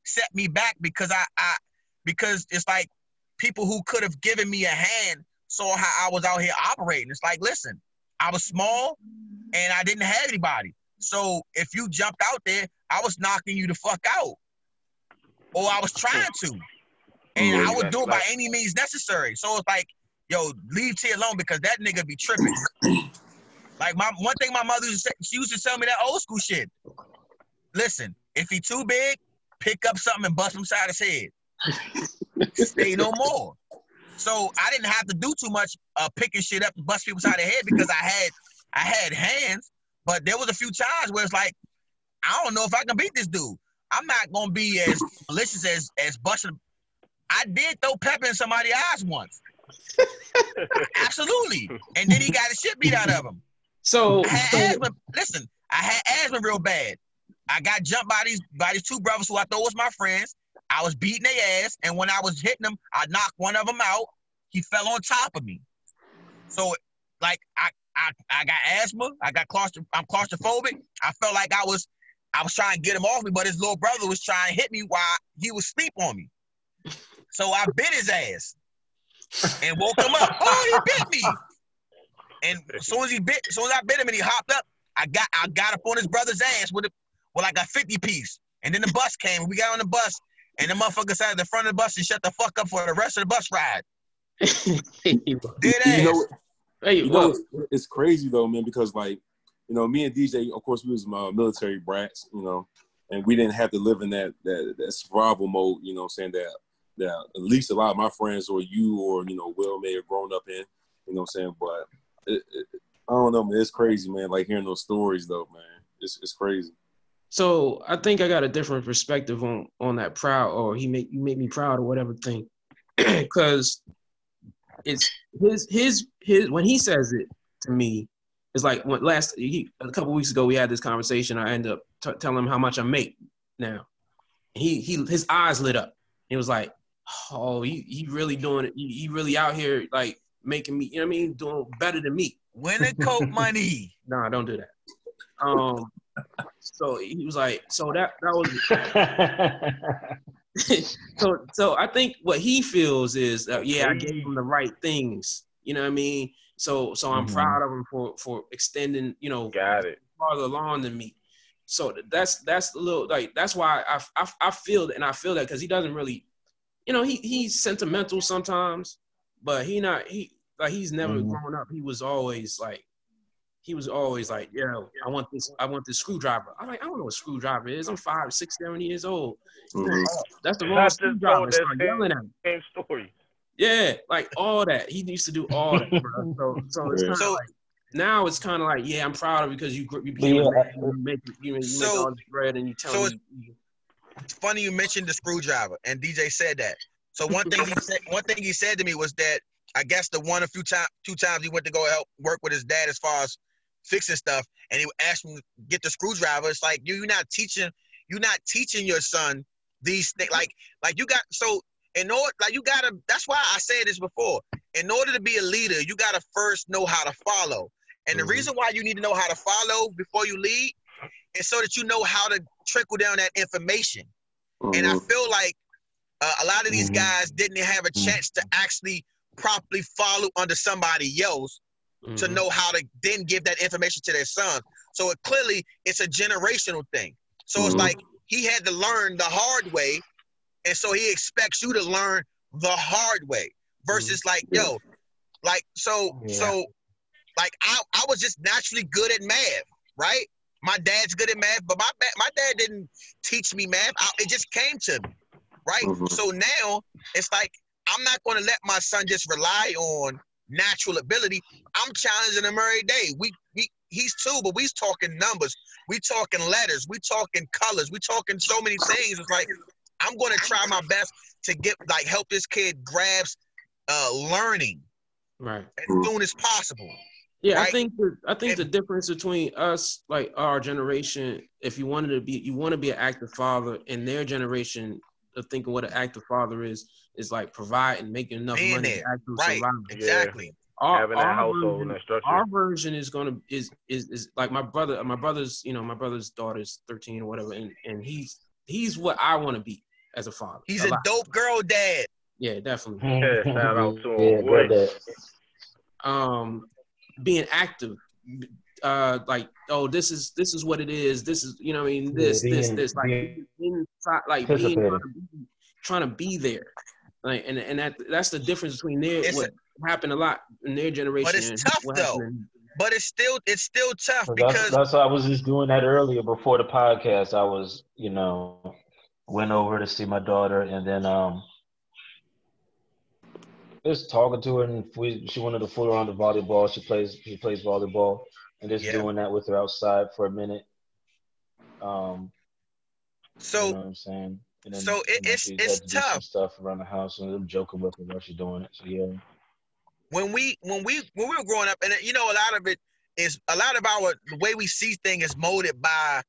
set me back because I I because it's like people who could have given me a hand saw how I was out here operating. It's like, listen, I was small and I didn't have anybody. So if you jumped out there, I was knocking you the fuck out. Or I was trying to. And I would do it by any means necessary. So it's like, yo, leave T alone because that nigga be tripping. like my one thing my mother used to say, she used to tell me that old school shit. Listen, if he too big, pick up something and bust him side his head. Stay no more. So I didn't have to do too much uh, picking shit up and bust people side of head because I had I had hands. But there was a few times where it's like, I don't know if I can beat this dude. I'm not gonna be as malicious as as busting. I did throw pepper in somebody's eyes once. Absolutely. And then he got the shit beat out of him. So, I had so asthma. Listen, I had asthma real bad. I got jumped by these by these two brothers who I thought was my friends. I was beating their ass, and when I was hitting them, I knocked one of them out. He fell on top of me. So, like, I I, I got asthma. I got claustro. I'm claustrophobic. I felt like I was I was trying to get him off me, but his little brother was trying to hit me while he was asleep on me. So I bit his ass and woke him up. Oh, he bit me. And as soon as he bit, as soon as I bit him and he hopped up, I got I got up on his brother's ass with a with I got 50 piece. And then the bus came. We got on the bus, and the motherfucker sat at the front of the bus and shut the fuck up for the rest of the bus ride. Dead ass. You know, hey, you know, it's crazy though, man, because like, you know, me and DJ, of course, we was uh, military brats, you know, and we didn't have to live in that that, that survival mode, you know, I'm saying that that at least a lot of my friends or you or you know Will may have grown up in, you know, what I'm saying, but it, it, I don't know, man, it's crazy, man. Like hearing those stories though, man, it's it's crazy. So I think I got a different perspective on on that proud or he make you make me proud or whatever thing, because it's his his his when he says it to me, it's like when last he, a couple weeks ago we had this conversation. I end up t- telling him how much I make now. He he his eyes lit up. He was like, "Oh, he he really doing it. He, he really out here like making me. You know what I mean? Doing better than me." Winning coke money. Nah, don't do that. Um, so he was like, so that that was so so I think what he feels is that yeah, I gave him the right things. You know what I mean? So so I'm Mhm. proud of him for for extending, you know, Got it. farther along than me. So that's that's a little like that's why I I, I feel and I feel that because he doesn't really, you know, he he's sentimental sometimes, but he not he like he's never Mhm. grown up. He was always like he was always like, yo, I want this, I want this screwdriver. I'm like, I don't know what a screwdriver is. I'm five, six, seven years old. Mhm. That's the wrong just screwdriver. told that Start same- yelling at me. Same story. Yeah, like all that. He used to do all that, bro. So, so it's kind of So- like now it's kind of like, yeah, I'm proud of you because you gr- you became Yeah. a man. You make you, make- you So- make all this bread and you tell so me. you- It's funny you mentioned the screwdriver, and DJ said that. So one thing he said, one thing he said to me was that I guess the one a few times, two times he went to go help work with his dad as far as fixing stuff, and he asked him to get the screwdriver. It's like you, you're not teaching, you're not teaching your son these things. Like, like you got so in order, like you gotta. That's why I said this before. In order to be a leader, you gotta first know how to follow. And the Mhm. reason why you need to know how to follow before you lead is so that you know how to trickle down that information. And I Mhm. feel like uh, a lot of these Mhm. guys didn't have a chance to actually properly follow under somebody else to Mhm. know how to then give that information to their son. So it clearly it's a generational thing. So it's Mhm. like he had to learn the hard way, and so he expects you to learn the hard way. Versus like, yo, like so Yeah. so like I, I was just naturally good at math, right? My dad's good at math, but my my dad didn't teach me math. I, it just came to me, right? Mhm. So now it's like I'm not going to let my son just rely on natural ability. I'm challenging him every day. We we he's two, but we's talking numbers. We talking letters. We talking colors. We talking so many things. It's like I'm going to try my best to get like help this kid grasp uh, learning Right. as soon as possible. Yeah, I think the, I think If- the difference between us, like our generation, if you wanted to be, you want to be an active father, and their generation of thinking what an active father is, is like providing, making enough Being money there. to actually Right. survive. Exactly. Our, Having that household version, and that structure. our version is gonna is is is like my brother. My brother's, you know, my brother's daughter's thirteen or whatever, and and he's he's what I want to be as a father. He's a lot. dope girl dad. Yeah, definitely. Yeah, shout out to him, Yeah, boy. um being active uh like oh this is this is what it is this is you know what i mean this Yeah, this being- this like being inside like being trying to, be, trying to be there like and and that that's the difference between their It's what happened a lot in their generation But it's tough, though. happened But it's still it's still tough So that's because that's why I was just doing that earlier before the podcast. I was, you know, went over to see my daughter and then um just talking to her and we she wanted to fool around the volleyball. She plays she plays volleyball and just Yeah. doing that with her outside for a minute. Um so you know what I'm saying? So it- it's- it's to tough. stuff around the house and I'm joking with her while she's doing it. So yeah. when we when we when we were growing up, and you know, a lot of it is a lot of our the way we see things is molded by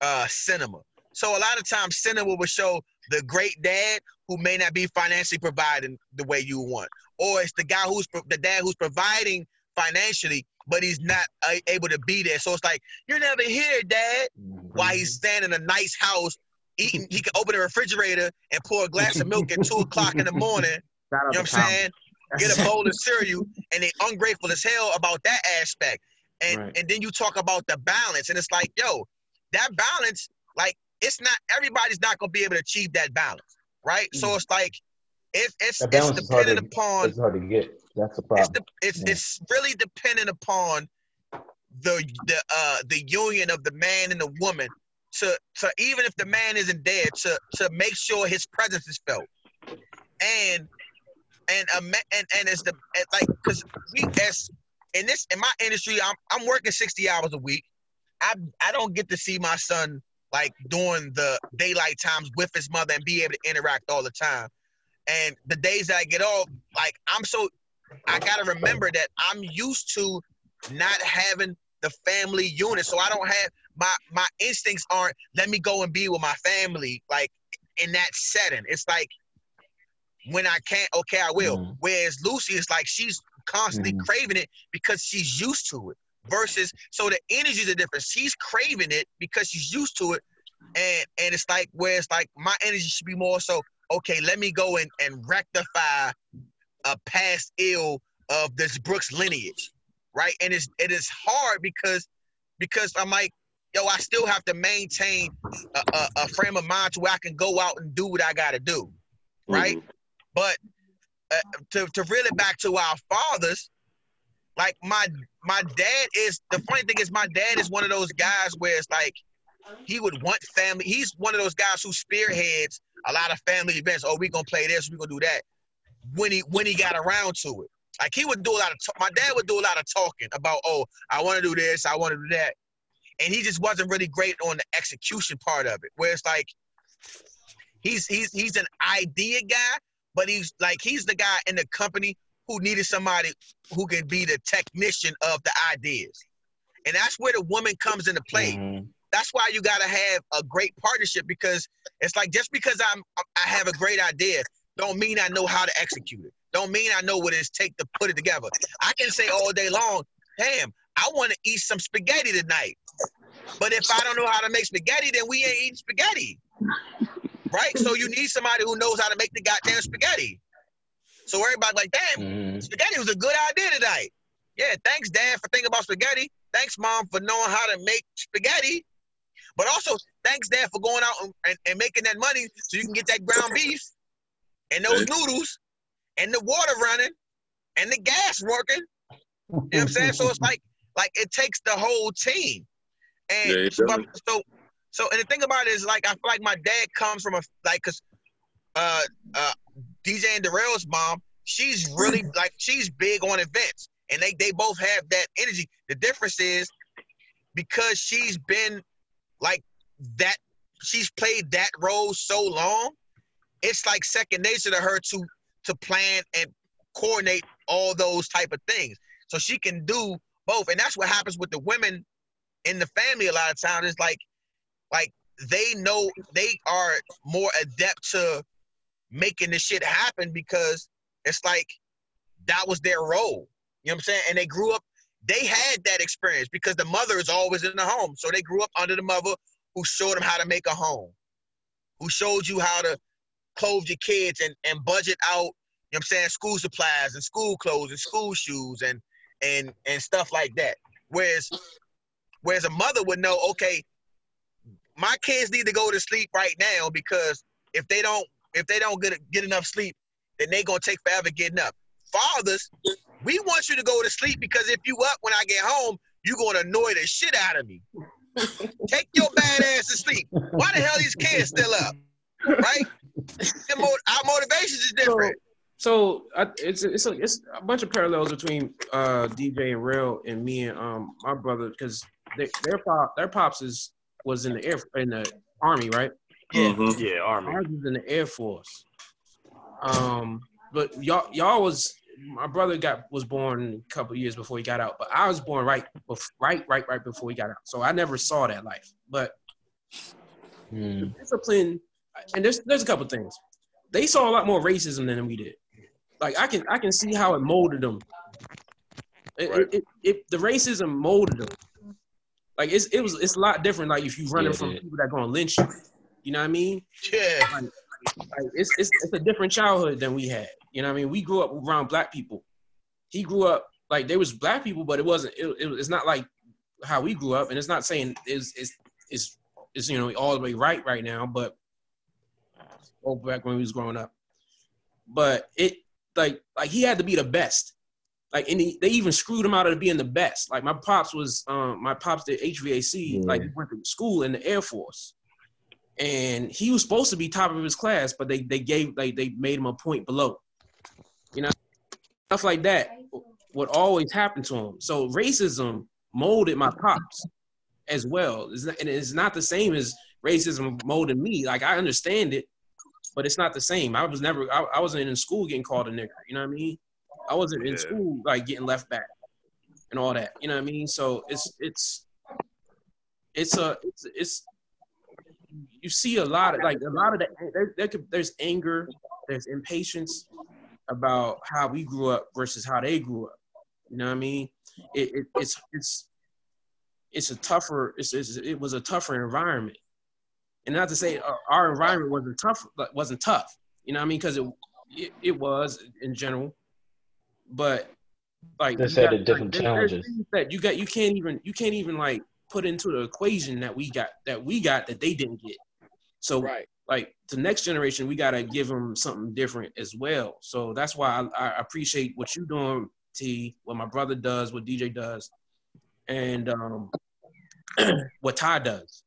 uh cinema. So a lot of times cinema will show the great dad who may not be financially providing the way you want, or it's the guy who's the dad who's providing financially, but he's not uh, able to be there. So it's like you're never here, dad. Mhm. While he's standing in a nice house, eating, he can open the refrigerator and pour a glass of milk at two o'clock in the morning. You know what I'm saying? Get a bowl of cereal, and they ungrateful as hell about that aspect. And Right. and then you talk about the balance, and it's like, yo, that balance, like, it's not everybody's not gonna be able to achieve that balance, right? So Mm. it's like, it's it's it's dependent to- upon It's hard to get. That's the it's problem. the, it's Yeah. it's really dependent upon the the uh the union of the man and the woman to to even if the man isn't there to to make sure his presence is felt. And and a and and it's the like because we as in this in my industry I'm I'm working sixty hours a week. I I don't get to see my son like during the daylight times with his mother and be able to interact all the time. And the days that I get off like I'm so I gotta remember that I'm used to not having the family unit. So I don't have my my instincts aren't let me go and be with my family like in that setting. It's like when I can't, okay, I will. Mhm. Whereas Lucy is like she's constantly Mhm. craving it because she's used to it. Versus so the energies are different. She's craving it because she's used to it. And and it's like where it's like my energy should be more so, okay, let me go and, and rectify a past ill of this Brooks lineage, right? And it's it is hard because because I'm like, yo, I still have to maintain a, a, a frame of mind to where I can go out and do what I got to do, right? But uh, to to reel it back to our fathers, like my my dad is the funny thing is my dad is one of those guys where it's like he would want family. He's one of those guys who spearheads a lot of family events. Oh, we gonna play this, we gonna do that. When he when he got around to it, like he would do a lot of. ta- my dad would do a lot of talking about. Oh, I want to do this, I want to do that, and he just wasn't really great on the execution part of it. Where it's like he's he's he's an idea guy, but he's like he's the guy in the company who needed somebody who can be the technician of the ideas, and that's where the woman comes into play Mhm. that's why you got to have a great partnership because it's like just because I'm I have a great idea don't mean I know how to execute it. Don't mean I know what it take to put it together. I can say all day long, damn, I want to eat some spaghetti tonight. But if I don't know how to make spaghetti, then we ain't eating spaghetti. Right? So you need somebody who knows how to make the goddamn spaghetti. So everybody's like, damn, Mhm. spaghetti was a good idea tonight. Yeah, thanks, Dad, for thinking about spaghetti. Thanks, Mom, for knowing how to make spaghetti. But also, thanks, Dad, for going out and, and, and making that money so you can get that ground beef and those noodles and the water running and the gas working. You know what I'm saying? So it's like, like it takes the whole team. And Yeah, so, so, so, and the thing about it is, like, I feel like my dad comes from a like, cause, uh, uh, DJ and Darrell's mom, she's really like, she's big on events, and they they both have that energy. The difference is, because she's been like that, she's played that role so long. It's like second nature to her to to plan and coordinate all those type of things. So she can do both, and that's what happens with the women in the family. A lot of times, it's like like they know they are more adept to making this shit happen because it's like that was their role. You know what I'm saying? And they grew up, they had that experience because the mother is always in the home. So they grew up under the mother who showed them how to make a home, who showed you how to clothe your kids and, and budget out, you know what I'm saying, school supplies and school clothes and school shoes and and and stuff like that. Whereas whereas a mother would know, okay, my kids need to go to sleep right now because if they don't if they don't get get enough sleep, then they gonna take forever getting up. Fathers, we want you to go to sleep because if you up when I get home, you gonna annoy the shit out of me. take your bad ass to sleep. Why the hell these kids still up? Right? Our motivations is different. So I, it's it's a, it's a bunch of parallels between uh, DJ and Rell and me and um my brother because their pop their pops is was in the air in the army right Mm-hmm. Yeah, army. ours was in the air force um but y'all y'all was my brother got was born a couple years before he got out but I was born right bef- right right right before he got out so I never saw that life but Hmm. discipline and there's there's a couple things they saw a lot more racism than we did like i can i can see how it molded them. It, Right. it, it, it- the racism molded them. Like it's it was it's a lot different like if you running Yeah, from yeah. people that gonna lynch you. You know what i mean? Yeah. like it's, it's it's a different childhood than we had. You know what i mean? We grew up around black people. He grew up like there was black people but it wasn't it, it, it's not like how we grew up. And it's not saying it's it's it's, it's you know all the way right right now but oh back when we was growing up. But it like like he had to be the best. Like and he, they even screwed him out of being the best. Like my pops was um my pops did hvac like he went to school in the air force. And he was supposed to be top of his class but they they gave like they made him a point below. You know stuff like that would always happen to him. So racism molded my pops as well. It's not, and it's not the same as racism molded me. Like i understand it but it's not the same. I was never i, I wasn't in school getting called a nigger you know what i mean? I wasn't in Yeah. school like getting left back and all that you know what i mean? So it's it's it's a it's, it's you see a lot of like a lot of the there, there could, there's anger there's impatience about how we grew up versus how they grew up you know what i mean? It, it it's it's it's a tougher it's, it's it was a tougher environment and not to say our, our environment wasn't tough like, wasn't tough you know what i mean because it, it it was in general but like Just you had got- different like, challenges. that you got you can't even you can't even like put into the equation that we got that we got that they didn't get so Right. like the next generation we got to give them something different as well so that's why I, I appreciate what you're doing t what my brother does what dj does and um what ty does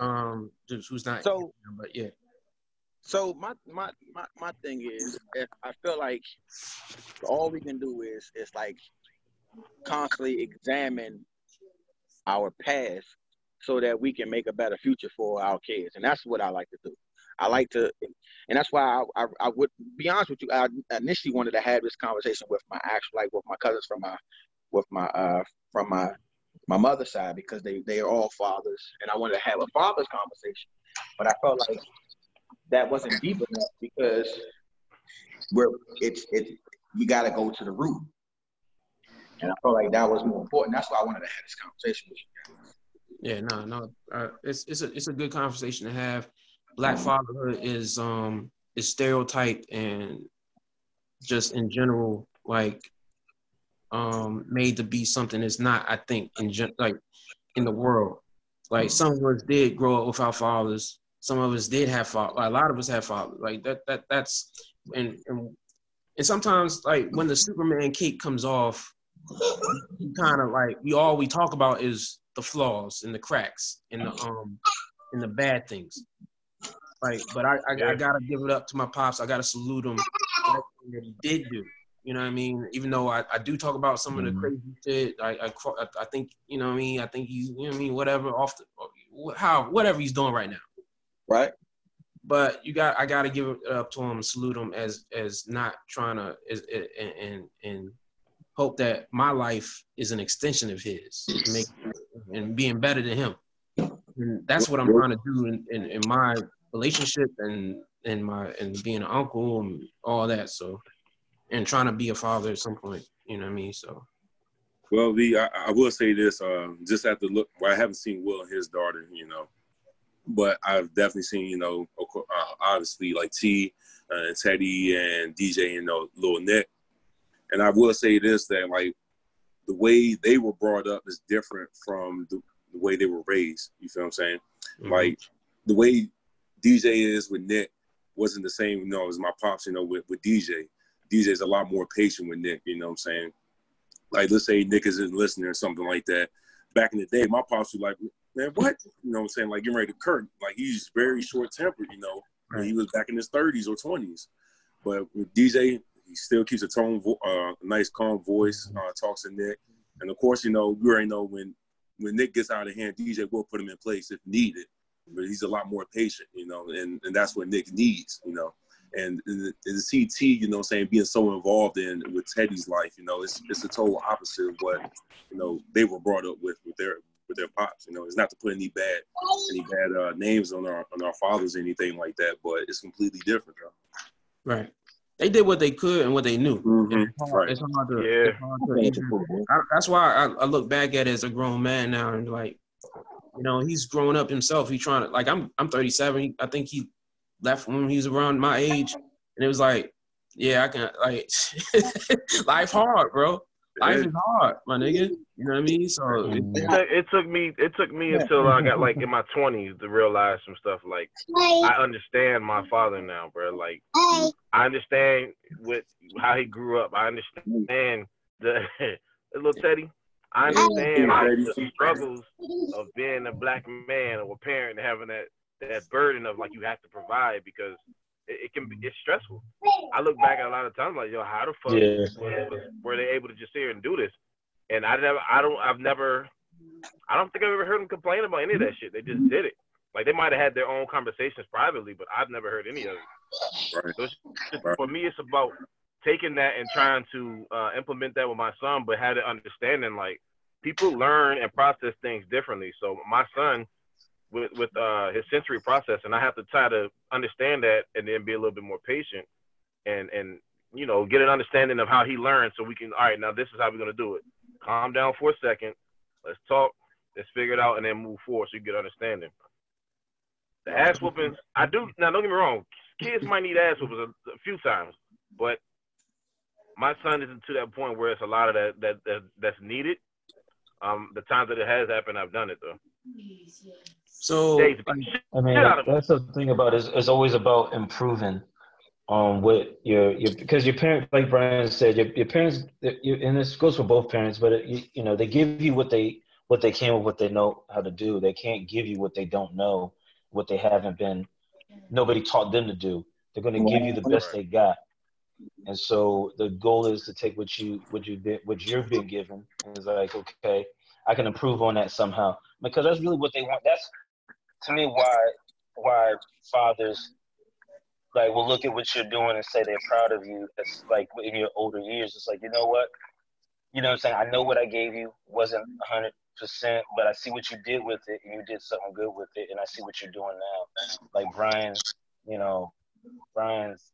um who's not So- here, but yeah So my my my, my thing is, if I feel like all we can do is is like constantly examine our past so that we can make a better future for our kids, and that's what I like to do. I like to, and that's why I, I, I would be honest with you. I initially wanted to have this conversation with my actual, like with my cousins from my, with my, uh, from my, my mother's side because they they are all fathers, and I wanted to have a father's conversation, but I felt like that wasn't deep enough because we're it's it's we got to go to the root, and I felt like that was more important. That's why I wanted to have this conversation with you. Yeah, no, no. Uh, it's it's a it's a good conversation to have. Black fatherhood is um is stereotyped and just in general like um made to be something that's not. I think in gen- like in the world, like some of us did grow up without fathers. Some of us did have fathers. A lot of us have fathers. Like that that that's and and and sometimes like when the Superman cape comes off, you kind of like we all we talk about is the flaws and the cracks and the um and the bad things. Like, but I I, I gotta give it up to my pops. I gotta salute him that he did do. You know what I mean? Even though I, I do talk about some of the Mhm. crazy shit, I, I I I think you know what I mean. I think he's you know what I mean. Whatever off the how whatever he's doing right now. Right. But you got I got to give it up to him, salute him as as not trying to as, and and and hope that my life is an extension of his, make and being better than him. And that's what I'm trying to do in, in, in my relationship and and my and being an uncle and all that. So and trying to be a father at some point. You know what I mean? So Well, the I, I will say this, uh, just after look, well, I haven't seen Will and his daughter, you know, but I've definitely seen, you know, uh, obviously like T uh, and Teddy and DJ, you know, Lil Nick, and I will say this that like the way they were brought up is different from the, the way they were raised. You feel what I'm saying? mhm. Like the way DJ is with Nick wasn't the same, you know, as my pops, you know, with, with DJ. DJ's a lot more patient with Nick, you know what I'm saying? Like let's say Nick isn't listening or something like that. Back in the day, my pops was like, Man, what? You know what I'm saying? Like getting ready to curtain. Like he's very short tempered, you know. when He was back in his thirties or twenties. But with DJ, he still keeps a tone, vo- uh, a nice calm voice. Uh, talks to Nick, and of course, you know, you already know when when Nick gets out of hand, DJ will put him in place if needed. But he's a lot more patient, you know, and, and that's what Nick needs, you know. And, the, to see you know, what I'm saying being so involved in with Teddy's life, you know, it's it's a total opposite of what you know they were brought up with with their with their pops. You know, it's not to put any bad any bad uh, names on our on our fathers or anything like that, but it's completely different, bro. right. They did what they could and what they knew. Mhm. It's Right. it's hard to, Yeah. it's hard to I, that's why I, I look back at it as a grown man now and like, you know, he's grown up himself. He's trying to like I'm I'm 37. I think he left when he was around my age, and it was like, yeah, I can like life hard, bro. Life is hard, my nigga. You know what I mean? So it, It took, me it took me until I got like in my twenties to realize some stuff. Like I understand my father now, bro. Like I understand with how he grew up. I understand the little Teddy. I understand like, the struggles of being a black man or a parent having that that burden of like you have to provide because it, it can be it's stressful. I look back at a lot of times like yo, how the fuck Yeah. was, was, were they able to just sit here and do this? And I never, I don't, I've never, I don't think I've ever heard them complain about any of that shit. They just did it. Like they might have had their own conversations privately, but I've never heard any of it. Right. So it's just, for me, it's about taking that and trying to uh, implement that with my son, but had an understanding like people learn and process things differently. So my son, with with uh, his sensory process, and I have to try to understand that and then be a little bit more patient and and you know get an understanding of how he learns, so we can all right now this is how we're gonna do it. Calm down for a second. Let's talk. Let's figure it out and then move forward so you get understanding. The ass whoopings, I do now. Don't get me wrong. Kids might need ass whoopings a, a few times, but my son isn't to that point where it's a lot of that that, that that's needed. Um, the times that it has happened, I've done it though. So Days- I mean, Get out of that's the thing about it. It's, it's always about improving um, on what your your because your parents, like Brian said, your, your parents, you, and this goes for both parents, but it, you, you know they give you what they what they can with what they know how to do. They can't give you what they don't know, what they haven't been. Nobody taught them to do. They're going to give you the best they got. And so the goal is to take what you what you been what you've been given and it's like, okay, I can improve on that somehow. Because that's really what they want. That's to me why why fathers like will look at what you're doing and say they're proud of you. It's like in your older years, it's like, you know what? You know what I'm saying? I know what I gave you wasn't hundred percent, but I see what you did with it and you did something good with it and I see what you're doing now. Like Brian, you know, Brian's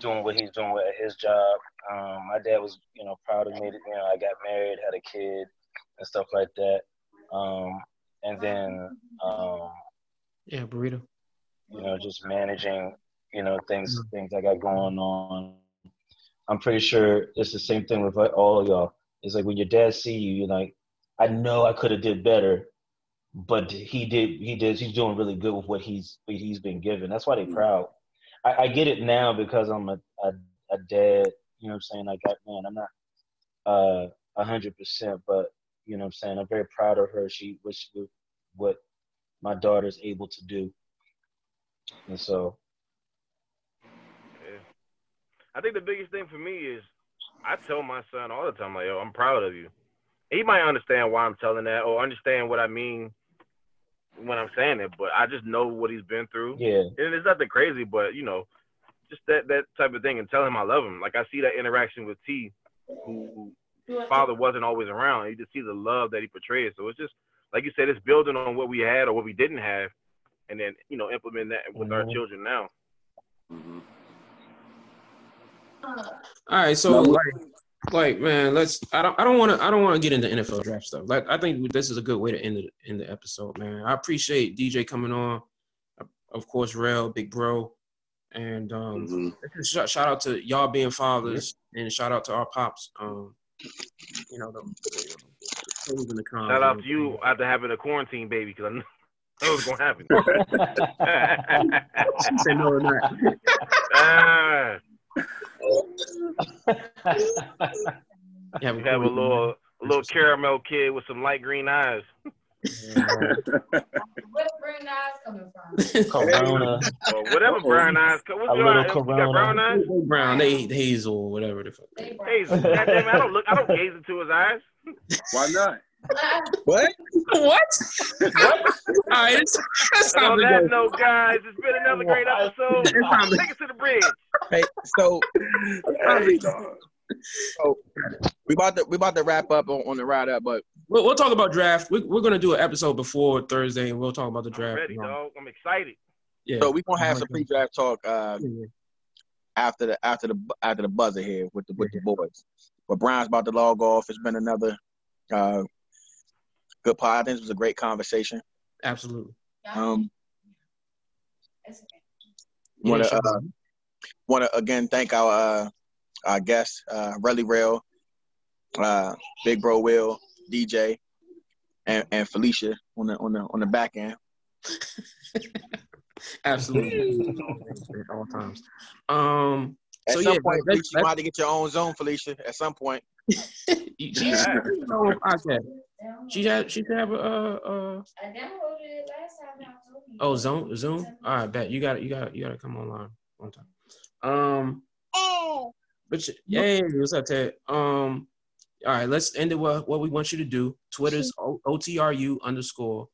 doing what he's doing at his job. Um, my dad was, you know, proud of me. You know, I got married, had a kid, and stuff like that. Um, and then, um, yeah, burrito. you know, just managing, you know, things things I got going on. I'm pretty sure it's the same thing with all of y'all. It's like when your dad see you, you're like, I know I could have did better, but he did. He did. He's doing really good with what he's what he's been given. That's why they proud. I, I get it now because I'm a, a a dad. You know what I'm saying? Like man. I'm not uh a hundred percent, but you know what I'm saying. I'm very proud of her. She what she, what my daughter's able to do, and so Yeah. I think the biggest thing for me is I tell my son all the time, like, yo, I'm proud of you. He might understand why I'm telling that or understand what I mean when I'm saying it, but I just know what he's been through. Yeah. And it's nothing crazy, but you know, just that that type of thing and tell him I love him. Like I see that interaction with T, who who father wasn't always around. You just see the love that he portrays. So it's just like you said, it's building on what we had or what we didn't have, and then you know implement that with our Mhm. children now. Mhm. All right, so like, like man, let's. I don't. I don't want to. I don't want to get into NFL draft stuff. Like, I think this is a good way to end the end the episode, man. I appreciate DJ coming on. Of course, Rell, Big Bro, and um, Mhm. shout, shout out to y'all being fathers, and shout out to our pops. Um, you know, the, the, the pros and the cons. Shout out to you everything. after having a quarantine baby because I know that was gonna happen. She said no or not. ah, You have you have a little a little caramel kid with some light green eyes. Where brown eyes coming from? Corona. Or whatever brown eyes. What's A your little eyes? You got Corona. brown eyes? They brown, they hazel, or whatever the fuck. They Hey, brown. goddamn, I don't look. I don't gaze into his eyes. Why not? What? What? All right, it's, it's time on to that go. note, guys, it's been another great episode. It's time to- Take us to the bridge. Hey, so Hey, dog. we about to we about to wrap up on, on the ride up, but We'll, we'll talk about draft. We, we're gonna do an episode before Thursday, and we'll talk about the I'm draft. ready, dog. I'm excited. Yeah. so we're gonna have some pre-draft talk uh, Yeah. after the after the after the buzzer here with the with the boys. But Brian's about to log off. It's been another uh, good pod. I think this was a great conversation. Absolutely. Um, It's want to uh, want to again thank our uh, our guests, uh, Relly Rail, uh, Big Bro Will, DJ, and, and Felicia on the on the on the back end. Absolutely. At all times. Um. At So some yeah, point, let's- Felicia, you might have to get your own zone, Felicia. At some point, She's she's you know, podcast. She had she should have a uh, uh I downloaded it last time. I told you. oh Zoom Zoom. All right, bet you got it. you got you got to come online one time. Um. But sh- hey, what's up, Ted? Um. All right, let's end it with what we want you to do. Twitter's O- OTRU underscore,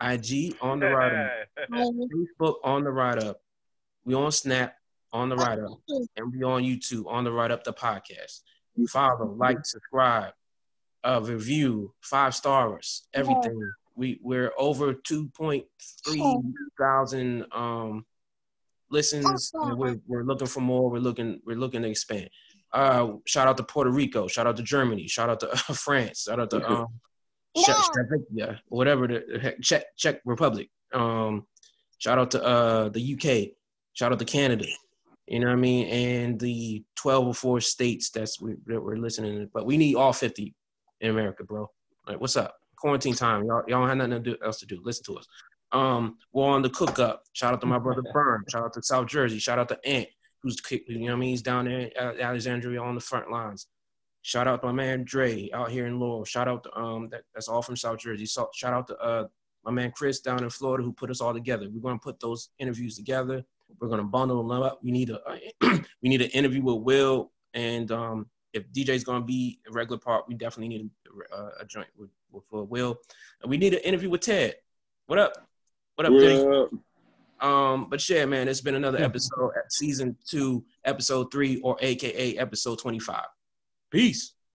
IG on the ride up, Facebook on the ride up. We on Snap on the ride up, and we on YouTube on the ride up the podcast. Follow, like, subscribe, uh, review, five stars, everything. We we're over two point three thousand um listens. And we're we're looking for more. We're looking we're looking to expand. Uh, shout out to Puerto Rico. Shout out to Germany. Shout out to uh, France. Shout out to um, Czech, Czechoslovakia, whatever the heck, Czech Czech Republic. Um, shout out to uh the UK. Shout out to Canada. You know what I mean? And the 12 or 4 states that's we, that we're listening to. But we need all 50 in America, bro. Like, what's up? Quarantine time. Y'all, y'all don't have nothing to do, else to do. Listen to us. Um, we're on the cook up. Shout out to my brother Burn. Shout out to South Jersey. Shout out to Ant, who's you know what I mean? He's down there at Alexandria on the front lines. Shout out to my man Dre out here in Laurel. Shout out to um that, that's all from South Jersey. So, shout out to uh my man Chris down in Florida who put us all together. We're gonna put those interviews together. We're gonna bundle them up. We need a we need an interview with Will, and um, if DJ's gonna be a regular part, we definitely need a, uh, a joint with, with uh, Will. And we need an interview with Ted. What up? What up? Yeah. Um, but yeah, man, it's been another episode, at season two, episode three, or AKA episode twenty-five. Peace.